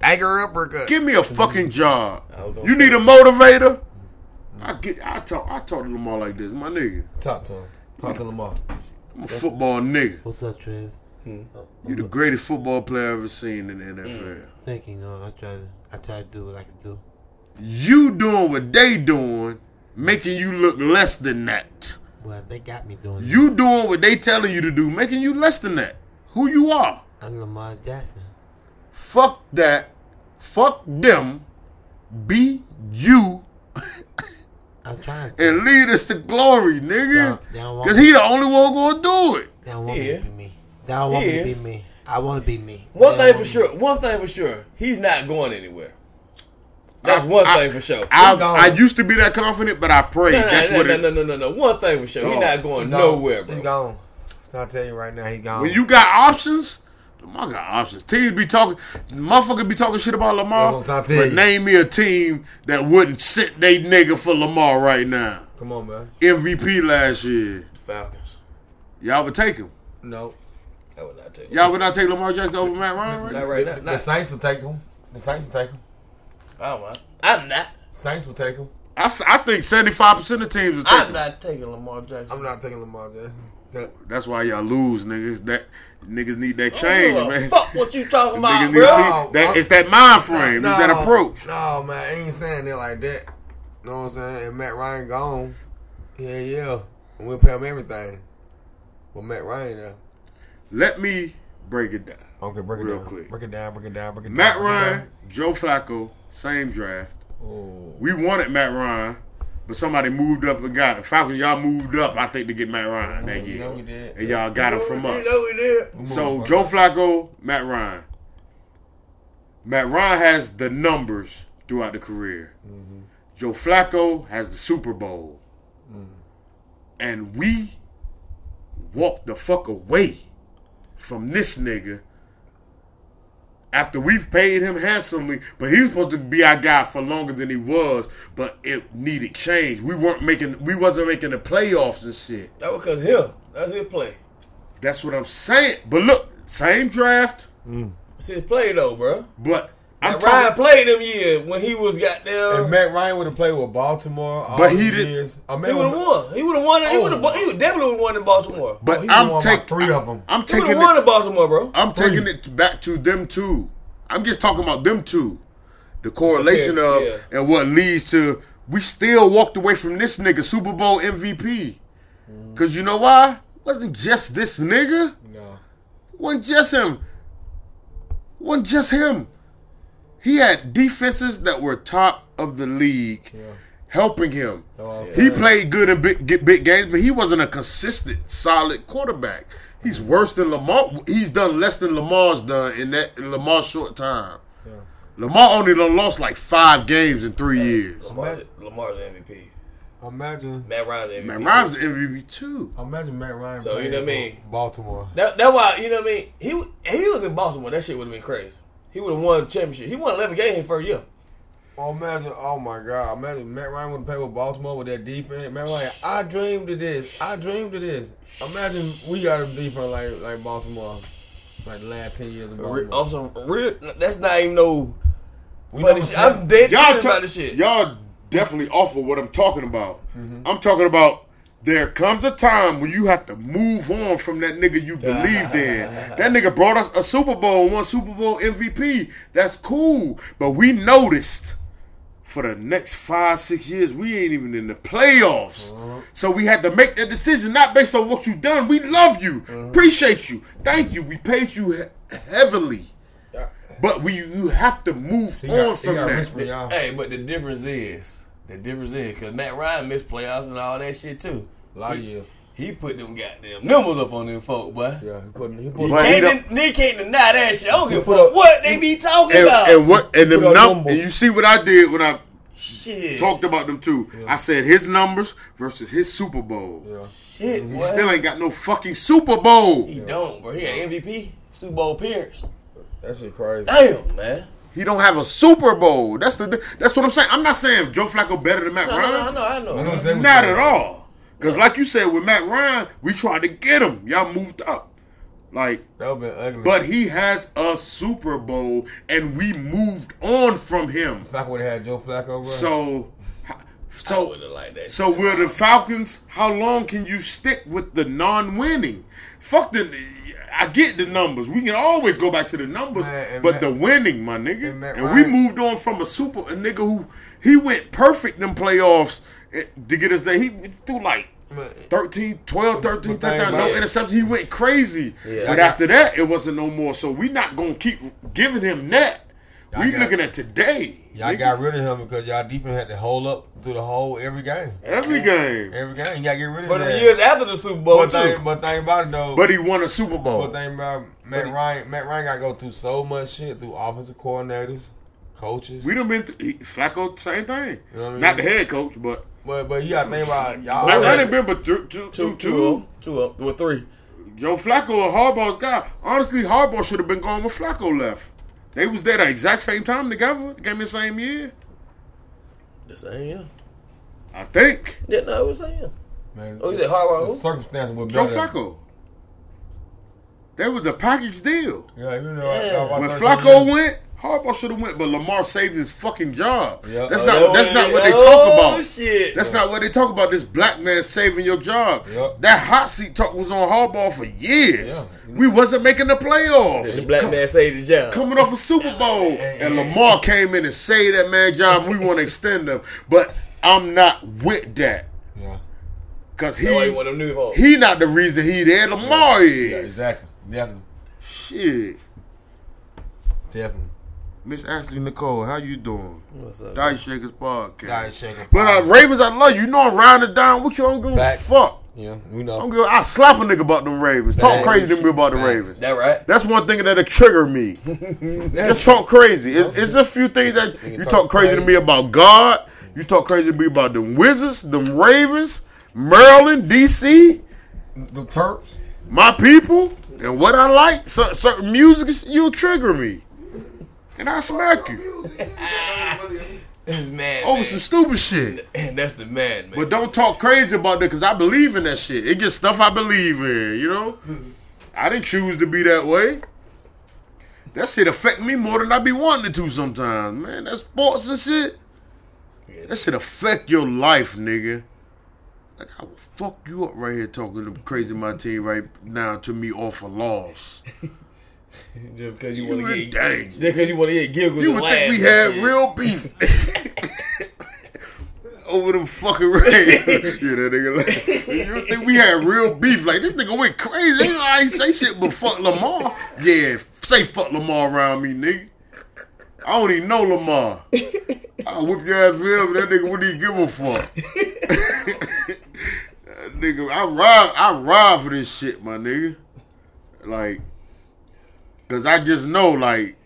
[SPEAKER 2] dagger uppercut.
[SPEAKER 1] give me a mm-hmm. fucking job.
[SPEAKER 3] I was gonna
[SPEAKER 1] You need a motivator. I get. I talk. I talk to them all like this, my nigga.
[SPEAKER 2] Talk to him. Talk to Lamar.
[SPEAKER 1] I'm a football nigga.
[SPEAKER 5] What's up, Trev? Hmm.
[SPEAKER 1] You the greatest football player I've ever seen in the NFL. Hmm.
[SPEAKER 5] Thank you. No, I try to I try to do what I can do.
[SPEAKER 1] You doing what they doing, making you look less than that.
[SPEAKER 5] Well, they got me doing
[SPEAKER 1] You
[SPEAKER 5] this.
[SPEAKER 1] doing what they telling you to do, making you less than that. Who you are.
[SPEAKER 5] I'm Lamar Jackson.
[SPEAKER 1] Fuck that. Fuck them. Be you
[SPEAKER 5] I'm trying to.
[SPEAKER 1] and lead us to glory, nigga.
[SPEAKER 5] don't- they don't want
[SPEAKER 1] Cause he the only one gonna do it.
[SPEAKER 5] They don't
[SPEAKER 3] Yeah.
[SPEAKER 5] be me. They don't want
[SPEAKER 3] He
[SPEAKER 5] me
[SPEAKER 3] is.
[SPEAKER 5] be me. I want to be me.
[SPEAKER 3] One thing for
[SPEAKER 5] want
[SPEAKER 3] sure. One thing for sure. He's not going anywhere. That's one
[SPEAKER 1] I-
[SPEAKER 3] thing for sure.
[SPEAKER 1] I. I used to be that confident, but I pray
[SPEAKER 3] no, no,
[SPEAKER 1] that's
[SPEAKER 3] no,
[SPEAKER 1] what
[SPEAKER 3] no,
[SPEAKER 1] it.
[SPEAKER 3] no, no, no, no. One thing for sure. He's not going
[SPEAKER 2] He
[SPEAKER 3] nowhere, bro.
[SPEAKER 2] He's gone. I'll tell you right now, he gone.
[SPEAKER 1] When you got options, Lamar got options. Teams be talking, motherfucker be talking shit about Lamar.
[SPEAKER 2] I'm trying to
[SPEAKER 1] But name me a team that wouldn't sit they nigga for Lamar right now.
[SPEAKER 2] Come on, man.
[SPEAKER 1] MVP last year.
[SPEAKER 3] The Falcons.
[SPEAKER 1] Y'all would take him.
[SPEAKER 2] No.
[SPEAKER 3] I would not take. Him.
[SPEAKER 1] Y'all would not take Lamar Jackson over Matt Ryan right
[SPEAKER 3] Not
[SPEAKER 1] now?
[SPEAKER 3] right now.
[SPEAKER 2] The Saints will take him. The Saints will take him.
[SPEAKER 3] I don't mind. I'm not.
[SPEAKER 2] Saints will take him.
[SPEAKER 1] I think 75% of teams will take
[SPEAKER 3] I'm
[SPEAKER 1] him.
[SPEAKER 3] not taking Lamar Jackson.
[SPEAKER 2] I'm not taking Lamar Jackson.
[SPEAKER 1] That's why y'all lose, niggas. That niggas need that change,
[SPEAKER 3] Oh,
[SPEAKER 1] man.
[SPEAKER 3] Fuck what you talking
[SPEAKER 1] Niggas
[SPEAKER 3] about,
[SPEAKER 1] need
[SPEAKER 3] bro.
[SPEAKER 1] to see that, it's that mind frame. it's that approach.
[SPEAKER 2] No, man, I ain't saying it like that. You know what I'm saying? And Matt Ryan gone. Yeah, yeah. And we'll pay him everything. But Matt Ryan there.
[SPEAKER 1] Let me break it down.
[SPEAKER 2] Okay, break it
[SPEAKER 1] Real
[SPEAKER 2] down.
[SPEAKER 1] quick.
[SPEAKER 2] Break it down, break it down, break it
[SPEAKER 1] Matt
[SPEAKER 2] down. break it
[SPEAKER 1] Ryan, Joe Flacco, same draft.
[SPEAKER 2] down. Oh.
[SPEAKER 1] We wanted Matt Ryan, but somebody moved up and got it. Falcons, y'all moved up, I think, to get Matt Ryan that
[SPEAKER 2] You
[SPEAKER 1] year.
[SPEAKER 2] know we did.
[SPEAKER 1] And y'all got him from us.
[SPEAKER 3] You know we did.
[SPEAKER 1] So
[SPEAKER 2] moved,
[SPEAKER 1] Joe. Flacco, Matt Ryan. Matt Ryan has the numbers throughout the career. Mm-hmm. Joe Flacco has the Super Bowl. Mm. And we walked the fuck away from this nigga after we've paid him handsomely, but he was supposed to be our guy for longer than he was, but it needed change. We weren't making we wasn't making the playoffs and shit.
[SPEAKER 3] That was because him. That's his play.
[SPEAKER 1] That's what I'm saying. But look, same draft,
[SPEAKER 3] It's his play though, bro.
[SPEAKER 1] but I'm
[SPEAKER 3] Matt
[SPEAKER 1] talking,
[SPEAKER 3] Ryan played them years when he was
[SPEAKER 2] If
[SPEAKER 3] goddamn.
[SPEAKER 2] Matt Ryan would have played with Baltimore, all
[SPEAKER 1] But he didn't-
[SPEAKER 2] Years, I mean,
[SPEAKER 3] He would have won. He would have won. He
[SPEAKER 2] Oh.
[SPEAKER 3] would have. He would definitely would won in Baltimore.
[SPEAKER 1] but
[SPEAKER 2] he
[SPEAKER 1] I'm taking
[SPEAKER 2] about three of 'em.
[SPEAKER 1] I'm
[SPEAKER 3] He would
[SPEAKER 1] taking
[SPEAKER 3] have won
[SPEAKER 1] it.
[SPEAKER 3] in Baltimore, bro.
[SPEAKER 1] I'm
[SPEAKER 2] Three.
[SPEAKER 1] taking it back to them two. I'm just talking about them two. The correlation
[SPEAKER 3] Okay,
[SPEAKER 1] of
[SPEAKER 3] yeah.
[SPEAKER 1] and what leads to we still walked away from this nigga Super Bowl MVP.
[SPEAKER 2] Mm-hmm.
[SPEAKER 1] Cause you know why? wasn't just this nigga.
[SPEAKER 2] No.
[SPEAKER 1] wasn't just him. wasn't just him. He had defenses that were top of the league
[SPEAKER 2] Yeah.
[SPEAKER 1] helping him.
[SPEAKER 2] That's
[SPEAKER 1] He played good in big, big games, but he wasn't a consistent, solid quarterback. He's mm-hmm. worse than Lamar. He's done less than Lamar's done in that in Lamar's short time.
[SPEAKER 2] Yeah.
[SPEAKER 1] Lamar only done lost like five games in three years.
[SPEAKER 3] Lamar's, Lamar's MVP.
[SPEAKER 2] Imagine.
[SPEAKER 3] Matt Ryan's MVP.
[SPEAKER 1] Man, Ryan's MVP too.
[SPEAKER 2] Imagine Matt Ryan.
[SPEAKER 3] So, you
[SPEAKER 2] playing
[SPEAKER 3] know what I mean?
[SPEAKER 2] Baltimore.
[SPEAKER 3] That, that's why you know what I mean. He if he was in Baltimore, that shit would have been crazy. He would have won the championship. He won 11 games for a year.
[SPEAKER 2] Oh, imagine, oh my God, imagine Matt Ryan would play with Baltimore with that defense. Matt Ryan, I dreamed of this. I dreamed of this. Imagine we got a defense like like Baltimore, like the last ten years of Baltimore.
[SPEAKER 3] Also, real, that's not even no
[SPEAKER 2] We
[SPEAKER 3] funny shit. I'm dead
[SPEAKER 1] Y'all,
[SPEAKER 3] serious
[SPEAKER 1] ta-
[SPEAKER 3] about this shit.
[SPEAKER 1] y'all definitely off of what I'm talking about. Mm-hmm. I'm talking about there comes a time when you have to move on from that nigga you believed in. That nigga brought us a Super Bowl, one Super Bowl MVP. That's cool. But we noticed for the next five, six years, we ain't even in the playoffs. So we had to make that decision, not based on what you done. We love you, appreciate you, thank you. We paid you he- heavily. But we you have to move
[SPEAKER 2] He
[SPEAKER 1] on
[SPEAKER 2] got,
[SPEAKER 1] from that.
[SPEAKER 2] rich from y'all.
[SPEAKER 3] Hey, but the difference is the difference is because Matt Ryan missed playoffs and all that shit too.
[SPEAKER 2] A lot of
[SPEAKER 3] he,
[SPEAKER 2] years.
[SPEAKER 3] He put them goddamn numbers up on them folk, boy.
[SPEAKER 2] Yeah, he put he
[SPEAKER 3] He
[SPEAKER 2] put.
[SPEAKER 1] He
[SPEAKER 3] can't, den- he can't deny that shit. I don't give a fuck
[SPEAKER 2] up-
[SPEAKER 3] what they be talking
[SPEAKER 1] and,
[SPEAKER 3] about.
[SPEAKER 1] and what and them
[SPEAKER 2] Put
[SPEAKER 1] num-
[SPEAKER 2] numbers.
[SPEAKER 1] and you see what I did when I
[SPEAKER 3] shit,
[SPEAKER 1] talked about them too. I said his numbers versus his Super Bowl.
[SPEAKER 2] Yeah.
[SPEAKER 3] shit.
[SPEAKER 1] He
[SPEAKER 3] boy.
[SPEAKER 1] still ain't got no fucking Super Bowl.
[SPEAKER 3] He don't, bro. He got MVP, Super Bowl appearance.
[SPEAKER 2] That shit crazy.
[SPEAKER 3] Damn, man.
[SPEAKER 1] He don't have a Super Bowl. That's the that's what I'm saying. I'm not saying Joe Flacco better than Matt
[SPEAKER 3] No, no, no, I know, I know.
[SPEAKER 2] I know exactly what
[SPEAKER 1] Not
[SPEAKER 2] you're
[SPEAKER 1] at all. Because like you said with Matt Ryan, we tried to get him. Y'all moved up. Like
[SPEAKER 2] That would been ugly.
[SPEAKER 1] but he has a Super Bowl and we moved on from him.
[SPEAKER 2] Flacco would have had Joe Flacco, bro.
[SPEAKER 1] So
[SPEAKER 3] I
[SPEAKER 1] so
[SPEAKER 3] would have liked that.
[SPEAKER 1] So will the Falcons? How long can you stick with the non-winning? Fuck the. I get the numbers. We can always go back to the numbers,
[SPEAKER 2] Man,
[SPEAKER 1] but
[SPEAKER 2] Matt-
[SPEAKER 1] the winning, my nigga.
[SPEAKER 2] and Matt
[SPEAKER 1] And, we moved on from a super a nigga who he went perfect in playoffs eh, to get us there. He threw like
[SPEAKER 2] Man,
[SPEAKER 1] 13, 12, 13 touchdowns, no
[SPEAKER 2] about it-
[SPEAKER 1] interceptions. He went crazy.
[SPEAKER 3] Yeah.
[SPEAKER 1] But after that, it wasn't no more. So we not gonna keep giving him that.
[SPEAKER 2] Y'all
[SPEAKER 1] We
[SPEAKER 2] got-
[SPEAKER 1] looking at today.
[SPEAKER 2] y'all
[SPEAKER 1] nigga.
[SPEAKER 2] got rid of him because y'all defense had to hold up through the whole every game.
[SPEAKER 1] every game.
[SPEAKER 2] Every game, you gotta get rid of
[SPEAKER 3] For
[SPEAKER 2] him.
[SPEAKER 3] the years after the Super Bowl,
[SPEAKER 2] But
[SPEAKER 3] too.
[SPEAKER 2] thing, but thing about it though,
[SPEAKER 1] But he won a Super Bowl.
[SPEAKER 2] But thing about Matt Ryan, Matt Ryan got to go through so much shit through offensive coordinators, coaches.
[SPEAKER 1] We done been th- he, Flacco, same thing.
[SPEAKER 2] You know what I
[SPEAKER 1] Not the head coach, but
[SPEAKER 2] but but you got to think about y'all.
[SPEAKER 1] Matt
[SPEAKER 3] right.
[SPEAKER 1] Ryan ain't been but two, two,
[SPEAKER 3] two,
[SPEAKER 1] two,
[SPEAKER 3] two, up, two up, or three.
[SPEAKER 1] Joe Flacco, or Harbaugh's guy. Honestly, Harbaugh should have been gone when Flacco left. They was there the exact same time together. They came in the same year,
[SPEAKER 3] The same, yeah.
[SPEAKER 1] I think.
[SPEAKER 3] Yeah, no, it was the same.
[SPEAKER 2] Man,
[SPEAKER 3] Oh, you said Harbaugh
[SPEAKER 2] The
[SPEAKER 3] who?
[SPEAKER 2] circumstances were
[SPEAKER 1] Joe
[SPEAKER 2] better.
[SPEAKER 1] Flacco. That was the package deal.
[SPEAKER 2] Yeah, you know.
[SPEAKER 3] Yeah.
[SPEAKER 1] When
[SPEAKER 2] 13
[SPEAKER 1] Flacco
[SPEAKER 2] years.
[SPEAKER 1] went, Harbaugh should have went, but Lamar saved his fucking job.
[SPEAKER 2] Yeah.
[SPEAKER 1] That's
[SPEAKER 3] Oh,
[SPEAKER 1] not
[SPEAKER 3] that
[SPEAKER 1] that's not what they
[SPEAKER 3] oh,
[SPEAKER 1] talk about.
[SPEAKER 3] shit.
[SPEAKER 1] That's not what they talk about. This black man saving your job.
[SPEAKER 2] Yep.
[SPEAKER 1] That hot seat talk was on Harbaugh for years.
[SPEAKER 2] Yeah.
[SPEAKER 1] We wasn't making the playoffs.
[SPEAKER 3] The black man saved the job.
[SPEAKER 1] Coming off a Super Bowl, and Lamar came in and saved that man job. We want to extend him, but I'm not with that
[SPEAKER 2] Yeah.
[SPEAKER 1] because
[SPEAKER 3] That's why he
[SPEAKER 1] he
[SPEAKER 3] new
[SPEAKER 1] he not the reason he there. Lamar is.
[SPEAKER 2] Yeah, exactly. Definitely.
[SPEAKER 1] Shit.
[SPEAKER 2] Definitely.
[SPEAKER 1] Miss Ashley Nicole, how you doing?
[SPEAKER 3] What's up?
[SPEAKER 1] Dice Shakers podcast.
[SPEAKER 2] Guys shaking.
[SPEAKER 1] But uh, Ravens, I love you. You know I'm rounding down with you. Don't give
[SPEAKER 2] Facts.
[SPEAKER 1] a fuck.
[SPEAKER 2] Yeah, we know.
[SPEAKER 1] don't give. I slap a nigga about them Ravens. Talk
[SPEAKER 2] Facts.
[SPEAKER 1] crazy to me about the
[SPEAKER 2] Facts.
[SPEAKER 1] Ravens.
[SPEAKER 3] That right?
[SPEAKER 1] That's one thing that'll trigger me. Just talk crazy. It's, it's a few things that you
[SPEAKER 2] talk
[SPEAKER 1] talk crazy to
[SPEAKER 2] crazy.
[SPEAKER 1] me about God. You talk crazy to me about them Wizards, them Ravens, Maryland, DC,
[SPEAKER 2] The Terps.
[SPEAKER 1] my people, and what I like. cer- certain music, you'll trigger me. And I smack you
[SPEAKER 3] That's mad.
[SPEAKER 1] over
[SPEAKER 3] man.
[SPEAKER 1] some stupid shit.
[SPEAKER 3] And that's the mad man.
[SPEAKER 1] But don't talk crazy about that because I believe in that shit. It gets stuff I believe in, you know? I didn't choose to be that way. That shit affect me more than I be wanting it to sometimes, man. That sports and shit. That shit affect your life, nigga. Like I will fuck you up right here talking to crazy my team right now to me off a loss.
[SPEAKER 3] just because you,
[SPEAKER 1] You
[SPEAKER 3] want to get,
[SPEAKER 1] danger.
[SPEAKER 3] just because you want to get giggles
[SPEAKER 1] You would think we had real beef. Over them fucking Ravens. yeah, that nigga like, you would think we had real beef. Like, this nigga went crazy. I ain't say shit but fuck Lamar. Yeah, say fuck Lamar around me, nigga. I don't even know Lamar. I'll whip your ass him, but that nigga wouldn't even give a fuck. Nigga, I ride, I ride for this shit, my nigga. Like, cause I just know, like,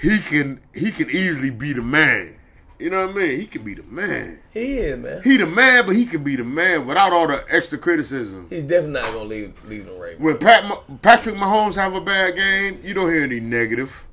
[SPEAKER 1] he can, he can easily be the man. You know what I mean? He can be the man.
[SPEAKER 3] He is, man.
[SPEAKER 1] He the man, but he can be the man without all the extra criticism.
[SPEAKER 3] He's definitely not going to leave, leave them Ravens.
[SPEAKER 1] When Pat, Patrick Mahomes have a bad game, you don't hear any negative.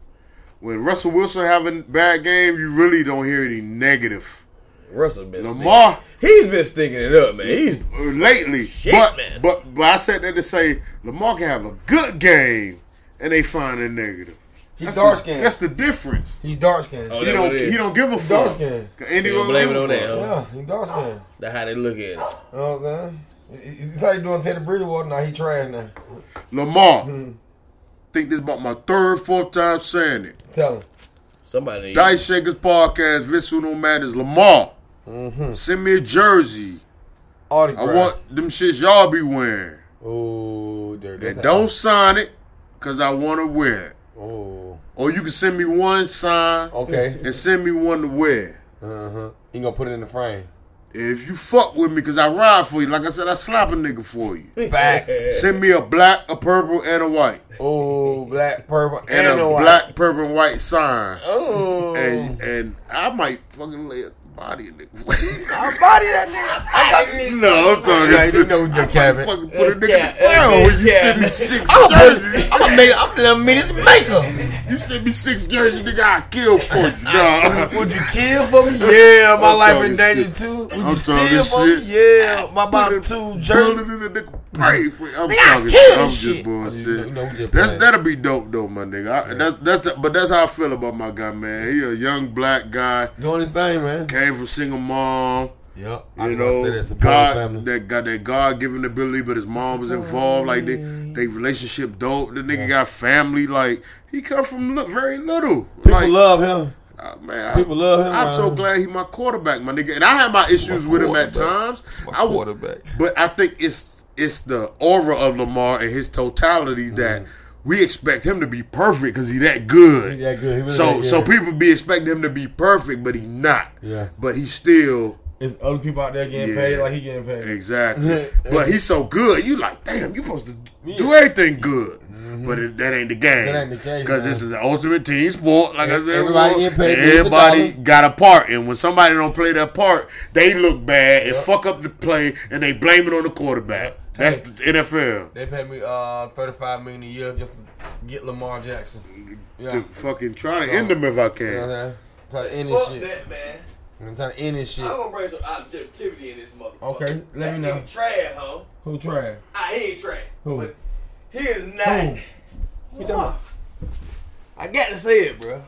[SPEAKER 1] When Russell Wilson have a bad game, you really don't hear any negative.
[SPEAKER 3] Russell been
[SPEAKER 1] Lamar
[SPEAKER 3] stinking. He's been stinking it up, man. He's
[SPEAKER 1] lately,
[SPEAKER 3] Shit,
[SPEAKER 1] but,
[SPEAKER 3] man.
[SPEAKER 1] but but I said that to say Lamar can have a good game and they find a negative.
[SPEAKER 2] He's
[SPEAKER 1] That's
[SPEAKER 2] dark
[SPEAKER 1] the-
[SPEAKER 2] skinned.
[SPEAKER 1] That's the difference.
[SPEAKER 2] He's dark skinned.
[SPEAKER 3] Oh,
[SPEAKER 1] He don't
[SPEAKER 3] what it is.
[SPEAKER 1] he don't give a
[SPEAKER 2] dark
[SPEAKER 1] fuck.
[SPEAKER 2] skinned.
[SPEAKER 1] And he
[SPEAKER 3] So
[SPEAKER 1] don't
[SPEAKER 3] blame it on that,
[SPEAKER 1] fuck.
[SPEAKER 3] huh?
[SPEAKER 2] Yeah, he dark skinned.
[SPEAKER 3] that's how they look at it.
[SPEAKER 2] You know what I'm saying? He's he's how he doing Teddy Bridgewater now. He trash now.
[SPEAKER 1] Lamar,
[SPEAKER 2] Hmm.
[SPEAKER 1] think this about my third, fourth time saying it.
[SPEAKER 2] Tell him.
[SPEAKER 3] Somebody.
[SPEAKER 1] Dice Shakers podcast, Vince Who No Matters, Lamar.
[SPEAKER 2] Mm-hmm.
[SPEAKER 1] Send me a jersey.
[SPEAKER 2] Autograph.
[SPEAKER 1] I want them shits y'all be wearing.
[SPEAKER 2] Oh, there.
[SPEAKER 1] And don't sign it, cause I want to wear it.
[SPEAKER 2] Oh.
[SPEAKER 1] Or you can send me one sign
[SPEAKER 2] Okay.
[SPEAKER 1] and send me one to wear.
[SPEAKER 2] Uh huh. You gonna put it in the frame?
[SPEAKER 1] If you fuck with me, cause I ride for you, like I said, I slap a nigga for you.
[SPEAKER 2] Facts.
[SPEAKER 1] Send me a black, a purple, and a white,
[SPEAKER 2] oh, black, purple,
[SPEAKER 1] and,
[SPEAKER 2] and,
[SPEAKER 1] a
[SPEAKER 2] white.
[SPEAKER 1] black, purple, and white sign,
[SPEAKER 2] Oh.
[SPEAKER 1] and and I might fucking lay a body a nigga.
[SPEAKER 2] I'll body that nigga. I got niggas.
[SPEAKER 1] no, I'm talking.
[SPEAKER 2] Yeah, you know the cabin.
[SPEAKER 1] Fucking put a nigga
[SPEAKER 3] Yeah,
[SPEAKER 1] in the ground
[SPEAKER 3] yeah,
[SPEAKER 1] when you
[SPEAKER 3] yeah.
[SPEAKER 1] send me six
[SPEAKER 2] I'm
[SPEAKER 1] jerseys.
[SPEAKER 2] I'm gonna make. I'm gonna me this maker.
[SPEAKER 1] You send me six jerseys, nigga, I kill for you. Nah.
[SPEAKER 2] Would you kill for me? Yeah, my
[SPEAKER 1] I'm
[SPEAKER 2] life in danger
[SPEAKER 1] shit.
[SPEAKER 2] too. Would
[SPEAKER 1] I'm
[SPEAKER 2] you steal for
[SPEAKER 1] shit.
[SPEAKER 2] me? Yeah, my bottom two jerseys.
[SPEAKER 1] In the nigga, pray for you. I'm talking. I'm just
[SPEAKER 2] shit.
[SPEAKER 1] bullshit.
[SPEAKER 2] You know- you know, just
[SPEAKER 1] That's
[SPEAKER 2] playing.
[SPEAKER 1] that'll be dope though, my nigga. I, that's that's but that's how I feel about my guy, man. He a young black guy,
[SPEAKER 2] Doing his thing, man.
[SPEAKER 1] came from single mom.
[SPEAKER 2] Yep.
[SPEAKER 1] You know,
[SPEAKER 2] support
[SPEAKER 1] God
[SPEAKER 2] family.
[SPEAKER 1] that got that God given ability, but his mom was involved. Like they, they relationship dope. The nigga got family. Like he come from look very little.
[SPEAKER 2] People
[SPEAKER 1] like,
[SPEAKER 2] love him.
[SPEAKER 1] uh, man,
[SPEAKER 2] people
[SPEAKER 1] I,
[SPEAKER 2] love him,
[SPEAKER 1] I'm so glad he my quarterback, my nigga. And I had my issues with him at times. I would- but I think it's it's the aura of Lamar and his totality that we expect him to be perfect because he that good.
[SPEAKER 2] He that good. He
[SPEAKER 1] so
[SPEAKER 2] that
[SPEAKER 1] so people be expecting him to be perfect, but he not.
[SPEAKER 2] Yeah.
[SPEAKER 1] But he still
[SPEAKER 2] There's other people out there getting
[SPEAKER 1] Yeah.
[SPEAKER 2] paid like he getting paid.
[SPEAKER 1] exactly. but he's so good. You like, damn, you supposed to do everything good. But it, that ain't the game.
[SPEAKER 2] Mm-hmm. That ain't the case,
[SPEAKER 1] Because this is the ultimate team sport. Like I said,
[SPEAKER 2] Everybody
[SPEAKER 1] before, everybody got a part, and when somebody don't play their part, they look bad and
[SPEAKER 2] Yep.
[SPEAKER 1] fuck up the play, and they blame it on the quarterback. That's the NFL.
[SPEAKER 2] They paid me uh 35 million a year just to get Lamar Jackson. Yeah.
[SPEAKER 1] To fucking try to
[SPEAKER 2] So-
[SPEAKER 1] end them if I
[SPEAKER 2] You know
[SPEAKER 1] can.
[SPEAKER 2] I'm saying? Try to end this shit.
[SPEAKER 3] Fuck
[SPEAKER 2] shit.
[SPEAKER 3] that, man.
[SPEAKER 2] I'm trying to end this shit.
[SPEAKER 3] I'm gonna bring some objectivity in this motherfucker.
[SPEAKER 2] Okay, let
[SPEAKER 3] that
[SPEAKER 2] me know.
[SPEAKER 3] nigga trash, huh?
[SPEAKER 2] Who trash?
[SPEAKER 3] He ain't trash.
[SPEAKER 2] Who?
[SPEAKER 3] But he is not.
[SPEAKER 2] Who? You talking about?
[SPEAKER 3] I got to say it, bro.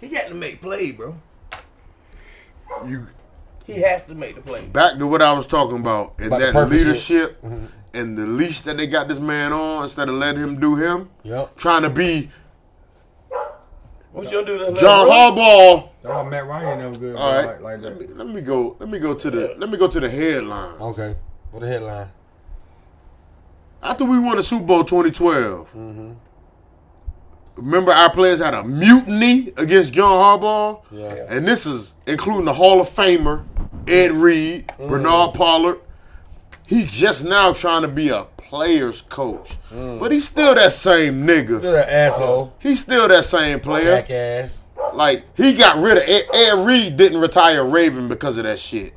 [SPEAKER 3] He got to make play, bro.
[SPEAKER 1] You
[SPEAKER 3] He has to make the play.
[SPEAKER 1] back to what I was talking about and
[SPEAKER 2] About the
[SPEAKER 1] that
[SPEAKER 2] perfect
[SPEAKER 1] leadership and the leash that they got this man on instead of letting him do him.
[SPEAKER 2] Yep.
[SPEAKER 1] Trying to be
[SPEAKER 3] What you gonna do? To let
[SPEAKER 1] John? Harbaugh.
[SPEAKER 2] That's why Matt Ryan never good.
[SPEAKER 1] All right,
[SPEAKER 2] Like, like
[SPEAKER 1] let, me, let me go. Let me go to the. Let me go to the headline.
[SPEAKER 2] Okay. What the headline?
[SPEAKER 1] After we won the Super Bowl 2012,
[SPEAKER 2] Mm-hmm.
[SPEAKER 1] remember our players had a mutiny against John Harbaugh,
[SPEAKER 2] Yeah.
[SPEAKER 1] and this is including the Hall of Famer Ed Reed,
[SPEAKER 2] Mm-hmm.
[SPEAKER 1] Bernard Pollard. He's just now trying to be a player's coach,
[SPEAKER 2] Mm.
[SPEAKER 1] but he's still that same nigga.
[SPEAKER 2] Still that asshole.
[SPEAKER 1] He's still that same player.
[SPEAKER 2] Jackass.
[SPEAKER 1] Like he got rid of Ed, Ed Reed. Didn't retire Raven because of that shit.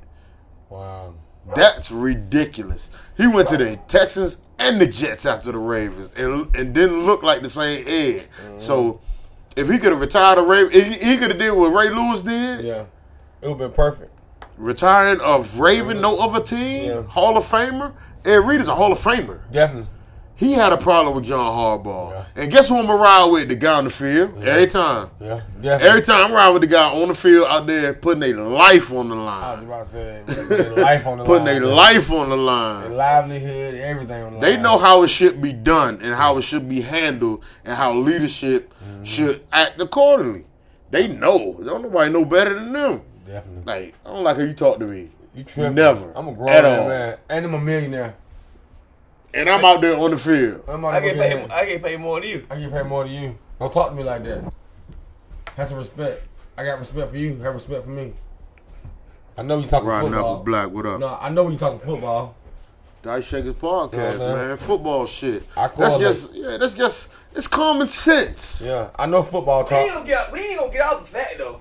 [SPEAKER 2] Wow.
[SPEAKER 1] That's ridiculous. He went to the Texans and the Jets after the Ravens and, and didn't look like the same Ed. So if he could have retired a Raven, he, he could have did what Ray Lewis did,
[SPEAKER 2] Yeah. It would have been perfect.
[SPEAKER 1] Retiring of Raven, no other team,
[SPEAKER 2] Yeah.
[SPEAKER 1] Hall of Famer. Ed Reed is a Hall of Famer.
[SPEAKER 2] Definitely.
[SPEAKER 1] He had a problem with John Harbaugh.
[SPEAKER 2] Yeah.
[SPEAKER 1] And guess who I'm going to ride with? The guy on the field. Every time.
[SPEAKER 2] Yeah. Definitely.
[SPEAKER 1] Every time I'm riding with the guy on the field out there putting their life on the line.
[SPEAKER 2] I was about to say, putting their life on the
[SPEAKER 1] Putting
[SPEAKER 2] line.
[SPEAKER 1] their life on the
[SPEAKER 2] Their
[SPEAKER 1] line.
[SPEAKER 2] livelihood, everything on the
[SPEAKER 1] They
[SPEAKER 2] line.
[SPEAKER 1] know how it should be done and how it should be handled and how leadership mm-hmm. should act accordingly. They know. Don't nobody know better than them.
[SPEAKER 2] Definitely.
[SPEAKER 1] Like, I don't like how you talk to me.
[SPEAKER 2] You tripping.
[SPEAKER 1] Never.
[SPEAKER 2] I'm a grown
[SPEAKER 1] At
[SPEAKER 2] man,
[SPEAKER 1] all.
[SPEAKER 2] man. And I'm a millionaire.
[SPEAKER 1] And I'm out there on the field.
[SPEAKER 2] I'm out
[SPEAKER 3] I
[SPEAKER 2] there
[SPEAKER 3] get
[SPEAKER 2] working
[SPEAKER 3] paid.
[SPEAKER 2] here.
[SPEAKER 3] I get paid more than you.
[SPEAKER 2] I get paid more than you. Don't talk to me like that. Have some respect. I got respect for you. Have respect for me. I know you talking
[SPEAKER 1] Riding
[SPEAKER 2] football.
[SPEAKER 1] up with Black, what up?
[SPEAKER 2] No, I know you talking football.
[SPEAKER 1] Dice Shakers podcast,
[SPEAKER 2] You know what I'm saying?
[SPEAKER 1] man. Football shit.
[SPEAKER 2] I
[SPEAKER 1] That's
[SPEAKER 2] correlate.
[SPEAKER 1] just, yeah, that's just, it's common sense.
[SPEAKER 2] Yeah, I know football
[SPEAKER 3] We ain't
[SPEAKER 2] talk.
[SPEAKER 3] gonna get. We ain't gonna get out the fact though.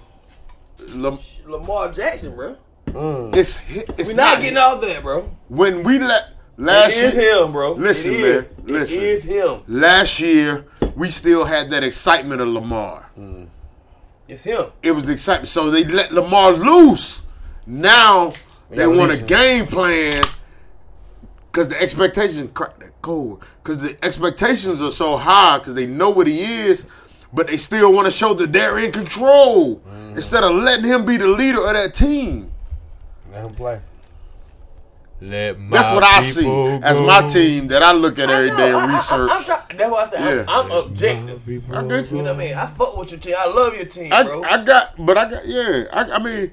[SPEAKER 1] Lam-
[SPEAKER 3] Lamar Jackson, bro.
[SPEAKER 1] It's, hi- it's
[SPEAKER 3] We not getting all that, bro.
[SPEAKER 1] When we let, last
[SPEAKER 3] It is
[SPEAKER 1] year,
[SPEAKER 3] him, bro.
[SPEAKER 1] Listen,
[SPEAKER 3] it
[SPEAKER 1] man,
[SPEAKER 3] is.
[SPEAKER 1] listen.
[SPEAKER 3] It is him.
[SPEAKER 1] last year, we still had that excitement of Lamar.
[SPEAKER 3] It's him.
[SPEAKER 1] it was the excitement. So they let Lamar loose. Now they
[SPEAKER 2] Yeah,
[SPEAKER 1] want a
[SPEAKER 2] listen.
[SPEAKER 1] game plan because the expectations crack that code. Because the expectations are so high because they know what he is, but they still want to show that they're in control
[SPEAKER 2] Mm. Mm.
[SPEAKER 1] instead of letting him be the leader of that team.
[SPEAKER 2] Let him play. Let my
[SPEAKER 1] That's what I see
[SPEAKER 2] people
[SPEAKER 1] as my team that I look at every
[SPEAKER 3] I
[SPEAKER 1] day
[SPEAKER 3] know,
[SPEAKER 1] and
[SPEAKER 3] I- I-
[SPEAKER 1] research.
[SPEAKER 3] I, am try, that's what I said.
[SPEAKER 1] Yeah.
[SPEAKER 3] I'm, I'm objective.
[SPEAKER 1] I get
[SPEAKER 3] You
[SPEAKER 1] you.
[SPEAKER 3] know what I mean? I fuck with your team. I love your team,
[SPEAKER 1] I,
[SPEAKER 3] bro.
[SPEAKER 1] I got, but I got, yeah. I, I mean,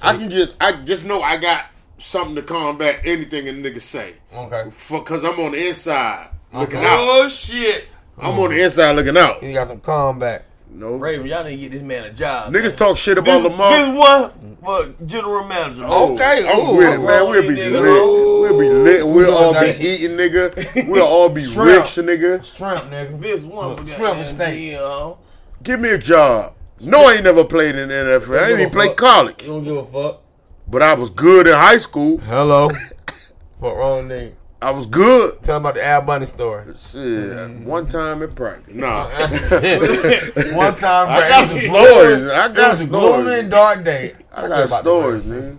[SPEAKER 1] I can just, I just know I got something to combat anything a nigga say.
[SPEAKER 2] Okay.
[SPEAKER 1] Cause I'm on the inside looking
[SPEAKER 2] Okay.
[SPEAKER 1] out.
[SPEAKER 3] oh shit,
[SPEAKER 1] I'm on the inside looking out.
[SPEAKER 2] You got some comeback.
[SPEAKER 1] No
[SPEAKER 3] Raven, y'all need to get this man a job.
[SPEAKER 1] niggas
[SPEAKER 3] man.
[SPEAKER 1] talk shit
[SPEAKER 3] This,
[SPEAKER 1] about Lamar.
[SPEAKER 3] this one for general manager.
[SPEAKER 1] Oh,
[SPEAKER 2] Okay,
[SPEAKER 1] I'm with it, man. We'll be
[SPEAKER 3] these
[SPEAKER 1] lit.
[SPEAKER 3] niggas.
[SPEAKER 1] We'll be lit. We'll
[SPEAKER 2] Who's
[SPEAKER 1] all
[SPEAKER 2] on
[SPEAKER 1] be eating, nigga. We'll all be
[SPEAKER 2] Shrimp.
[SPEAKER 1] rich, nigga.
[SPEAKER 2] Shrimp, nigga.
[SPEAKER 3] This one for
[SPEAKER 2] Shrimp
[SPEAKER 3] goddamn
[SPEAKER 2] and steak.
[SPEAKER 1] Give me a job. No, I ain't never played in the NFL. I ain't even played college,
[SPEAKER 2] You don't give a fuck.
[SPEAKER 1] but I was good in high school.
[SPEAKER 2] Hello. Fuck wrong nigga.
[SPEAKER 1] I was good.
[SPEAKER 2] Tell him about the Al Bunny story.
[SPEAKER 1] Shit, one time in practice. Nah.
[SPEAKER 2] One time,
[SPEAKER 1] I
[SPEAKER 2] bro,
[SPEAKER 1] got some
[SPEAKER 2] a
[SPEAKER 1] stories.
[SPEAKER 2] gloomy-
[SPEAKER 1] I
[SPEAKER 2] it
[SPEAKER 1] got
[SPEAKER 2] was a gloomy
[SPEAKER 1] stories.
[SPEAKER 2] and dark day.
[SPEAKER 1] I
[SPEAKER 2] care
[SPEAKER 1] got
[SPEAKER 2] about the
[SPEAKER 1] stories,
[SPEAKER 2] Ravens.
[SPEAKER 1] nigga.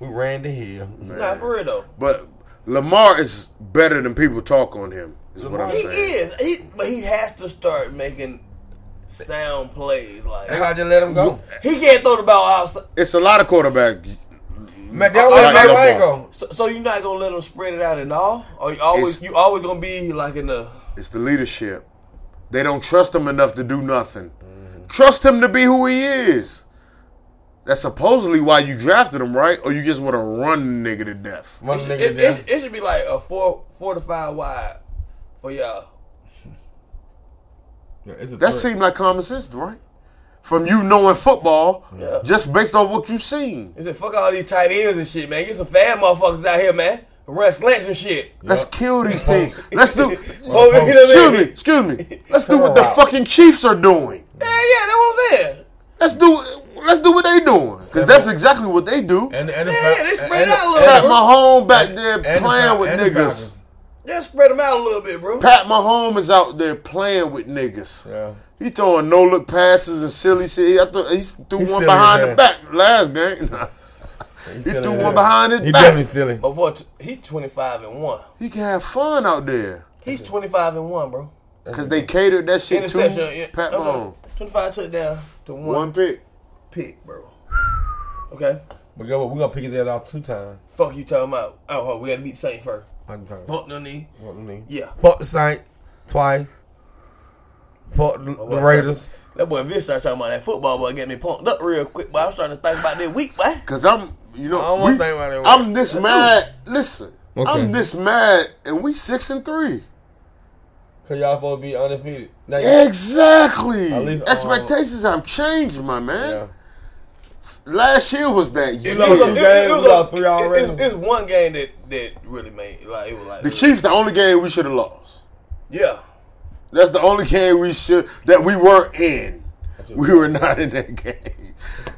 [SPEAKER 2] We ran the hill.
[SPEAKER 3] Nah, for real though.
[SPEAKER 1] But Lamar is better than people talk on him. Is what I'm saying.
[SPEAKER 3] He is. He, but he has to start making sound plays. Like
[SPEAKER 2] How'd you let him go?
[SPEAKER 3] he can't throw the ball outside.
[SPEAKER 1] It's a lot of quarterbacks.
[SPEAKER 2] Man, that
[SPEAKER 3] I
[SPEAKER 2] was
[SPEAKER 3] like
[SPEAKER 2] Matt
[SPEAKER 1] that
[SPEAKER 2] go.
[SPEAKER 3] So, so you're not gonna let him spread it out at all, or you always
[SPEAKER 1] It's-
[SPEAKER 3] you always gonna be like in the.
[SPEAKER 1] It's the leadership. They don't trust him enough to do nothing. Trust him to be who he is. That's supposedly why you drafted him, right? Or you just want to run the nigga to death.
[SPEAKER 2] Run
[SPEAKER 3] It
[SPEAKER 2] the
[SPEAKER 3] should,
[SPEAKER 2] nigga
[SPEAKER 3] it,
[SPEAKER 2] down.
[SPEAKER 3] it, it should be like a four four to five wide for y'all.
[SPEAKER 2] Yeah, it's a
[SPEAKER 1] That
[SPEAKER 2] threat.
[SPEAKER 1] seemed like common sense, right? From you knowing football,
[SPEAKER 3] Yeah.
[SPEAKER 1] just based on what you've seen.
[SPEAKER 3] He said, "Fuck all these tight ends and shit, man. Get some fast motherfuckers out here, man. Run slants and shit."
[SPEAKER 1] Let's kill these things. Let's do.
[SPEAKER 3] Oh, you know what I
[SPEAKER 1] Excuse me. Excuse me. Let's do what the fucking Chiefs are doing.
[SPEAKER 3] Yeah, yeah, that's what I'm saying.
[SPEAKER 1] Let's do. Let's do what they doing. Because that's exactly what they do.
[SPEAKER 2] And, and the
[SPEAKER 3] Yeah,
[SPEAKER 2] Fal-
[SPEAKER 3] they spread
[SPEAKER 2] and-
[SPEAKER 3] out a
[SPEAKER 2] and-
[SPEAKER 3] little
[SPEAKER 1] Pat
[SPEAKER 3] bit.
[SPEAKER 1] Mahomes back there
[SPEAKER 2] and
[SPEAKER 1] playing
[SPEAKER 2] Fal-
[SPEAKER 1] with
[SPEAKER 2] and the
[SPEAKER 1] niggas.
[SPEAKER 2] Falcons.
[SPEAKER 3] Just spread them out a little bit, bro.
[SPEAKER 1] Pat Mahomes is out there playing with niggas.
[SPEAKER 2] Yeah.
[SPEAKER 1] He throwing no look passes and silly shit. I thought he threw
[SPEAKER 2] He's
[SPEAKER 1] one behind the back last game.
[SPEAKER 2] He
[SPEAKER 1] he threw one
[SPEAKER 2] hell.
[SPEAKER 1] behind his
[SPEAKER 2] He
[SPEAKER 1] back.
[SPEAKER 2] definitely silly.
[SPEAKER 3] But for t- he 25 and one.
[SPEAKER 1] He can have fun out there
[SPEAKER 3] He's 25 and one, bro.
[SPEAKER 1] because they catered that shit
[SPEAKER 3] Interception,
[SPEAKER 1] to
[SPEAKER 3] yeah.
[SPEAKER 1] Pat
[SPEAKER 3] Okay.
[SPEAKER 1] Mahomes.
[SPEAKER 3] 25 touchdown to one,
[SPEAKER 1] One pick.
[SPEAKER 3] pick, bro. Okay?
[SPEAKER 2] But go, we gonna pick his ass out two times.
[SPEAKER 3] Fuck you talking about. Oh, we gotta beat the Saints first.
[SPEAKER 2] One time.
[SPEAKER 3] Fuck no knee.
[SPEAKER 2] What do you mean?
[SPEAKER 3] Yeah.
[SPEAKER 2] Fuck the Saint twice. Fuck the,
[SPEAKER 3] Oh,
[SPEAKER 2] the? Raiders.
[SPEAKER 3] That boy Vince started talking about that football boy getting me pumped up real quick, but I was trying to think about that week, boy.
[SPEAKER 1] Cause I'm, you know,
[SPEAKER 2] I don't wanna
[SPEAKER 1] we-
[SPEAKER 2] think about it.
[SPEAKER 1] I'm this mad. Listen,
[SPEAKER 2] Okay.
[SPEAKER 1] I'm this mad, and we six and three.
[SPEAKER 2] Cause y'all supposed to be undefeated. Now
[SPEAKER 1] Exactly.
[SPEAKER 2] At least, um,
[SPEAKER 1] Expectations have changed, my man.
[SPEAKER 2] Yeah.
[SPEAKER 1] Last year was that year.
[SPEAKER 2] It lost two games, we lost three
[SPEAKER 3] it-
[SPEAKER 2] already.
[SPEAKER 3] It's, it's one game that that really made like it was like
[SPEAKER 1] The Chiefs, the only game we should have lost.
[SPEAKER 3] Yeah.
[SPEAKER 1] That's the only game we should that we weren't in. We were not in that game.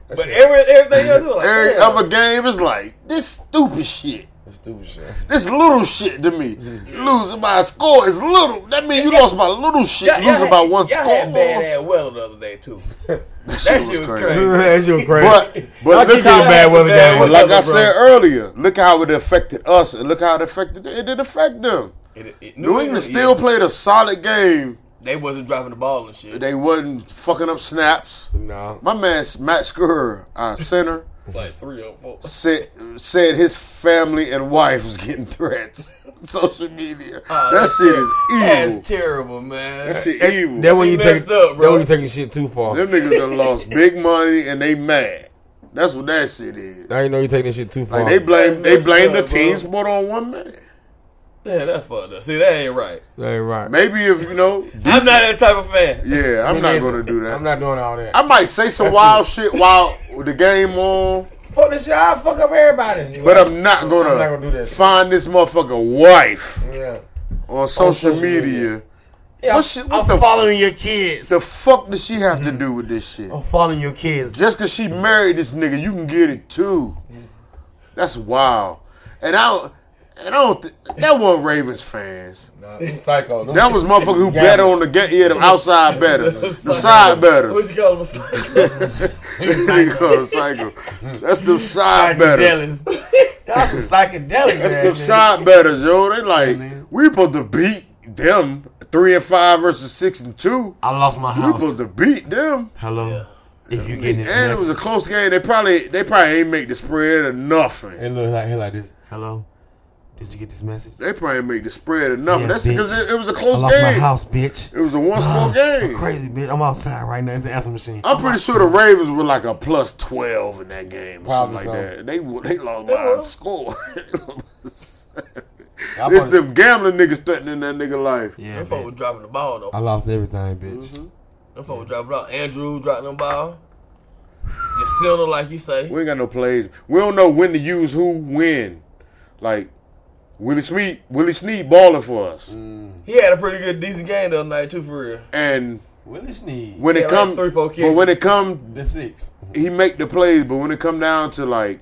[SPEAKER 3] But every, everything else was like
[SPEAKER 1] Every
[SPEAKER 3] damn.
[SPEAKER 1] other game is like this stupid shit.
[SPEAKER 2] That's stupid shit.
[SPEAKER 1] This little shit to me. Losing by a score is little. That means you lost by little shit.
[SPEAKER 3] Y'all- y'all
[SPEAKER 1] losing
[SPEAKER 3] had-
[SPEAKER 1] by one
[SPEAKER 3] y'all
[SPEAKER 1] score.
[SPEAKER 3] had bad ass weather the other day too.
[SPEAKER 1] That
[SPEAKER 3] That shit was crazy.
[SPEAKER 2] That's your crazy.
[SPEAKER 1] But but look
[SPEAKER 2] keep
[SPEAKER 1] how
[SPEAKER 2] bad weather
[SPEAKER 3] bad
[SPEAKER 2] games.
[SPEAKER 1] But like I
[SPEAKER 3] bro.
[SPEAKER 1] said earlier, look how it affected us, and look how it affected them. It didn't affect them.
[SPEAKER 3] It- it-
[SPEAKER 1] New England still
[SPEAKER 3] yeah,
[SPEAKER 1] played a solid game.
[SPEAKER 3] They wasn't dropping the ball and shit.
[SPEAKER 1] They wasn't fucking up snaps.
[SPEAKER 2] No.
[SPEAKER 1] My man Matt Skura, our center,
[SPEAKER 3] like three or four.
[SPEAKER 1] said said his family and wife was getting threats. Social media.
[SPEAKER 3] Oh,
[SPEAKER 1] that shit
[SPEAKER 3] ter-
[SPEAKER 1] is evil.
[SPEAKER 3] That's terrible, man.
[SPEAKER 1] That shit evil.
[SPEAKER 2] That when you take.
[SPEAKER 3] messed up,
[SPEAKER 2] That
[SPEAKER 3] bro.
[SPEAKER 2] when you taking shit too far.
[SPEAKER 1] Them niggas done lost big money and they mad. That's what that shit is.
[SPEAKER 2] I you know you taking this shit too far.
[SPEAKER 1] Like they blame they
[SPEAKER 3] That's
[SPEAKER 1] blame the
[SPEAKER 3] messed up,
[SPEAKER 1] team
[SPEAKER 3] bro.
[SPEAKER 1] sport on one man.
[SPEAKER 3] Yeah, that's fucked up. See, that ain't right.
[SPEAKER 2] That ain't right.
[SPEAKER 1] Maybe if you know,
[SPEAKER 3] I'm not that type of fan.
[SPEAKER 1] yeah, I'm not gonna do that.
[SPEAKER 2] I'm not doing all that.
[SPEAKER 1] I might say some wild shit while the game on,
[SPEAKER 2] fuck this shit. I fuck up everybody.
[SPEAKER 1] but I'm not gonna,
[SPEAKER 2] I'm not gonna do that
[SPEAKER 1] find this motherfucker wife
[SPEAKER 2] Yeah.
[SPEAKER 1] on social,
[SPEAKER 2] social
[SPEAKER 1] media.
[SPEAKER 2] media. Yeah,
[SPEAKER 1] What shit- what
[SPEAKER 2] I'm
[SPEAKER 1] the-
[SPEAKER 2] following your kids.
[SPEAKER 1] The fuck does she have to do with this shit?
[SPEAKER 2] I'm following your kids.
[SPEAKER 1] Just cause she married this nigga, you can get it too. That's wild. And I don't, and I don't. Th- that wasn't Ravens fans.
[SPEAKER 2] Nah, them psycho. Them-
[SPEAKER 1] That was motherfucker who bet on the game. Yeah, the outside better, the side better.
[SPEAKER 3] What you call them?
[SPEAKER 1] Nigga called a cycle. That's the side betters.
[SPEAKER 2] That's some psychedelics.
[SPEAKER 1] That's the side betters, yo. They like
[SPEAKER 2] man.
[SPEAKER 1] we supposed to beat them three and five versus six and two.
[SPEAKER 2] I lost my house.
[SPEAKER 1] We supposed to beat them.
[SPEAKER 2] Hello. If you getting this
[SPEAKER 1] And it was a close game. They probably they probably ain't make the spread or nothing.
[SPEAKER 2] it look like it like this. Hello. Did you get this message?
[SPEAKER 1] They probably made the spread enough.
[SPEAKER 2] Yeah,
[SPEAKER 1] That's because it, it was a close
[SPEAKER 2] lost my
[SPEAKER 1] game.
[SPEAKER 2] house, bitch.
[SPEAKER 1] It was a one score game.
[SPEAKER 2] Crazy bitch. I'm outside right now. It's an answer machine.
[SPEAKER 1] I'm pretty sure the Ravens were like a plus twelve in that game or
[SPEAKER 2] Probably
[SPEAKER 1] something like
[SPEAKER 2] so.
[SPEAKER 1] that. They they lost by a score.
[SPEAKER 2] I
[SPEAKER 1] it's
[SPEAKER 2] probably-
[SPEAKER 1] them gambling niggas threatening that nigga life.
[SPEAKER 2] Yeah,
[SPEAKER 3] Them folks was dropping the ball though.
[SPEAKER 2] I lost everything, bitch.
[SPEAKER 1] Mm-hmm.
[SPEAKER 3] Them folks was dropping the ball. Andrew dropping the ball. The center, like you say.
[SPEAKER 1] We ain't got no plays. We don't know when to use who when. Like Willie Snead, Willie Snead balling for us, mm.
[SPEAKER 3] He had a pretty good, decent game the other night too, for real.
[SPEAKER 1] and
[SPEAKER 2] Willie Snead.
[SPEAKER 1] when
[SPEAKER 3] Yeah,
[SPEAKER 1] it
[SPEAKER 3] like
[SPEAKER 1] come,
[SPEAKER 3] three, four
[SPEAKER 1] but when it come,
[SPEAKER 2] The six.
[SPEAKER 1] he make the plays. But when it come down to like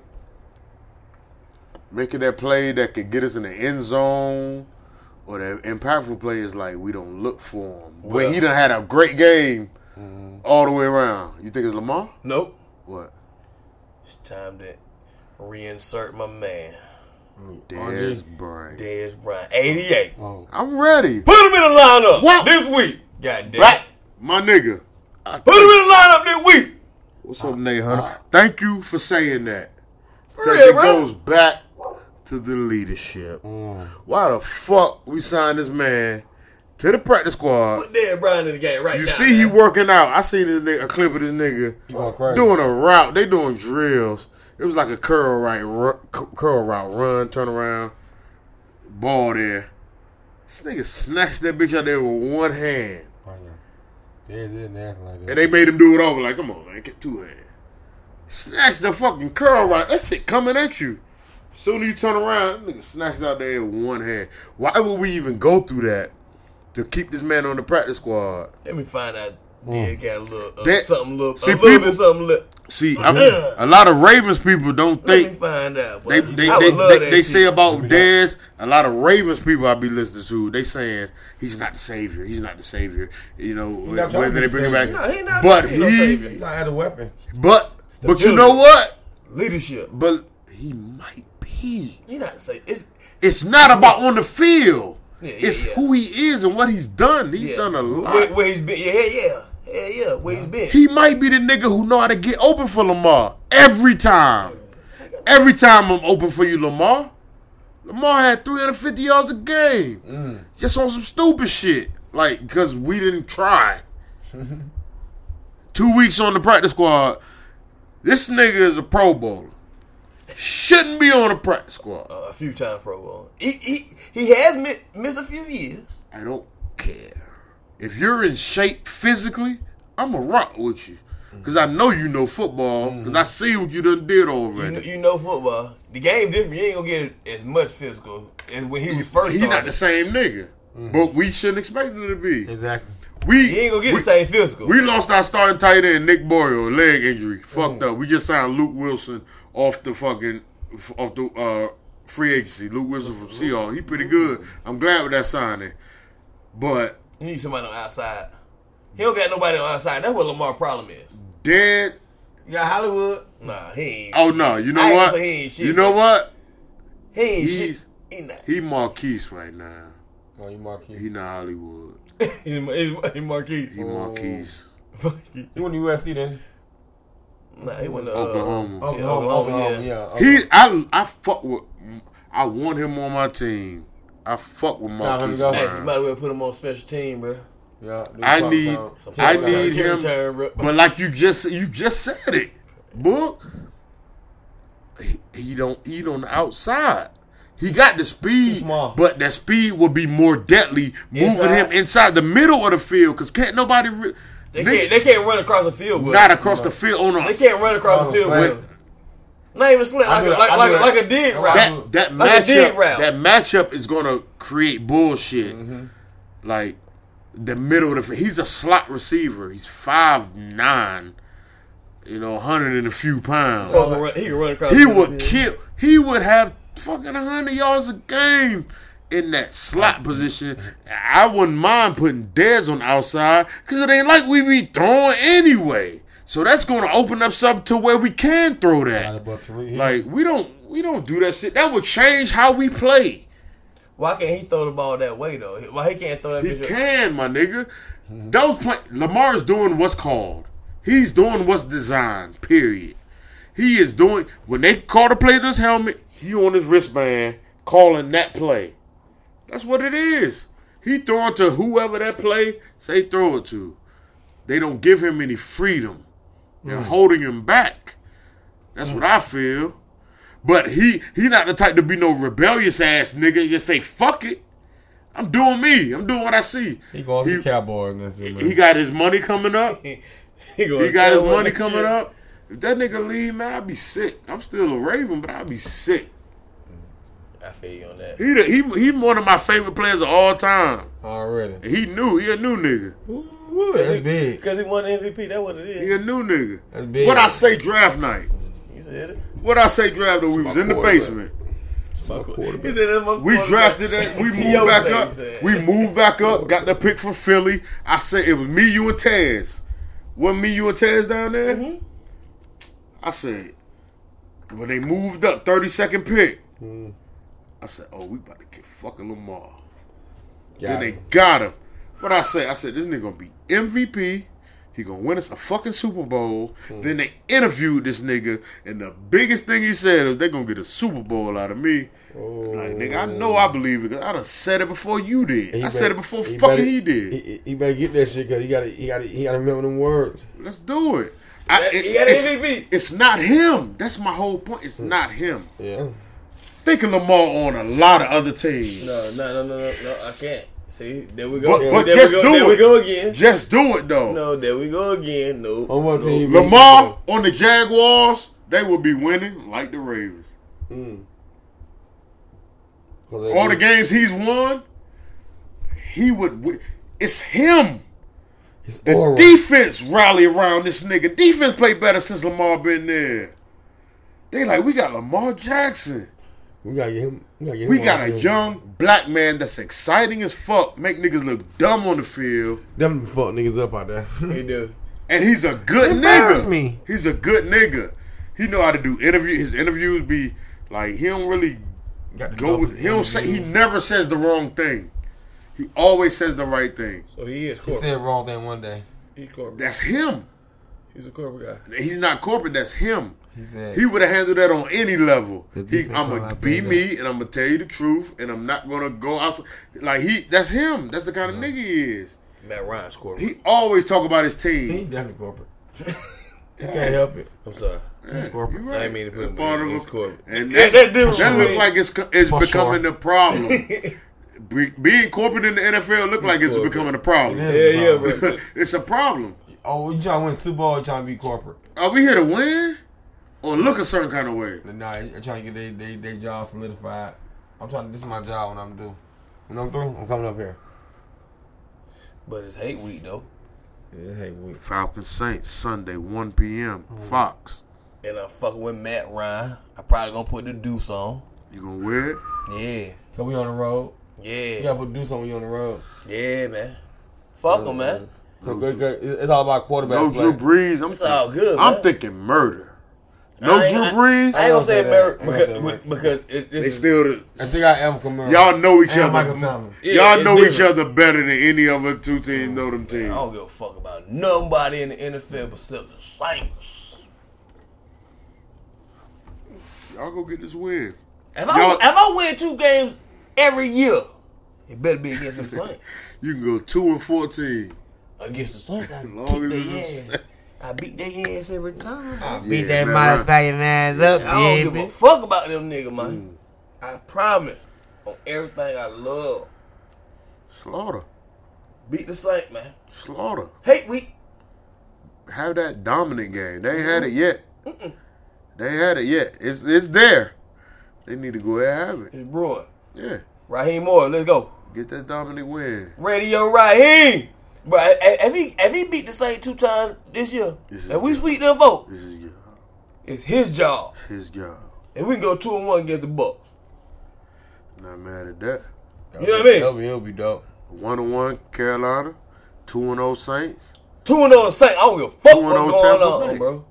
[SPEAKER 1] making that play that could get us in the end zone, or that impactful play is like we don't look for him.
[SPEAKER 3] Well-
[SPEAKER 1] when he done had a great game mm-hmm. all the way around. You think it's Lamar?
[SPEAKER 3] Nope.
[SPEAKER 1] What?
[SPEAKER 3] It's time to reinsert my man,
[SPEAKER 1] Dez Bryant.
[SPEAKER 3] Dez Bryant, 88.
[SPEAKER 2] Oh.
[SPEAKER 1] I'm ready.
[SPEAKER 3] Put him in the lineup
[SPEAKER 1] What?
[SPEAKER 3] this week. God damn.
[SPEAKER 1] Right, my nigga.
[SPEAKER 3] Put him in the lineup this week.
[SPEAKER 1] What's up, Nate Hunter? Uh, Thank you for saying that. Because it
[SPEAKER 3] bro.
[SPEAKER 1] goes back to the leadership. Mm. Why the fuck we signed this man to the practice squad?
[SPEAKER 3] Put Dez Bryant in the game right
[SPEAKER 1] You
[SPEAKER 3] now.
[SPEAKER 1] You see he working out. I seen this nigga, a clip of this nigga
[SPEAKER 2] You going crazy.
[SPEAKER 1] doing a route. They doing drills. It was like a curl right, ru- cu- curl route, run, turn around, ball there. This nigga snatched that bitch out there with one hand,
[SPEAKER 2] Oh, yeah. They didn't act like that.
[SPEAKER 1] and they made him do it over. Like, come on, man, get two hands. Snatch the fucking curl right. That shit coming at you. Soon as you turn around, nigga snatched out there with one hand. Why would we even go through that to keep this man on the practice squad?
[SPEAKER 3] Let me find out. Dez got a little uh,
[SPEAKER 1] That-
[SPEAKER 3] something, little,
[SPEAKER 1] see,
[SPEAKER 3] a little
[SPEAKER 1] people-
[SPEAKER 3] bit something. Li-
[SPEAKER 1] See, I'm, a lot of Ravens people don't
[SPEAKER 3] Let me
[SPEAKER 1] think
[SPEAKER 3] find out.
[SPEAKER 1] they
[SPEAKER 3] boy.
[SPEAKER 1] they
[SPEAKER 3] I
[SPEAKER 1] they,
[SPEAKER 3] would love
[SPEAKER 1] they,
[SPEAKER 3] that
[SPEAKER 1] they say about Dez. A lot of Ravens people I be listening to, they saying he's not the savior. He's not the savior. You know,
[SPEAKER 2] not
[SPEAKER 1] whether they bring him back.
[SPEAKER 3] No, he not
[SPEAKER 1] but
[SPEAKER 3] he no
[SPEAKER 1] he,
[SPEAKER 3] savior.
[SPEAKER 2] He's not had a weapon.
[SPEAKER 1] but but you know what?
[SPEAKER 3] leadership.
[SPEAKER 1] But he might be.
[SPEAKER 3] He not say it's
[SPEAKER 1] It's not about on the field.
[SPEAKER 3] Yeah, yeah,
[SPEAKER 1] it's
[SPEAKER 3] yeah.
[SPEAKER 1] who he is and what he's done. He's
[SPEAKER 3] yeah.
[SPEAKER 1] done a lot.
[SPEAKER 3] Where, where he's been. Yeah, yeah. Hell yeah, where he's been.
[SPEAKER 1] He might be the nigga who know how to get open for Lamar every time. Every time I'm open for you, Lamar. Lamar had 350 yards a game. Just on some stupid shit. Like, because we didn't try. Two weeks on the practice squad. This nigga is a pro bowler. Shouldn't be on the practice squad.
[SPEAKER 3] Uh, a few times Pro Bowl. He he he has mi- missed a few years.
[SPEAKER 1] I don't care. If you're in shape physically, I'm going to rock with you. Because I know you know football. Because I see what you done did
[SPEAKER 3] You
[SPEAKER 1] already.
[SPEAKER 3] know, you know football. The game different. You ain't gonna get as much physical as when he was first.
[SPEAKER 1] He not the same nigga. But we shouldn't expect him to be.
[SPEAKER 5] Exactly.
[SPEAKER 1] We
[SPEAKER 3] He ain't gonna get
[SPEAKER 1] we,
[SPEAKER 3] the same physical.
[SPEAKER 1] We lost our starting tight end, Nick Boyle, leg injury. Fucked up. We just signed Luke Wilson off the fucking off the uh, free agency. Luke Wilson from Seahawks. He pretty good. I'm glad with that signing. But
[SPEAKER 3] you need somebody on the outside. He don't got nobody on the outside. That's what Lamar problem is.
[SPEAKER 1] dead.
[SPEAKER 2] You got Hollywood.
[SPEAKER 3] Nah, he ain't.
[SPEAKER 1] Oh
[SPEAKER 3] shit.
[SPEAKER 1] no, you know
[SPEAKER 3] I
[SPEAKER 1] what?
[SPEAKER 3] he ain't shit,
[SPEAKER 1] you know what?
[SPEAKER 3] He ain't
[SPEAKER 1] He's-
[SPEAKER 3] shit. He not.
[SPEAKER 1] He Marquise right now.
[SPEAKER 2] Oh, you Marquis.
[SPEAKER 1] He not Hollywood.
[SPEAKER 3] He's, he's, he's Marquise.
[SPEAKER 1] He Marquise.
[SPEAKER 2] You went to USC then?
[SPEAKER 3] Nah, he went to uh,
[SPEAKER 1] Oklahoma.
[SPEAKER 2] Oklahoma,
[SPEAKER 3] Oklahoma,
[SPEAKER 2] Oklahoma,
[SPEAKER 3] yeah.
[SPEAKER 2] yeah.
[SPEAKER 1] He I I fuck with I want him on my team. I fuck with
[SPEAKER 2] Time
[SPEAKER 1] Marquise
[SPEAKER 2] to go.
[SPEAKER 3] Hey, you might as well put him on special team, bro.
[SPEAKER 2] yeah
[SPEAKER 1] I need-
[SPEAKER 2] something.
[SPEAKER 1] I need him-
[SPEAKER 3] return, bro.
[SPEAKER 1] But like you just you just said it, book. He, he don't eat on the outside. He got the speed, but that speed will be more deadly moving
[SPEAKER 3] Inside?
[SPEAKER 1] him inside the middle of the field because can't nobody re-
[SPEAKER 3] They
[SPEAKER 1] nigga,
[SPEAKER 3] can't. They can't run across the field with.
[SPEAKER 1] not
[SPEAKER 3] him.
[SPEAKER 1] across the field on
[SPEAKER 3] They can't run across
[SPEAKER 2] Oh,
[SPEAKER 3] the field with. Him. Not even slant
[SPEAKER 2] I
[SPEAKER 3] like a,
[SPEAKER 2] that-
[SPEAKER 3] like like,
[SPEAKER 2] do
[SPEAKER 3] like a dig route.
[SPEAKER 1] that that
[SPEAKER 3] Like a dig
[SPEAKER 1] matchup
[SPEAKER 3] route.
[SPEAKER 1] that matchup is gonna create bullshit.
[SPEAKER 2] Mm-hmm.
[SPEAKER 1] Like the middle of the he's a slot receiver. He's five nine, you know, hundred and a few pounds.
[SPEAKER 3] He can run, he can run across.
[SPEAKER 1] he
[SPEAKER 3] the
[SPEAKER 1] would kill. He would have fucking hundred yards a game in that slot position. I wouldn't mind putting Dez on the outside because it ain't like we be throwing anyway. So that's going to open up something to where we can throw that.
[SPEAKER 2] about Tyreek Hill.
[SPEAKER 1] Like we don't we don't do that shit. That would change how we play.
[SPEAKER 3] Why can't he throw the ball that way though? Why he can't throw that?
[SPEAKER 1] He
[SPEAKER 3] bitch-
[SPEAKER 1] can, my nigga. Those play Lamar's doing what's called. He's doing what's designed. Period. He is doing when they call the play to his helmet. He on his wristband calling that play. That's what it is. He throwing to whoever that play say throw it to. They don't give him any freedom. They're holding him back. That's what I feel. But he he not the type to be no rebellious ass nigga and just say fuck it. I'm doing me. I'm doing what I see.
[SPEAKER 2] He going
[SPEAKER 1] he-
[SPEAKER 2] the Cowboys next year.
[SPEAKER 1] He got his money coming up.
[SPEAKER 3] he,
[SPEAKER 1] He got his money coming
[SPEAKER 3] shit.
[SPEAKER 1] up. If that nigga leave, man, I'd be sick. I'm still a Raven, but I'd be sick.
[SPEAKER 3] I feel you on that.
[SPEAKER 1] He the, he he one of my favorite players of all time.
[SPEAKER 2] Already.
[SPEAKER 1] He knew he a new nigga.
[SPEAKER 2] Woo, that's big.
[SPEAKER 3] Because he won the MVP. That's what it is.
[SPEAKER 1] He a new nigga.
[SPEAKER 2] That's big.
[SPEAKER 1] What I say draft night?
[SPEAKER 3] You said it.
[SPEAKER 1] What I say draft night? We was in the
[SPEAKER 2] quarterback.
[SPEAKER 1] basement.
[SPEAKER 3] He said that's
[SPEAKER 1] We drafted that. We moved back up. We moved back up. Got the pick from Philly. I said it was me, you, and Taz. Wasn't me, you, and Taz down there?
[SPEAKER 3] Mm-hmm.
[SPEAKER 1] I said when they moved up, thirty second pick. I said, "Oh, we about to get fucking Lamar." then they got him. What I say? I said this nigga gonna be MVP. He gonna win us a fucking Super Bowl. Hmm. Then they interviewed this nigga, and the biggest thing he said is they gonna get a Super Bowl out of me. Oh. Like nigga, I know I believe it because I done said it before you did. I said it before fucking
[SPEAKER 2] better,
[SPEAKER 1] he did.
[SPEAKER 2] He, he better get that shit because he got to he got to he got to remember them words.
[SPEAKER 1] Let's do it. I,
[SPEAKER 3] got-
[SPEAKER 1] it-
[SPEAKER 3] he got
[SPEAKER 1] it's,
[SPEAKER 3] MVP.
[SPEAKER 1] it's not him. That's my whole point. It's hmm. not him.
[SPEAKER 2] Yeah.
[SPEAKER 1] Thinking Lamar on a lot of other teams.
[SPEAKER 3] No, no, no, no, no, no. I can't. See, there we go.
[SPEAKER 1] But-
[SPEAKER 3] See,
[SPEAKER 1] but
[SPEAKER 3] there
[SPEAKER 1] just
[SPEAKER 3] we go.
[SPEAKER 1] do
[SPEAKER 3] there we go again.
[SPEAKER 1] Just do it though.
[SPEAKER 3] No, there we go again. No.
[SPEAKER 2] On what
[SPEAKER 3] no.
[SPEAKER 2] team?
[SPEAKER 1] Lamar on the Jaguars, they would be winning like the Ravens.
[SPEAKER 2] Mm.
[SPEAKER 1] All the games he's won, he would. wi- It's him.
[SPEAKER 2] It's
[SPEAKER 1] The
[SPEAKER 2] aura.
[SPEAKER 1] defense rally around this nigga. Defense play better since Lamar been there. They like we got Lamar Jackson.
[SPEAKER 2] We gotta get him. We gotta get him.
[SPEAKER 1] We got a
[SPEAKER 2] field.
[SPEAKER 1] young black man that's exciting as fuck. Make niggas look dumb on the field.
[SPEAKER 2] Them fuck niggas up out there.
[SPEAKER 3] He do.
[SPEAKER 1] And he's a good
[SPEAKER 5] Embarrass
[SPEAKER 1] nigga.
[SPEAKER 5] me.
[SPEAKER 1] He's a good nigga. He know how to do interview. His interviews be like he don't really
[SPEAKER 2] got to
[SPEAKER 1] go with. He don't say. He never says the wrong thing. He always says the right thing.
[SPEAKER 3] So he is
[SPEAKER 2] He said wrong thing one day.
[SPEAKER 3] He's corporate.
[SPEAKER 1] That's him.
[SPEAKER 3] He's a corporate guy.
[SPEAKER 1] He's not corporate. That's him.
[SPEAKER 2] He said
[SPEAKER 1] He would have handled that on any level. He, I'm gonna be
[SPEAKER 5] there,
[SPEAKER 1] me, and I'm gonna tell you the truth, and I'm not gonna go out. Like he, that's him. That's the kind of nigga he is.
[SPEAKER 3] Matt Ryan's corporate.
[SPEAKER 1] He always talk about his team.
[SPEAKER 2] he
[SPEAKER 1] team.
[SPEAKER 2] definitely corporate. he can't help it.
[SPEAKER 3] I'm sorry.
[SPEAKER 1] He's
[SPEAKER 2] corporate.
[SPEAKER 1] You
[SPEAKER 3] I
[SPEAKER 1] right.
[SPEAKER 3] didn't mean to put
[SPEAKER 1] It's
[SPEAKER 3] him
[SPEAKER 1] part
[SPEAKER 3] in-
[SPEAKER 1] of
[SPEAKER 3] he's
[SPEAKER 1] a-
[SPEAKER 3] corporate.
[SPEAKER 1] And
[SPEAKER 3] Yeah,
[SPEAKER 1] that,
[SPEAKER 3] that difference
[SPEAKER 1] that look like it's it's
[SPEAKER 2] For
[SPEAKER 1] becoming
[SPEAKER 2] sure.
[SPEAKER 1] the problem. Be- Being corporate in the NFL look like it's
[SPEAKER 3] corporate.
[SPEAKER 1] becoming a problem.
[SPEAKER 2] It
[SPEAKER 3] Yeah,
[SPEAKER 2] is.
[SPEAKER 3] yeah, bro.
[SPEAKER 1] it's a problem.
[SPEAKER 2] Oh, you trying to win Super Bowl? You trying to be corporate?
[SPEAKER 1] Are we here to win or look a certain kind of way?
[SPEAKER 2] Nah, you trying to get their they, they job solidified. I'm trying. To, this is my job when I'm due. When I'm through, I'm coming up here.
[SPEAKER 3] But it's hate week though,
[SPEAKER 2] Yeah, hey, we.
[SPEAKER 1] Falcons Saints Sunday 1 p.m. Mm. Fox.
[SPEAKER 3] and I'm fucking with Matt Ryan. I probably gonna put the deuce on.
[SPEAKER 1] You gonna wear it?
[SPEAKER 3] Yeah,
[SPEAKER 2] Cause we on the road.
[SPEAKER 3] yeah,
[SPEAKER 2] You gotta do something when you on the road.
[SPEAKER 3] yeah, man. Fuck uh, him, man.
[SPEAKER 2] So good, good. It's all about quarterback
[SPEAKER 1] No
[SPEAKER 2] play.
[SPEAKER 1] Drew Brees. I'm
[SPEAKER 3] It's all
[SPEAKER 1] thinking-
[SPEAKER 3] good,
[SPEAKER 1] I'm thinking murder. No
[SPEAKER 3] I
[SPEAKER 1] Drew
[SPEAKER 3] I-
[SPEAKER 1] Brees.
[SPEAKER 3] I ain't gonna
[SPEAKER 2] gonna
[SPEAKER 3] say
[SPEAKER 2] say
[SPEAKER 3] America
[SPEAKER 2] that. I ain't
[SPEAKER 3] because
[SPEAKER 2] gonna
[SPEAKER 3] because it,
[SPEAKER 1] They
[SPEAKER 3] it's
[SPEAKER 1] still the,
[SPEAKER 2] I think Alvin Kamara.
[SPEAKER 1] y'all know each other.
[SPEAKER 2] Michael Thomas.
[SPEAKER 3] Yeah,
[SPEAKER 1] y'all
[SPEAKER 3] it's
[SPEAKER 1] know each other better than any of other two teams know them teams.
[SPEAKER 3] I don't give a fuck about nobody in the NFL except the Saints.
[SPEAKER 1] Y'all go get this win.
[SPEAKER 3] If I
[SPEAKER 1] Y'all-
[SPEAKER 3] if I win two games every year, it better be against the Saints.
[SPEAKER 1] You can go two and fourteen.
[SPEAKER 3] Against the Saints, I
[SPEAKER 1] Long
[SPEAKER 3] kick
[SPEAKER 1] as
[SPEAKER 3] their
[SPEAKER 1] it's-
[SPEAKER 3] ass. I beat their ass every time.
[SPEAKER 2] I
[SPEAKER 1] Yeah,
[SPEAKER 5] Beat that
[SPEAKER 1] man,
[SPEAKER 5] motherfucking ass up,
[SPEAKER 3] I don't give a fuck about them nigga, man. Mm. I promise on everything I love.
[SPEAKER 1] Slaughter,
[SPEAKER 3] Beat the Saints, man.
[SPEAKER 1] slaughter.
[SPEAKER 3] Hate week.
[SPEAKER 1] Have that dominant game. They ain't had it yet. They ain't had it yet. It's it's there. They need to go ahead and have it.
[SPEAKER 3] It's brewing.
[SPEAKER 1] Yeah,
[SPEAKER 3] Raheem Morris, let's go.
[SPEAKER 1] get that dominant win.
[SPEAKER 3] Radio Raheem. Bro, have he, have he beat the Saints two times this year?
[SPEAKER 1] This is
[SPEAKER 3] Have we
[SPEAKER 1] good.
[SPEAKER 3] sweep them folks?
[SPEAKER 1] This is your,
[SPEAKER 3] It's his job.
[SPEAKER 1] It's his job.
[SPEAKER 3] And we can go two and one against the Bucks.
[SPEAKER 1] Not mad at that.
[SPEAKER 3] You know what I mean?
[SPEAKER 2] That'll be, it'll be dope.
[SPEAKER 1] One and one Carolina, two and zero Saints.
[SPEAKER 3] Two and on the Saints. I don't give a fuck
[SPEAKER 1] Two
[SPEAKER 3] what's
[SPEAKER 1] oh
[SPEAKER 3] going
[SPEAKER 1] Tampa
[SPEAKER 3] on,
[SPEAKER 1] Bay.
[SPEAKER 3] bro.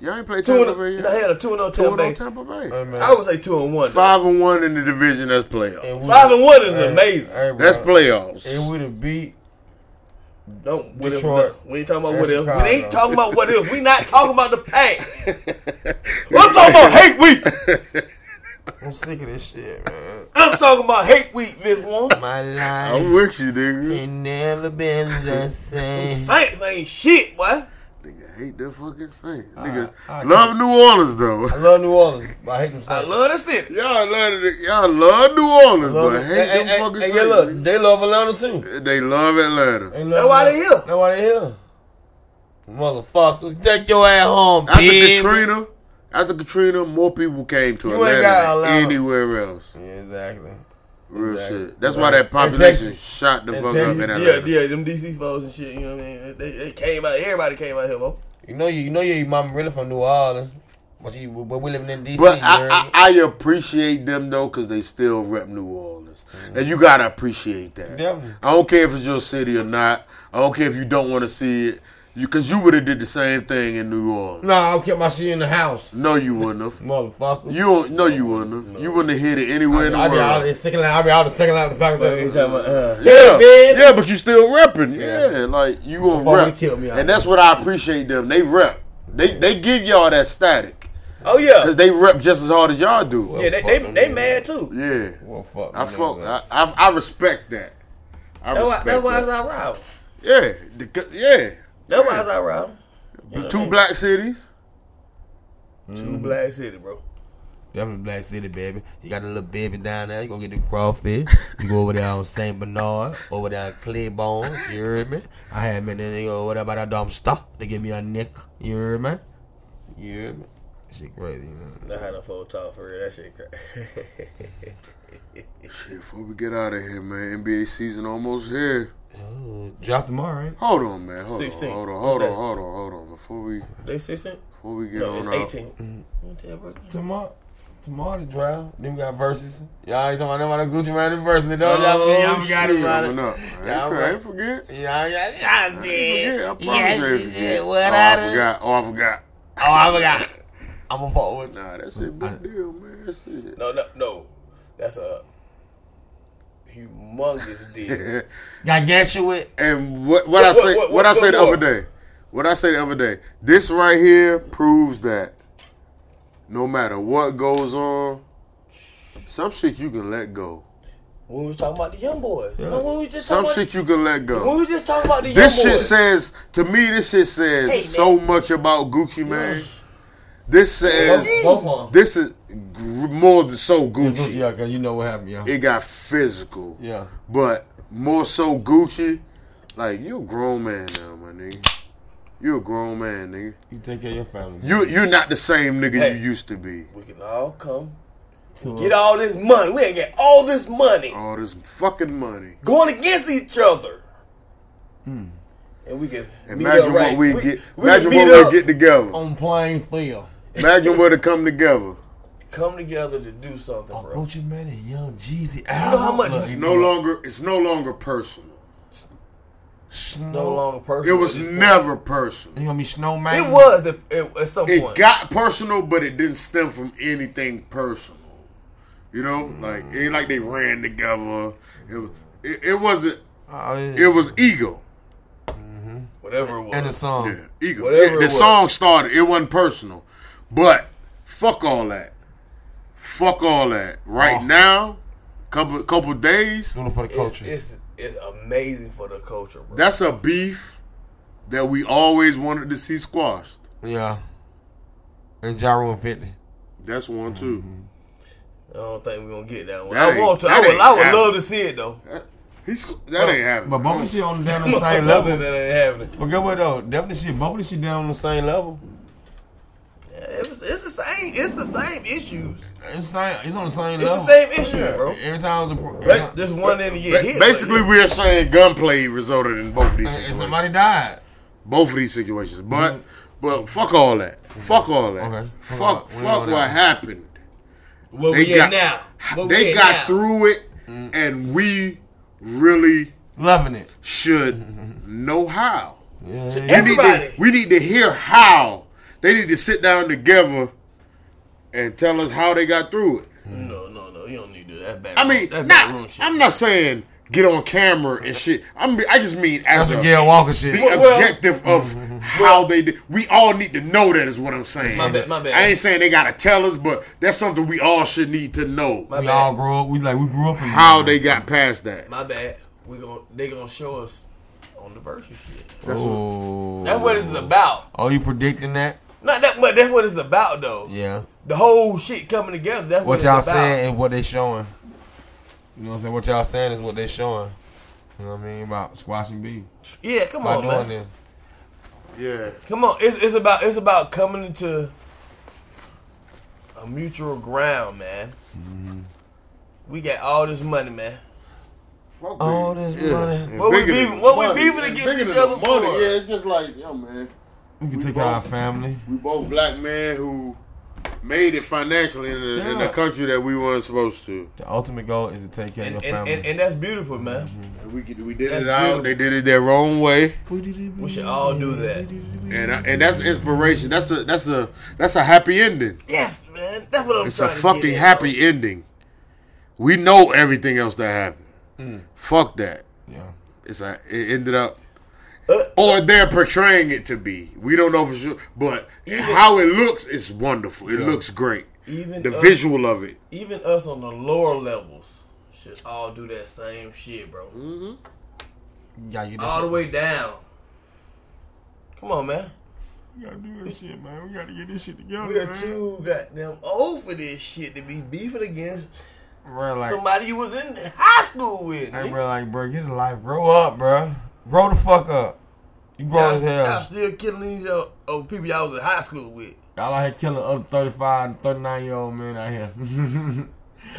[SPEAKER 1] Y'all ain't played
[SPEAKER 3] Two
[SPEAKER 1] Tampa
[SPEAKER 3] and
[SPEAKER 1] Bay
[SPEAKER 3] I had a two and
[SPEAKER 1] oh on
[SPEAKER 3] Tampa
[SPEAKER 1] zero
[SPEAKER 3] Bay.
[SPEAKER 1] Tampa Bay.
[SPEAKER 2] Hey, man.
[SPEAKER 3] I would say two and one. though.
[SPEAKER 1] Five and one in the division. That's playoffs.
[SPEAKER 3] Five and one is
[SPEAKER 2] Hey,
[SPEAKER 3] amazing.
[SPEAKER 2] Hey.
[SPEAKER 1] That's playoffs.
[SPEAKER 2] It would have beat.
[SPEAKER 3] Don't what if,
[SPEAKER 2] Detroit.
[SPEAKER 3] we ain't talking about
[SPEAKER 2] And
[SPEAKER 3] what if. We ain't talking about what if. We not talking about the past. I'm talking about hate week.
[SPEAKER 2] I'm sick of this shit, man.
[SPEAKER 3] I'm talking about hate week this one.
[SPEAKER 5] My life.
[SPEAKER 1] I'm
[SPEAKER 5] life
[SPEAKER 1] with you, nigga.
[SPEAKER 5] ain't never been the same.
[SPEAKER 3] Saints ain't shit, boy.
[SPEAKER 1] Nigga hate that fucking Saints. Nigga
[SPEAKER 2] I
[SPEAKER 1] love New Orleans though.
[SPEAKER 2] I love New Orleans, but I hate them
[SPEAKER 3] I love the city.
[SPEAKER 1] Y'all love it. Y'all love New Orleans,
[SPEAKER 2] Love
[SPEAKER 1] but
[SPEAKER 2] it.
[SPEAKER 1] hate
[SPEAKER 2] And-
[SPEAKER 1] them
[SPEAKER 2] and-
[SPEAKER 1] fucking
[SPEAKER 2] and- and yeah, look, they love Atlanta too.
[SPEAKER 1] They love Atlanta.
[SPEAKER 2] They love
[SPEAKER 3] That's why they
[SPEAKER 2] Atlanta.
[SPEAKER 3] here.
[SPEAKER 2] That's why they here. Motherfuckers, take your ass home,
[SPEAKER 1] After
[SPEAKER 2] baby.
[SPEAKER 1] Katrina, after Katrina, more people came to
[SPEAKER 2] You
[SPEAKER 1] Atlanta,
[SPEAKER 2] ain't got
[SPEAKER 1] than
[SPEAKER 2] Atlanta.
[SPEAKER 1] anywhere else.
[SPEAKER 2] Yeah, exactly.
[SPEAKER 1] Real
[SPEAKER 2] Exactly.
[SPEAKER 1] shit. That's why that population
[SPEAKER 2] Texas.
[SPEAKER 1] shot the
[SPEAKER 2] And
[SPEAKER 1] fuck
[SPEAKER 2] Texas.
[SPEAKER 1] up in Atlanta.
[SPEAKER 3] yeah, yeah, them DC foes and shit. You know what I mean? They, they came out. Everybody came out here, bro.
[SPEAKER 2] You know you, you know your mama really from New Orleans, but you but we living in DC.
[SPEAKER 1] But I, I. I appreciate them though, cause they still rep New Orleans, mm-hmm. and you gotta appreciate that.
[SPEAKER 2] Definitely.
[SPEAKER 1] I don't care if it's your city or not. I don't care if you don't want to see it, you cause you would have did the same thing in New Orleans.
[SPEAKER 2] no, I'll keep my shit in the house,
[SPEAKER 1] No, you wouldn't have.
[SPEAKER 2] motherfucker.
[SPEAKER 1] You don't, no, you wouldn't have. You wouldn't have hit it anywhere in the
[SPEAKER 2] I be out
[SPEAKER 1] world.
[SPEAKER 2] second line. I be out the second line. The fact
[SPEAKER 3] But they talking about, uh,
[SPEAKER 1] Yeah,
[SPEAKER 2] baby.
[SPEAKER 1] yeah, but you still repping. Yeah,
[SPEAKER 2] Yeah.
[SPEAKER 1] like you gonna
[SPEAKER 2] Before
[SPEAKER 1] rep,
[SPEAKER 2] kill me
[SPEAKER 1] and that's what I appreciate them. They rep. They they give y'all that static
[SPEAKER 3] oh yeah,
[SPEAKER 1] because they rep just as hard as y'all do.
[SPEAKER 3] yeah. They they, they mad too.
[SPEAKER 1] Yeah,
[SPEAKER 2] Well, fuck.
[SPEAKER 1] I fuck. I, I I respect that. I
[SPEAKER 3] That's why.
[SPEAKER 1] respect
[SPEAKER 3] That's why it's
[SPEAKER 1] that.
[SPEAKER 3] our rival.
[SPEAKER 1] Yeah, the- yeah.
[SPEAKER 3] That's why it's our rival.
[SPEAKER 1] The two black cities.
[SPEAKER 3] Two black city, bro.
[SPEAKER 2] Definitely Black City, baby.
[SPEAKER 5] You got a little baby down there. You gonna get the crawfish. You go over there on Saint Bernard, over there on Claiborne. You hear me? I had me then they go over there by that dumb stuff. They give me a nick. You hear me? You hear me? Shit crazy. Man.
[SPEAKER 3] Not had no full talk for real. That shit crazy.
[SPEAKER 1] Shit, before we get out of here, man, NBA season almost here.
[SPEAKER 5] Oh,
[SPEAKER 2] Drop tomorrow, right?
[SPEAKER 1] Hold on, man. Hold
[SPEAKER 3] 16.
[SPEAKER 1] on, hold on, hold on, hold on, hold on. Before we
[SPEAKER 3] they 16?
[SPEAKER 1] before we get
[SPEAKER 3] No,
[SPEAKER 1] on out.
[SPEAKER 3] it's 18. Mm-hmm. You tell bro.
[SPEAKER 2] Tomorrow. Tomorrow the draft. Then we got Verzuz. Y'all ain't talking about them Gucci Mane in Verzuz. Don't y'all, oh, y'all forgot
[SPEAKER 1] shit,
[SPEAKER 2] about
[SPEAKER 1] coming
[SPEAKER 2] it.
[SPEAKER 1] up. I ain't,
[SPEAKER 2] Y'all
[SPEAKER 1] I
[SPEAKER 2] right.
[SPEAKER 1] ain't forget.
[SPEAKER 2] Yeah, yeah, yeah,
[SPEAKER 1] I ain't forget. I promise I ain't forget.
[SPEAKER 5] Oh, what
[SPEAKER 1] oh,
[SPEAKER 5] I
[SPEAKER 1] I
[SPEAKER 5] done-
[SPEAKER 1] forgot. Oh, I forgot.
[SPEAKER 2] Oh, I forgot. I'm gonna forward.
[SPEAKER 1] Nah, that's a big deal, man. That's it.
[SPEAKER 3] No, no, no. That's a humongous dick.
[SPEAKER 2] Gargantuan.
[SPEAKER 1] And what what, I say
[SPEAKER 3] what-
[SPEAKER 1] what,
[SPEAKER 3] what-
[SPEAKER 1] I say the
[SPEAKER 3] more?
[SPEAKER 1] other day. What I say the other day. This right here proves that no matter what goes on, some shit you can let go.
[SPEAKER 3] When we was talking about the young boys. No, when we was just
[SPEAKER 1] Some
[SPEAKER 3] talking
[SPEAKER 1] shit you can let
[SPEAKER 3] about,
[SPEAKER 1] go.
[SPEAKER 3] when we was just talking about the
[SPEAKER 1] This
[SPEAKER 3] young boys, this shit
[SPEAKER 1] says to me. This shit says
[SPEAKER 3] Hey,
[SPEAKER 1] so much about Gucci Mane. This says
[SPEAKER 2] Both of
[SPEAKER 1] this is more than so
[SPEAKER 2] Gucci,
[SPEAKER 1] Gucci.
[SPEAKER 2] yeah, because you know what happened, yeah.
[SPEAKER 1] It got physical,
[SPEAKER 2] yeah.
[SPEAKER 1] but more so Gucci. Like you a grown man now, my nigga. You a grown man, nigga.
[SPEAKER 2] You take care of your family.
[SPEAKER 1] You you're not the same nigga
[SPEAKER 3] Hey.
[SPEAKER 1] you used to be.
[SPEAKER 3] we can all come
[SPEAKER 2] So,
[SPEAKER 3] get all this money. We ain't get all this money
[SPEAKER 1] All this fucking money.
[SPEAKER 3] going against each other. Hmm. And we can meet
[SPEAKER 1] Imagine
[SPEAKER 3] up
[SPEAKER 1] what
[SPEAKER 3] right.
[SPEAKER 1] we,
[SPEAKER 3] we,
[SPEAKER 1] get.
[SPEAKER 3] we
[SPEAKER 1] imagine
[SPEAKER 3] can
[SPEAKER 1] what we get together.
[SPEAKER 2] on plain field.
[SPEAKER 1] Imagine what to come together.
[SPEAKER 3] come together to do something,
[SPEAKER 2] Oh,
[SPEAKER 3] bro.
[SPEAKER 2] Gucci Mane and Young Jeezy.
[SPEAKER 3] I know how much-
[SPEAKER 1] It's no longer. It's no longer personal.
[SPEAKER 3] It's no longer personal.
[SPEAKER 1] It was
[SPEAKER 3] at this point.
[SPEAKER 1] never personal.
[SPEAKER 2] You gonna be snowman?
[SPEAKER 3] It was at, at, at some
[SPEAKER 1] It
[SPEAKER 3] point.
[SPEAKER 1] got personal, but it didn't stem from anything personal. You know, like it ain't like they ran together. It was. It, it wasn't.
[SPEAKER 2] Oh, yeah.
[SPEAKER 1] It was ego.
[SPEAKER 3] Whatever it was.
[SPEAKER 2] And the song.
[SPEAKER 1] Yeah, ego.
[SPEAKER 3] Whatever
[SPEAKER 1] Yeah,
[SPEAKER 3] it
[SPEAKER 1] the
[SPEAKER 3] was.
[SPEAKER 1] song started. It wasn't personal, but fuck all that. Fuck all that. Right
[SPEAKER 2] Oh.
[SPEAKER 1] now, couple couple days.
[SPEAKER 2] Doing it for the
[SPEAKER 3] it's,
[SPEAKER 2] culture.
[SPEAKER 3] it's, it's amazing for the culture, bro.
[SPEAKER 1] That's a beef that we always wanted to see squashed.
[SPEAKER 2] yeah. And Ja Rule and 50.
[SPEAKER 1] That's one too. Mm-hmm.
[SPEAKER 3] I don't think we're gonna get that one.
[SPEAKER 1] That
[SPEAKER 3] I want to.
[SPEAKER 1] ain't-
[SPEAKER 3] I would.
[SPEAKER 1] ain't
[SPEAKER 3] I would
[SPEAKER 1] happening.
[SPEAKER 3] love to see it though.
[SPEAKER 1] He's that ain't happening.
[SPEAKER 2] But both of the shit on down on the same level.
[SPEAKER 3] that ain't happening.
[SPEAKER 2] But get what though? Definitely shit. Both of the shit down on the same level.
[SPEAKER 3] Yeah, it was, it's the same. It's the same issues.
[SPEAKER 2] It's same. It's on the same
[SPEAKER 3] It's
[SPEAKER 2] level.
[SPEAKER 3] the same issue, bro.
[SPEAKER 2] Every time it was a pro-
[SPEAKER 1] Ba-
[SPEAKER 3] Just one in to
[SPEAKER 1] year.
[SPEAKER 3] Hit.
[SPEAKER 1] Basically,
[SPEAKER 3] like,
[SPEAKER 1] we're saying gunplay resulted in both of these
[SPEAKER 2] and, and
[SPEAKER 1] situations.
[SPEAKER 2] somebody died.
[SPEAKER 1] both of these situations. But mm-hmm. but fuck all that. Fuck all that.
[SPEAKER 2] Okay.
[SPEAKER 1] Fuck
[SPEAKER 2] Hold
[SPEAKER 1] fuck
[SPEAKER 2] We know
[SPEAKER 1] what
[SPEAKER 2] that.
[SPEAKER 1] happened.
[SPEAKER 3] where
[SPEAKER 1] They
[SPEAKER 3] we
[SPEAKER 1] got
[SPEAKER 3] at now? Where
[SPEAKER 1] they
[SPEAKER 3] at
[SPEAKER 1] got
[SPEAKER 3] now?
[SPEAKER 1] through it, mm. and we really
[SPEAKER 2] Loving it.
[SPEAKER 1] should know how.
[SPEAKER 2] Yeah.
[SPEAKER 1] We need,
[SPEAKER 3] Everybody.
[SPEAKER 1] to, we need to hear how. They need to sit down together and tell us how they got through it.
[SPEAKER 3] No, no, no. You don't need to do that. Back
[SPEAKER 1] I mean,
[SPEAKER 3] that's back room
[SPEAKER 1] not,
[SPEAKER 3] shit.
[SPEAKER 1] I'm not saying get on camera and shit. I'm, I just mean as
[SPEAKER 2] That's
[SPEAKER 1] a,
[SPEAKER 2] a Gail Walker shit.
[SPEAKER 1] the
[SPEAKER 3] Well-
[SPEAKER 1] objective of how they did. We all need to know that is what I'm saying.
[SPEAKER 3] My bad, my bad.
[SPEAKER 1] I ain't saying they gotta tell us, but that's something we all should need to know
[SPEAKER 3] My
[SPEAKER 2] we
[SPEAKER 3] bad.
[SPEAKER 2] all grew up. We like we grew up in
[SPEAKER 1] how they got past that.
[SPEAKER 3] My bad. We gon' they gonna show us on the Verzuz shit.
[SPEAKER 2] Oh.
[SPEAKER 3] That's what it's about.
[SPEAKER 2] Oh, you predicting that?
[SPEAKER 3] Not that much. That's what it's about, though.
[SPEAKER 2] Yeah.
[SPEAKER 3] The whole shit coming together. That's what,
[SPEAKER 2] What y'all
[SPEAKER 3] about.
[SPEAKER 2] saying and what they showing. You know what I'm saying? What y'all saying is what they showing. You know what I mean about squashing beef.
[SPEAKER 3] Yeah, come
[SPEAKER 2] By
[SPEAKER 3] on,
[SPEAKER 2] doing
[SPEAKER 3] man.
[SPEAKER 2] this.
[SPEAKER 1] Yeah,
[SPEAKER 3] Come on. It's it's about it's about coming into a mutual ground, man.
[SPEAKER 2] Mm-hmm.
[SPEAKER 3] We got all this money, man.
[SPEAKER 1] Fuck
[SPEAKER 2] All this
[SPEAKER 1] Yeah.
[SPEAKER 2] money.
[SPEAKER 1] And
[SPEAKER 3] What we
[SPEAKER 1] bigger
[SPEAKER 3] beefing-
[SPEAKER 1] than
[SPEAKER 3] what we
[SPEAKER 1] money.
[SPEAKER 3] beefing against each other
[SPEAKER 1] the money.
[SPEAKER 3] for?
[SPEAKER 1] Yeah, it's just like yo, man.
[SPEAKER 2] We can
[SPEAKER 1] We
[SPEAKER 2] take care of our family.
[SPEAKER 1] We both black men who made it financially in the, in the country that we weren't supposed to.
[SPEAKER 2] The ultimate goal is to take care
[SPEAKER 3] And,
[SPEAKER 2] of your
[SPEAKER 3] and,
[SPEAKER 2] family.
[SPEAKER 3] and, and that's beautiful, man. Mm-hmm.
[SPEAKER 1] And we we did
[SPEAKER 3] That's
[SPEAKER 1] it out.
[SPEAKER 3] beautiful.
[SPEAKER 1] They did it their own way.
[SPEAKER 3] We should all do that.
[SPEAKER 1] and I, and that's inspiration. That's a that's a that's a happy ending.
[SPEAKER 3] Yes, man. That's what I'm
[SPEAKER 1] It's a
[SPEAKER 3] trying to
[SPEAKER 1] fucking
[SPEAKER 3] get at,
[SPEAKER 1] happy ending. We know everything else that happened. Mm. Fuck that.
[SPEAKER 2] yeah.
[SPEAKER 1] It's a it ended up or they're portraying it to be. We don't know for sure, but how it looks is wonderful. It looks great.
[SPEAKER 3] Even
[SPEAKER 1] The
[SPEAKER 3] us,
[SPEAKER 1] visual of it.
[SPEAKER 3] even us on the lower levels should all do that same shit, bro. Mm-hmm.
[SPEAKER 2] You gotta get this
[SPEAKER 3] All the way down. Come on, man.
[SPEAKER 2] We gotta do this shit, man. We gotta get this shit together.
[SPEAKER 3] We are
[SPEAKER 2] man.
[SPEAKER 3] too goddamn old for this shit to be beefing against
[SPEAKER 2] Bro, like,
[SPEAKER 3] somebody you was in high school with.
[SPEAKER 2] hey,
[SPEAKER 3] nigga.
[SPEAKER 2] bro, like, bro, get a life. Grow up, bro. Grow the fuck up. You grow
[SPEAKER 3] Y'all,
[SPEAKER 2] as hell.
[SPEAKER 3] y'all still killing these uh, oh, people y'all was in high school with.
[SPEAKER 2] Y'all out here killing other 35 and 39 year old men out here.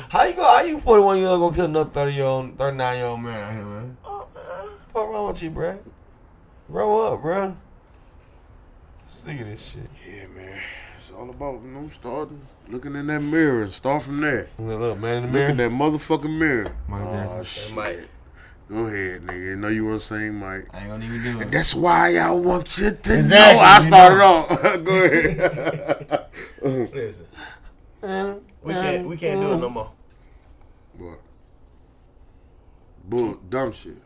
[SPEAKER 2] how you go? How you 41 year old gonna kill another 30 year old, 39 year old man out here, man?
[SPEAKER 3] Oh, man.
[SPEAKER 2] What wrong with you, bruh? Grow up, bruh. Sick of this shit.
[SPEAKER 1] Yeah, man. It's all about you know starting, looking in that mirror and start from there.
[SPEAKER 2] Look, look, man in the
[SPEAKER 1] Look
[SPEAKER 2] mirror.
[SPEAKER 1] at that motherfucking mirror.
[SPEAKER 2] Michael Jackson.
[SPEAKER 1] Oh, shit.
[SPEAKER 3] Mike.
[SPEAKER 1] Go ahead, nigga. I know you want to sing, Mike.
[SPEAKER 2] I ain't gonna even do it.
[SPEAKER 1] That's why I want you to
[SPEAKER 2] Exactly,
[SPEAKER 1] know. I started
[SPEAKER 2] know.
[SPEAKER 1] off. Go ahead.
[SPEAKER 3] Listen, we can't we can't do it no more.
[SPEAKER 1] what? Bull, dumb shit.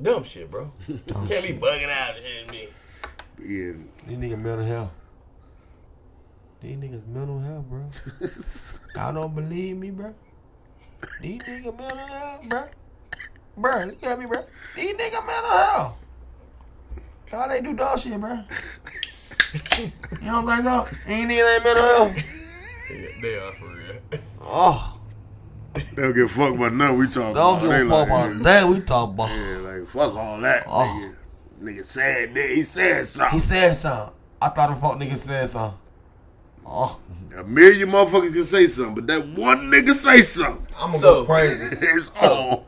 [SPEAKER 3] Dumb shit, bro. Can't be bugging out and shit. Me.
[SPEAKER 1] Being
[SPEAKER 5] These niggas mental health. These niggas mental health, bro. Y'all don't believe me, bro. These niggas mental health, bro. Bro, look at me, bro. These niggas mental health. How they do dog shit, bro? you don't think so? Ain't niggas ain't mental health.
[SPEAKER 3] They, they are for real.
[SPEAKER 5] Oh,
[SPEAKER 1] they don't give a fuck about nothing we talking
[SPEAKER 5] don't
[SPEAKER 1] about.
[SPEAKER 5] give
[SPEAKER 1] They
[SPEAKER 5] a fuck
[SPEAKER 1] like,
[SPEAKER 5] about that. We talk about.
[SPEAKER 1] Yeah, like fuck all that.
[SPEAKER 5] Oh.
[SPEAKER 1] Nigga. nigga said that. He said something.
[SPEAKER 5] He said something. I thought the fuck nigga said something. Oh,
[SPEAKER 1] A million motherfuckers can say something, but that one nigga say something.
[SPEAKER 2] I'm gonna
[SPEAKER 3] So-
[SPEAKER 2] go crazy.
[SPEAKER 1] It's on.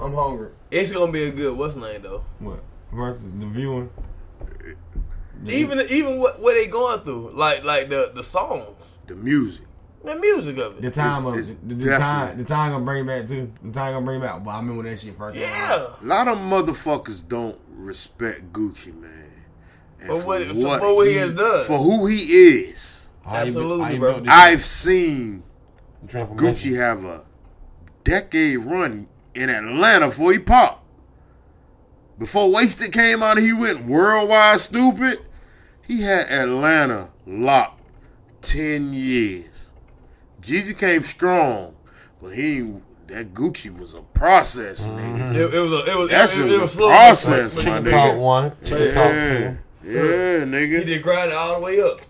[SPEAKER 2] I'm hungry.
[SPEAKER 3] It's gonna be a good what's the name though.
[SPEAKER 2] What versus the viewing?
[SPEAKER 3] Even even what what they going through, like like the the songs,
[SPEAKER 1] The music.
[SPEAKER 3] the music of it, The
[SPEAKER 2] time
[SPEAKER 1] It's-
[SPEAKER 2] of
[SPEAKER 1] it's
[SPEAKER 2] the, the time. The time gonna bring back too. The time gonna bring back. But I remember when that shit first. came.
[SPEAKER 3] Yeah.
[SPEAKER 1] A lot of motherfuckers don't respect Gucci, man. And
[SPEAKER 3] For what- for what he has done.
[SPEAKER 1] For who he is.
[SPEAKER 2] How you bu-
[SPEAKER 3] Absolutely,
[SPEAKER 2] how you
[SPEAKER 3] bro.
[SPEAKER 1] I've seen Gucci have a decade run in Atlanta before he popped. Before Wasted came out, he went worldwide stupid. He had Atlanta locked ten years. Jeezy came strong, but he that Gucci was a process, mm-hmm. nigga.
[SPEAKER 3] It, it was a, it was
[SPEAKER 1] That
[SPEAKER 3] it,
[SPEAKER 1] shit
[SPEAKER 3] it, it
[SPEAKER 1] was
[SPEAKER 3] was
[SPEAKER 1] a process,
[SPEAKER 3] but-
[SPEAKER 1] my
[SPEAKER 3] but
[SPEAKER 1] nigga.
[SPEAKER 5] Talk one. Chicken
[SPEAKER 1] Yeah,
[SPEAKER 5] talk two.
[SPEAKER 1] yeah, nigga.
[SPEAKER 3] He did grind it all the way up.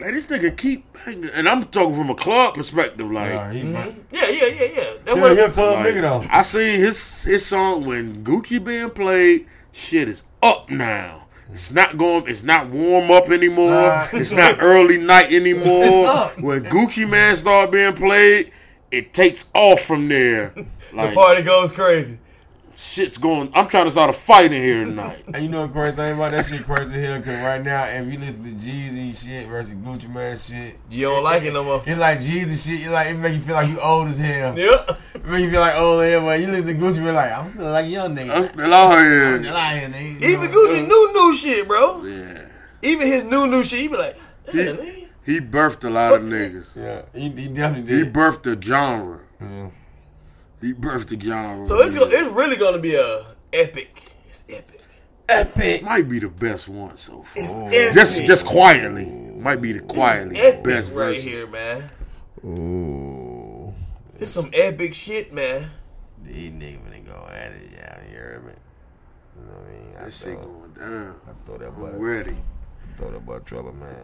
[SPEAKER 1] Man, this nigga keep, hanging- and I'm talking from a club perspective, like.
[SPEAKER 2] Yeah, he, mm-hmm.
[SPEAKER 3] Yeah, yeah, yeah, yeah. That
[SPEAKER 5] Yeah,
[SPEAKER 3] was
[SPEAKER 5] he a club
[SPEAKER 1] Like,
[SPEAKER 5] nigga though.
[SPEAKER 1] I seen his his song when Gucci being played. Shit is up now. It's not going. It's not warm up anymore.
[SPEAKER 2] Nah.
[SPEAKER 1] it's not early night anymore. When Gucci Mane start being played, it takes off from there.
[SPEAKER 3] the party goes crazy.
[SPEAKER 1] Shit's going. I'm trying to start a fight in here tonight.
[SPEAKER 2] And you know the crazy thing about that shit crazy here, cause right now if you listen to Jeezy shit versus Gucci Mane shit,
[SPEAKER 3] You don't like it no more.
[SPEAKER 2] it's like Jeezy shit. It's like it make you feel like you old as hell.
[SPEAKER 3] Yeah.
[SPEAKER 2] It make you feel like old as hell. But you listen to Gucci Mane like I'm feeling like young nigga.
[SPEAKER 1] I'm still out
[SPEAKER 2] I'm
[SPEAKER 1] here.
[SPEAKER 2] still out here, nigga.
[SPEAKER 3] Even? Gucci new new shit, bro.
[SPEAKER 1] Yeah,
[SPEAKER 3] Even his new new shit, he be like,
[SPEAKER 1] He-
[SPEAKER 3] "Damn,
[SPEAKER 1] he birthed a lot of niggas.
[SPEAKER 2] Yeah, he, he definitely did.
[SPEAKER 1] He birthed a genre.
[SPEAKER 2] Yeah.
[SPEAKER 1] He birthed a genre.
[SPEAKER 3] So it's go, it's really gonna be a epic. It's epic.
[SPEAKER 5] Epic.
[SPEAKER 1] might be the best one so far.
[SPEAKER 3] It's
[SPEAKER 2] Oh.
[SPEAKER 3] epic.
[SPEAKER 1] Just just quietly. Might be the quietly
[SPEAKER 3] It's epic
[SPEAKER 1] best
[SPEAKER 3] right
[SPEAKER 1] version.
[SPEAKER 3] here, man.
[SPEAKER 2] Ooh.
[SPEAKER 3] It's some epic shit, man.
[SPEAKER 5] These niggas finna go at it, yeah, you heard me? You know what I mean? I
[SPEAKER 1] That shit
[SPEAKER 5] throw,
[SPEAKER 1] going down.
[SPEAKER 5] I throw that
[SPEAKER 1] I'm
[SPEAKER 5] boy,
[SPEAKER 1] ready.
[SPEAKER 5] throw that boy trouble, man.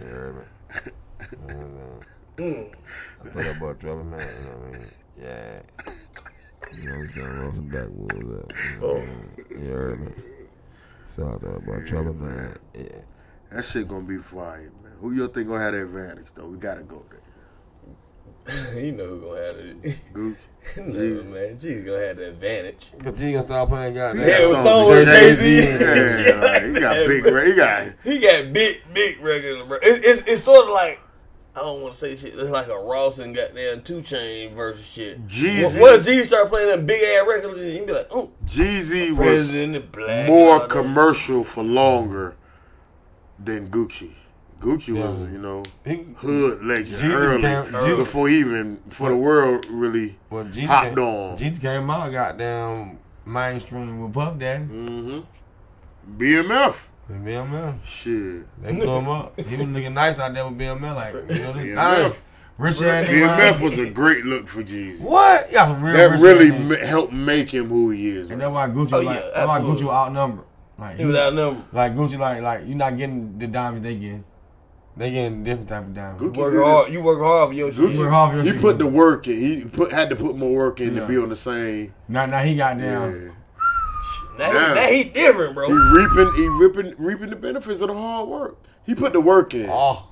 [SPEAKER 5] You heard me? You know what I'm saying?
[SPEAKER 3] Mm.
[SPEAKER 5] I throw that boy trouble, man. You know what I mean? Yeah. You know what I'm saying? Roll some backwoods up. You, know what I mean? Oh. you heard me? So I thought about boy trouble, man. Yeah.
[SPEAKER 1] That shit gonna be fire, man. Who you think gonna have the advantage though? We gotta go there.
[SPEAKER 3] you know who gonna have it.
[SPEAKER 1] Gucci.
[SPEAKER 3] no, man. G's gonna have the advantage.
[SPEAKER 5] Cause G gonna start playing goddamn.
[SPEAKER 3] Yeah, it was
[SPEAKER 1] songs
[SPEAKER 3] song
[SPEAKER 1] with
[SPEAKER 3] with Jay-Z.
[SPEAKER 1] Yeah, like, he got big.
[SPEAKER 3] bro.
[SPEAKER 1] He got.
[SPEAKER 3] He got big, big regular, bro. It, it's, it's sort of like, I don't want to say shit. It's like a Ross and goddamn two chain versus shit.
[SPEAKER 1] Jeezy.
[SPEAKER 3] Once G start playing them big ass records, you can be like, oh,
[SPEAKER 1] Jeezy was
[SPEAKER 3] President the Black.
[SPEAKER 1] more
[SPEAKER 3] and all that.
[SPEAKER 1] commercial for longer than Gucci. Gucci was, you know,
[SPEAKER 2] He,
[SPEAKER 1] hood legend
[SPEAKER 2] Jeezy
[SPEAKER 1] early,
[SPEAKER 2] became- Jeezy-
[SPEAKER 1] before even before the world really.
[SPEAKER 2] well, Jeezy
[SPEAKER 1] Hopped
[SPEAKER 2] came,
[SPEAKER 1] on.
[SPEAKER 2] Jeezy came out goddamn mainstream with Puff Daddy.
[SPEAKER 1] Mm-hmm. BMF.
[SPEAKER 2] And BML.
[SPEAKER 1] Shit.
[SPEAKER 2] They blew him up. He was looking nice out there with BML. Like, you know,
[SPEAKER 1] BMF.
[SPEAKER 2] hey, rich ass nigga.
[SPEAKER 1] BMF was a great look for Jeezy.
[SPEAKER 2] What? You got some real
[SPEAKER 1] That
[SPEAKER 2] rich
[SPEAKER 1] really
[SPEAKER 2] ass
[SPEAKER 1] ma- helped make him who he is.
[SPEAKER 2] And
[SPEAKER 1] man.
[SPEAKER 2] that's why Gucci
[SPEAKER 3] Oh,
[SPEAKER 2] like,
[SPEAKER 3] yeah,
[SPEAKER 2] that's why. Gucci was outnumbered. Like,
[SPEAKER 3] He was outnumbered.
[SPEAKER 2] Like Gucci, like like you're not getting the diamonds they getting. They getting different type of diamonds.
[SPEAKER 1] Gucci
[SPEAKER 3] You work
[SPEAKER 1] did it.
[SPEAKER 3] hard. You work hard for your
[SPEAKER 1] Gucci,
[SPEAKER 3] shit.
[SPEAKER 2] work hard for your
[SPEAKER 1] he
[SPEAKER 2] shit.
[SPEAKER 1] put the work in. He put had to put more work in
[SPEAKER 2] Yeah.
[SPEAKER 1] to be on the same.
[SPEAKER 2] Now now he got down.
[SPEAKER 1] Yeah.
[SPEAKER 3] He, now he different, bro.
[SPEAKER 1] He
[SPEAKER 3] bro.
[SPEAKER 1] reaping, he reaping, reaping the benefits of the hard work. He put the work in.
[SPEAKER 5] Oh,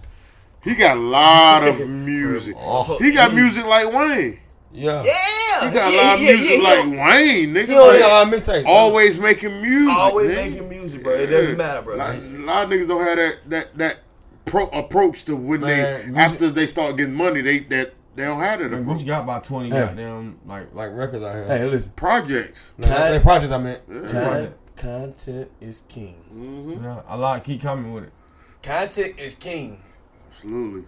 [SPEAKER 1] He got a lot of music.
[SPEAKER 5] oh.
[SPEAKER 1] He got music like Wayne.
[SPEAKER 2] Yeah.
[SPEAKER 3] Yeah.
[SPEAKER 1] He got a lot of
[SPEAKER 3] yeah,
[SPEAKER 1] music
[SPEAKER 3] yeah,
[SPEAKER 1] like. Wayne, nigga.
[SPEAKER 3] He only
[SPEAKER 1] Like,
[SPEAKER 3] got
[SPEAKER 2] a lot of mixtapes.
[SPEAKER 1] always making music.
[SPEAKER 3] Always
[SPEAKER 1] nigga.
[SPEAKER 3] making music, bro. It doesn't matter, bro.
[SPEAKER 1] A lot, a lot of niggas don't have that that that pro, approach to when
[SPEAKER 2] Man,
[SPEAKER 1] they
[SPEAKER 2] Gucci-
[SPEAKER 1] after they start getting money, they that they don't have it.
[SPEAKER 2] And
[SPEAKER 1] approach.
[SPEAKER 2] Gucci got about twenty
[SPEAKER 5] Yeah.
[SPEAKER 2] goddamn like like records out here.
[SPEAKER 5] Hey, listen.
[SPEAKER 1] Projects.
[SPEAKER 2] Nah, I projects I meant.
[SPEAKER 1] Yeah.
[SPEAKER 2] Project.
[SPEAKER 3] Content is king.
[SPEAKER 1] hmm
[SPEAKER 2] Yeah, a lot keep coming with it.
[SPEAKER 3] Content is king.
[SPEAKER 1] Absolutely.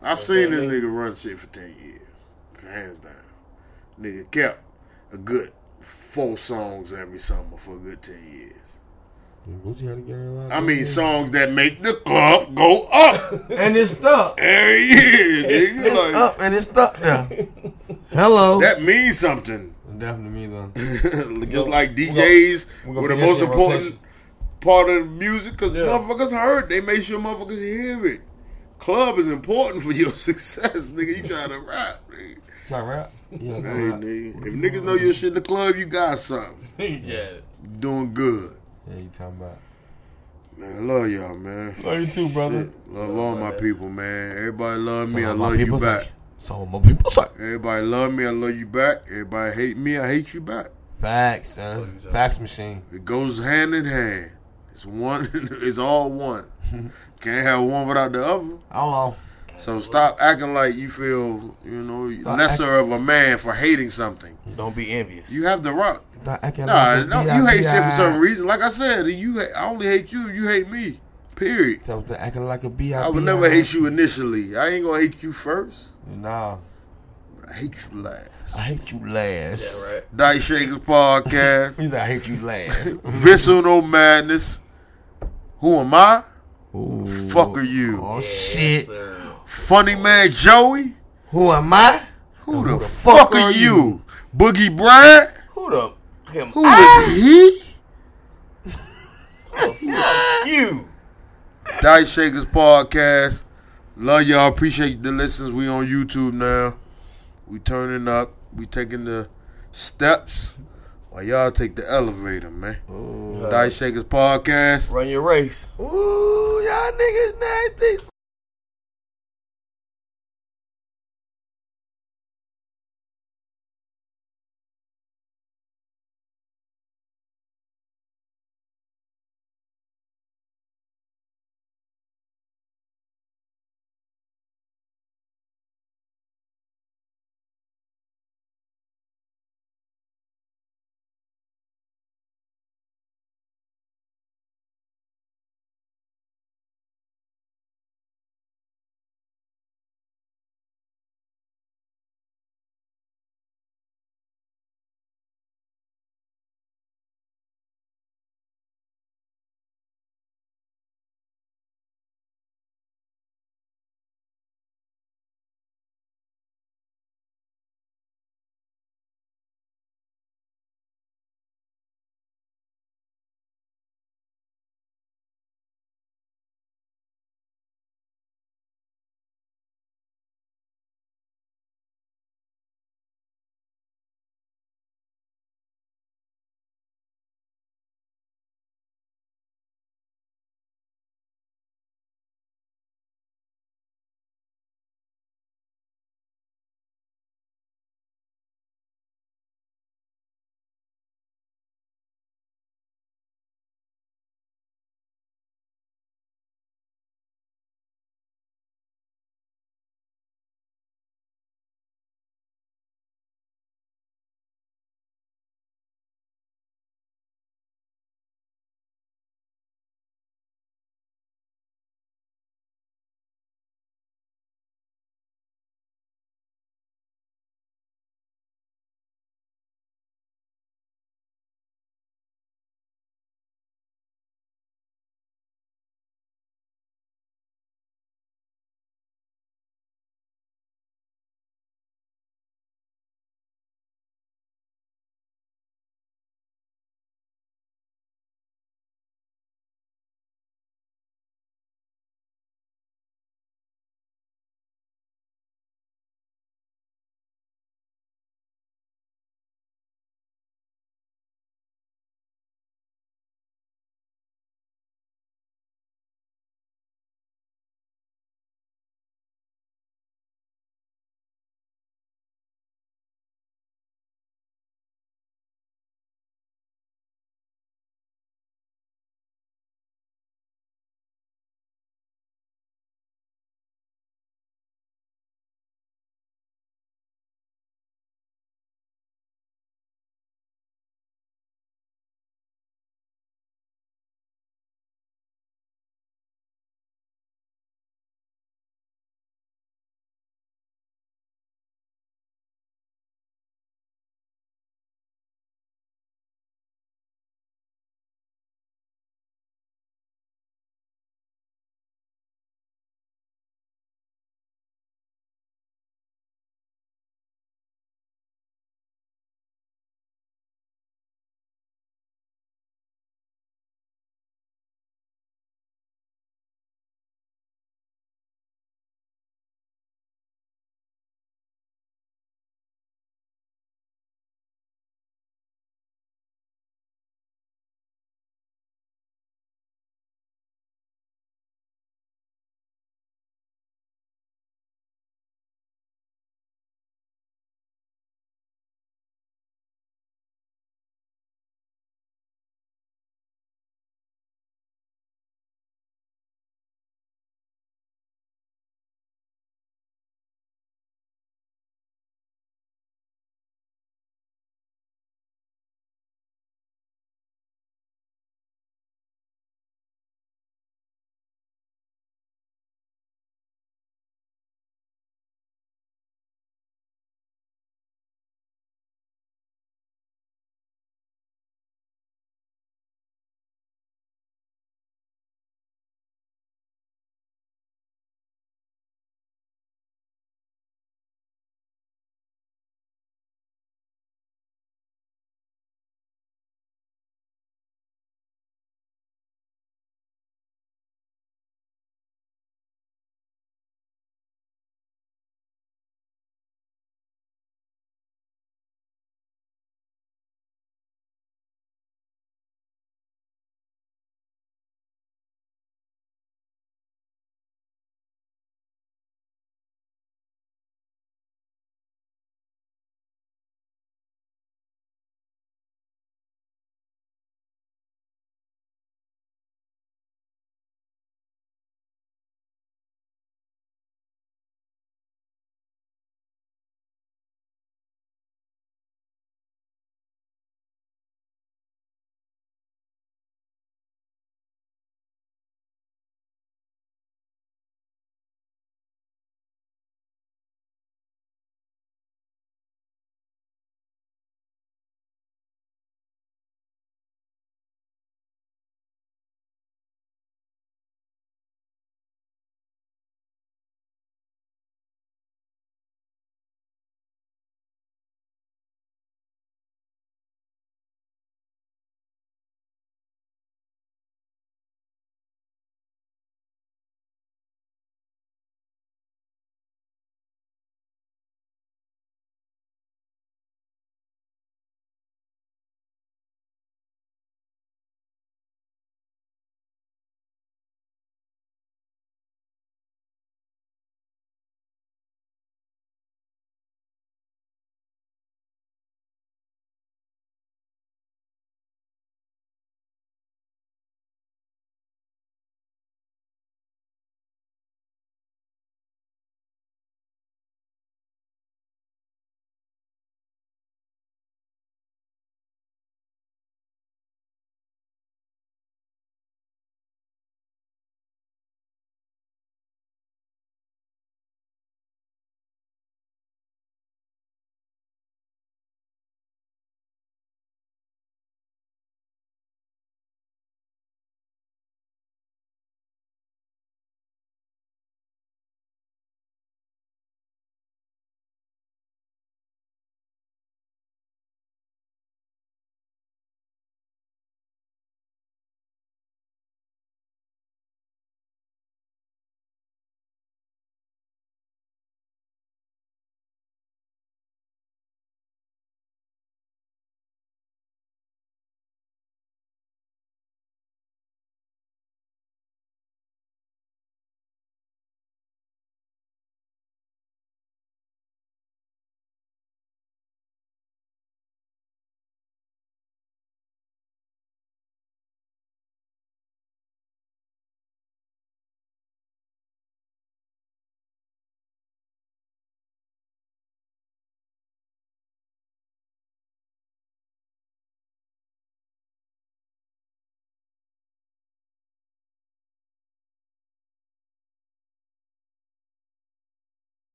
[SPEAKER 1] I've
[SPEAKER 3] What's
[SPEAKER 1] seen this
[SPEAKER 3] mean?
[SPEAKER 1] nigga run shit for ten years, hands down. Nigga kept a good four songs every summer for a good ten years.
[SPEAKER 5] Gucci had a game like
[SPEAKER 1] I mean, songs that make the club go up
[SPEAKER 2] And it's stuck.
[SPEAKER 1] every year. nigga.
[SPEAKER 5] It's
[SPEAKER 1] Like,
[SPEAKER 5] up and it's stuck now. Hello.
[SPEAKER 1] that means something.
[SPEAKER 2] Definitely me though.
[SPEAKER 1] Just like DJs
[SPEAKER 2] we gonna
[SPEAKER 1] were the most important
[SPEAKER 2] rotation.
[SPEAKER 1] part of the music because
[SPEAKER 2] Yeah.
[SPEAKER 1] motherfuckers heard. They make sure motherfuckers hear it. Club is important for your success, nigga. You trying to rap, nigga.
[SPEAKER 2] Try to rap.
[SPEAKER 5] Yeah,
[SPEAKER 1] Hey, nigga. If niggas know your shit in the club, you got something.
[SPEAKER 3] yeah.
[SPEAKER 1] You doing good.
[SPEAKER 2] Yeah, you talking about.
[SPEAKER 1] Man, I love y'all, man.
[SPEAKER 2] Love you too, brother.
[SPEAKER 1] Love all my people, man. Everybody love me. I
[SPEAKER 5] Some of my
[SPEAKER 1] love you back.
[SPEAKER 5] say. Some of my people say.
[SPEAKER 1] Everybody love me. I love you back. Everybody hate me. I hate you back.
[SPEAKER 2] Facts, son. Facts machine.
[SPEAKER 1] It goes hand in hand. It's one. it's all one. Can't have one without the other.
[SPEAKER 2] Hello.
[SPEAKER 1] So stop acting like you feel, you know,
[SPEAKER 2] Stop
[SPEAKER 1] lesser of a man for hating something.
[SPEAKER 3] Don't be envious.
[SPEAKER 1] You have the right.
[SPEAKER 5] Stop acting
[SPEAKER 1] Nah,
[SPEAKER 5] like
[SPEAKER 1] no, you hate shit for
[SPEAKER 5] B.I.B.I..
[SPEAKER 1] some reason. Like I said, you ha- I only hate you. You hate me. Period.
[SPEAKER 5] Tell them acting like a B.I.B.I..
[SPEAKER 1] I would never hate you initially. I ain't gonna hate you first.
[SPEAKER 2] Nah.
[SPEAKER 1] But I hate you last.
[SPEAKER 5] I hate you last.
[SPEAKER 3] yeah, right.
[SPEAKER 1] Dice Shakers Podcast.
[SPEAKER 2] He said, I hate you last.
[SPEAKER 1] Visceral No Madness. Who am I?
[SPEAKER 5] Ooh.
[SPEAKER 1] Fuck are you?
[SPEAKER 5] Oh shit.
[SPEAKER 3] Sir.
[SPEAKER 1] Funny man Joey.
[SPEAKER 5] Who am I?
[SPEAKER 1] Who the,
[SPEAKER 5] the
[SPEAKER 1] fuck,
[SPEAKER 5] fuck
[SPEAKER 1] are
[SPEAKER 5] are
[SPEAKER 1] you? Boogie Brad.
[SPEAKER 3] Who the him?
[SPEAKER 1] Who is ah! he?
[SPEAKER 3] Fuck you.
[SPEAKER 1] Dice Shakers Podcast. Love y'all. Appreciate the listens. We on YouTube now. We turning up. We taking the steps while y'all take the elevator, man. Dice Shakers Podcast.
[SPEAKER 3] Run your race.
[SPEAKER 5] Ooh, y'all niggas nasty.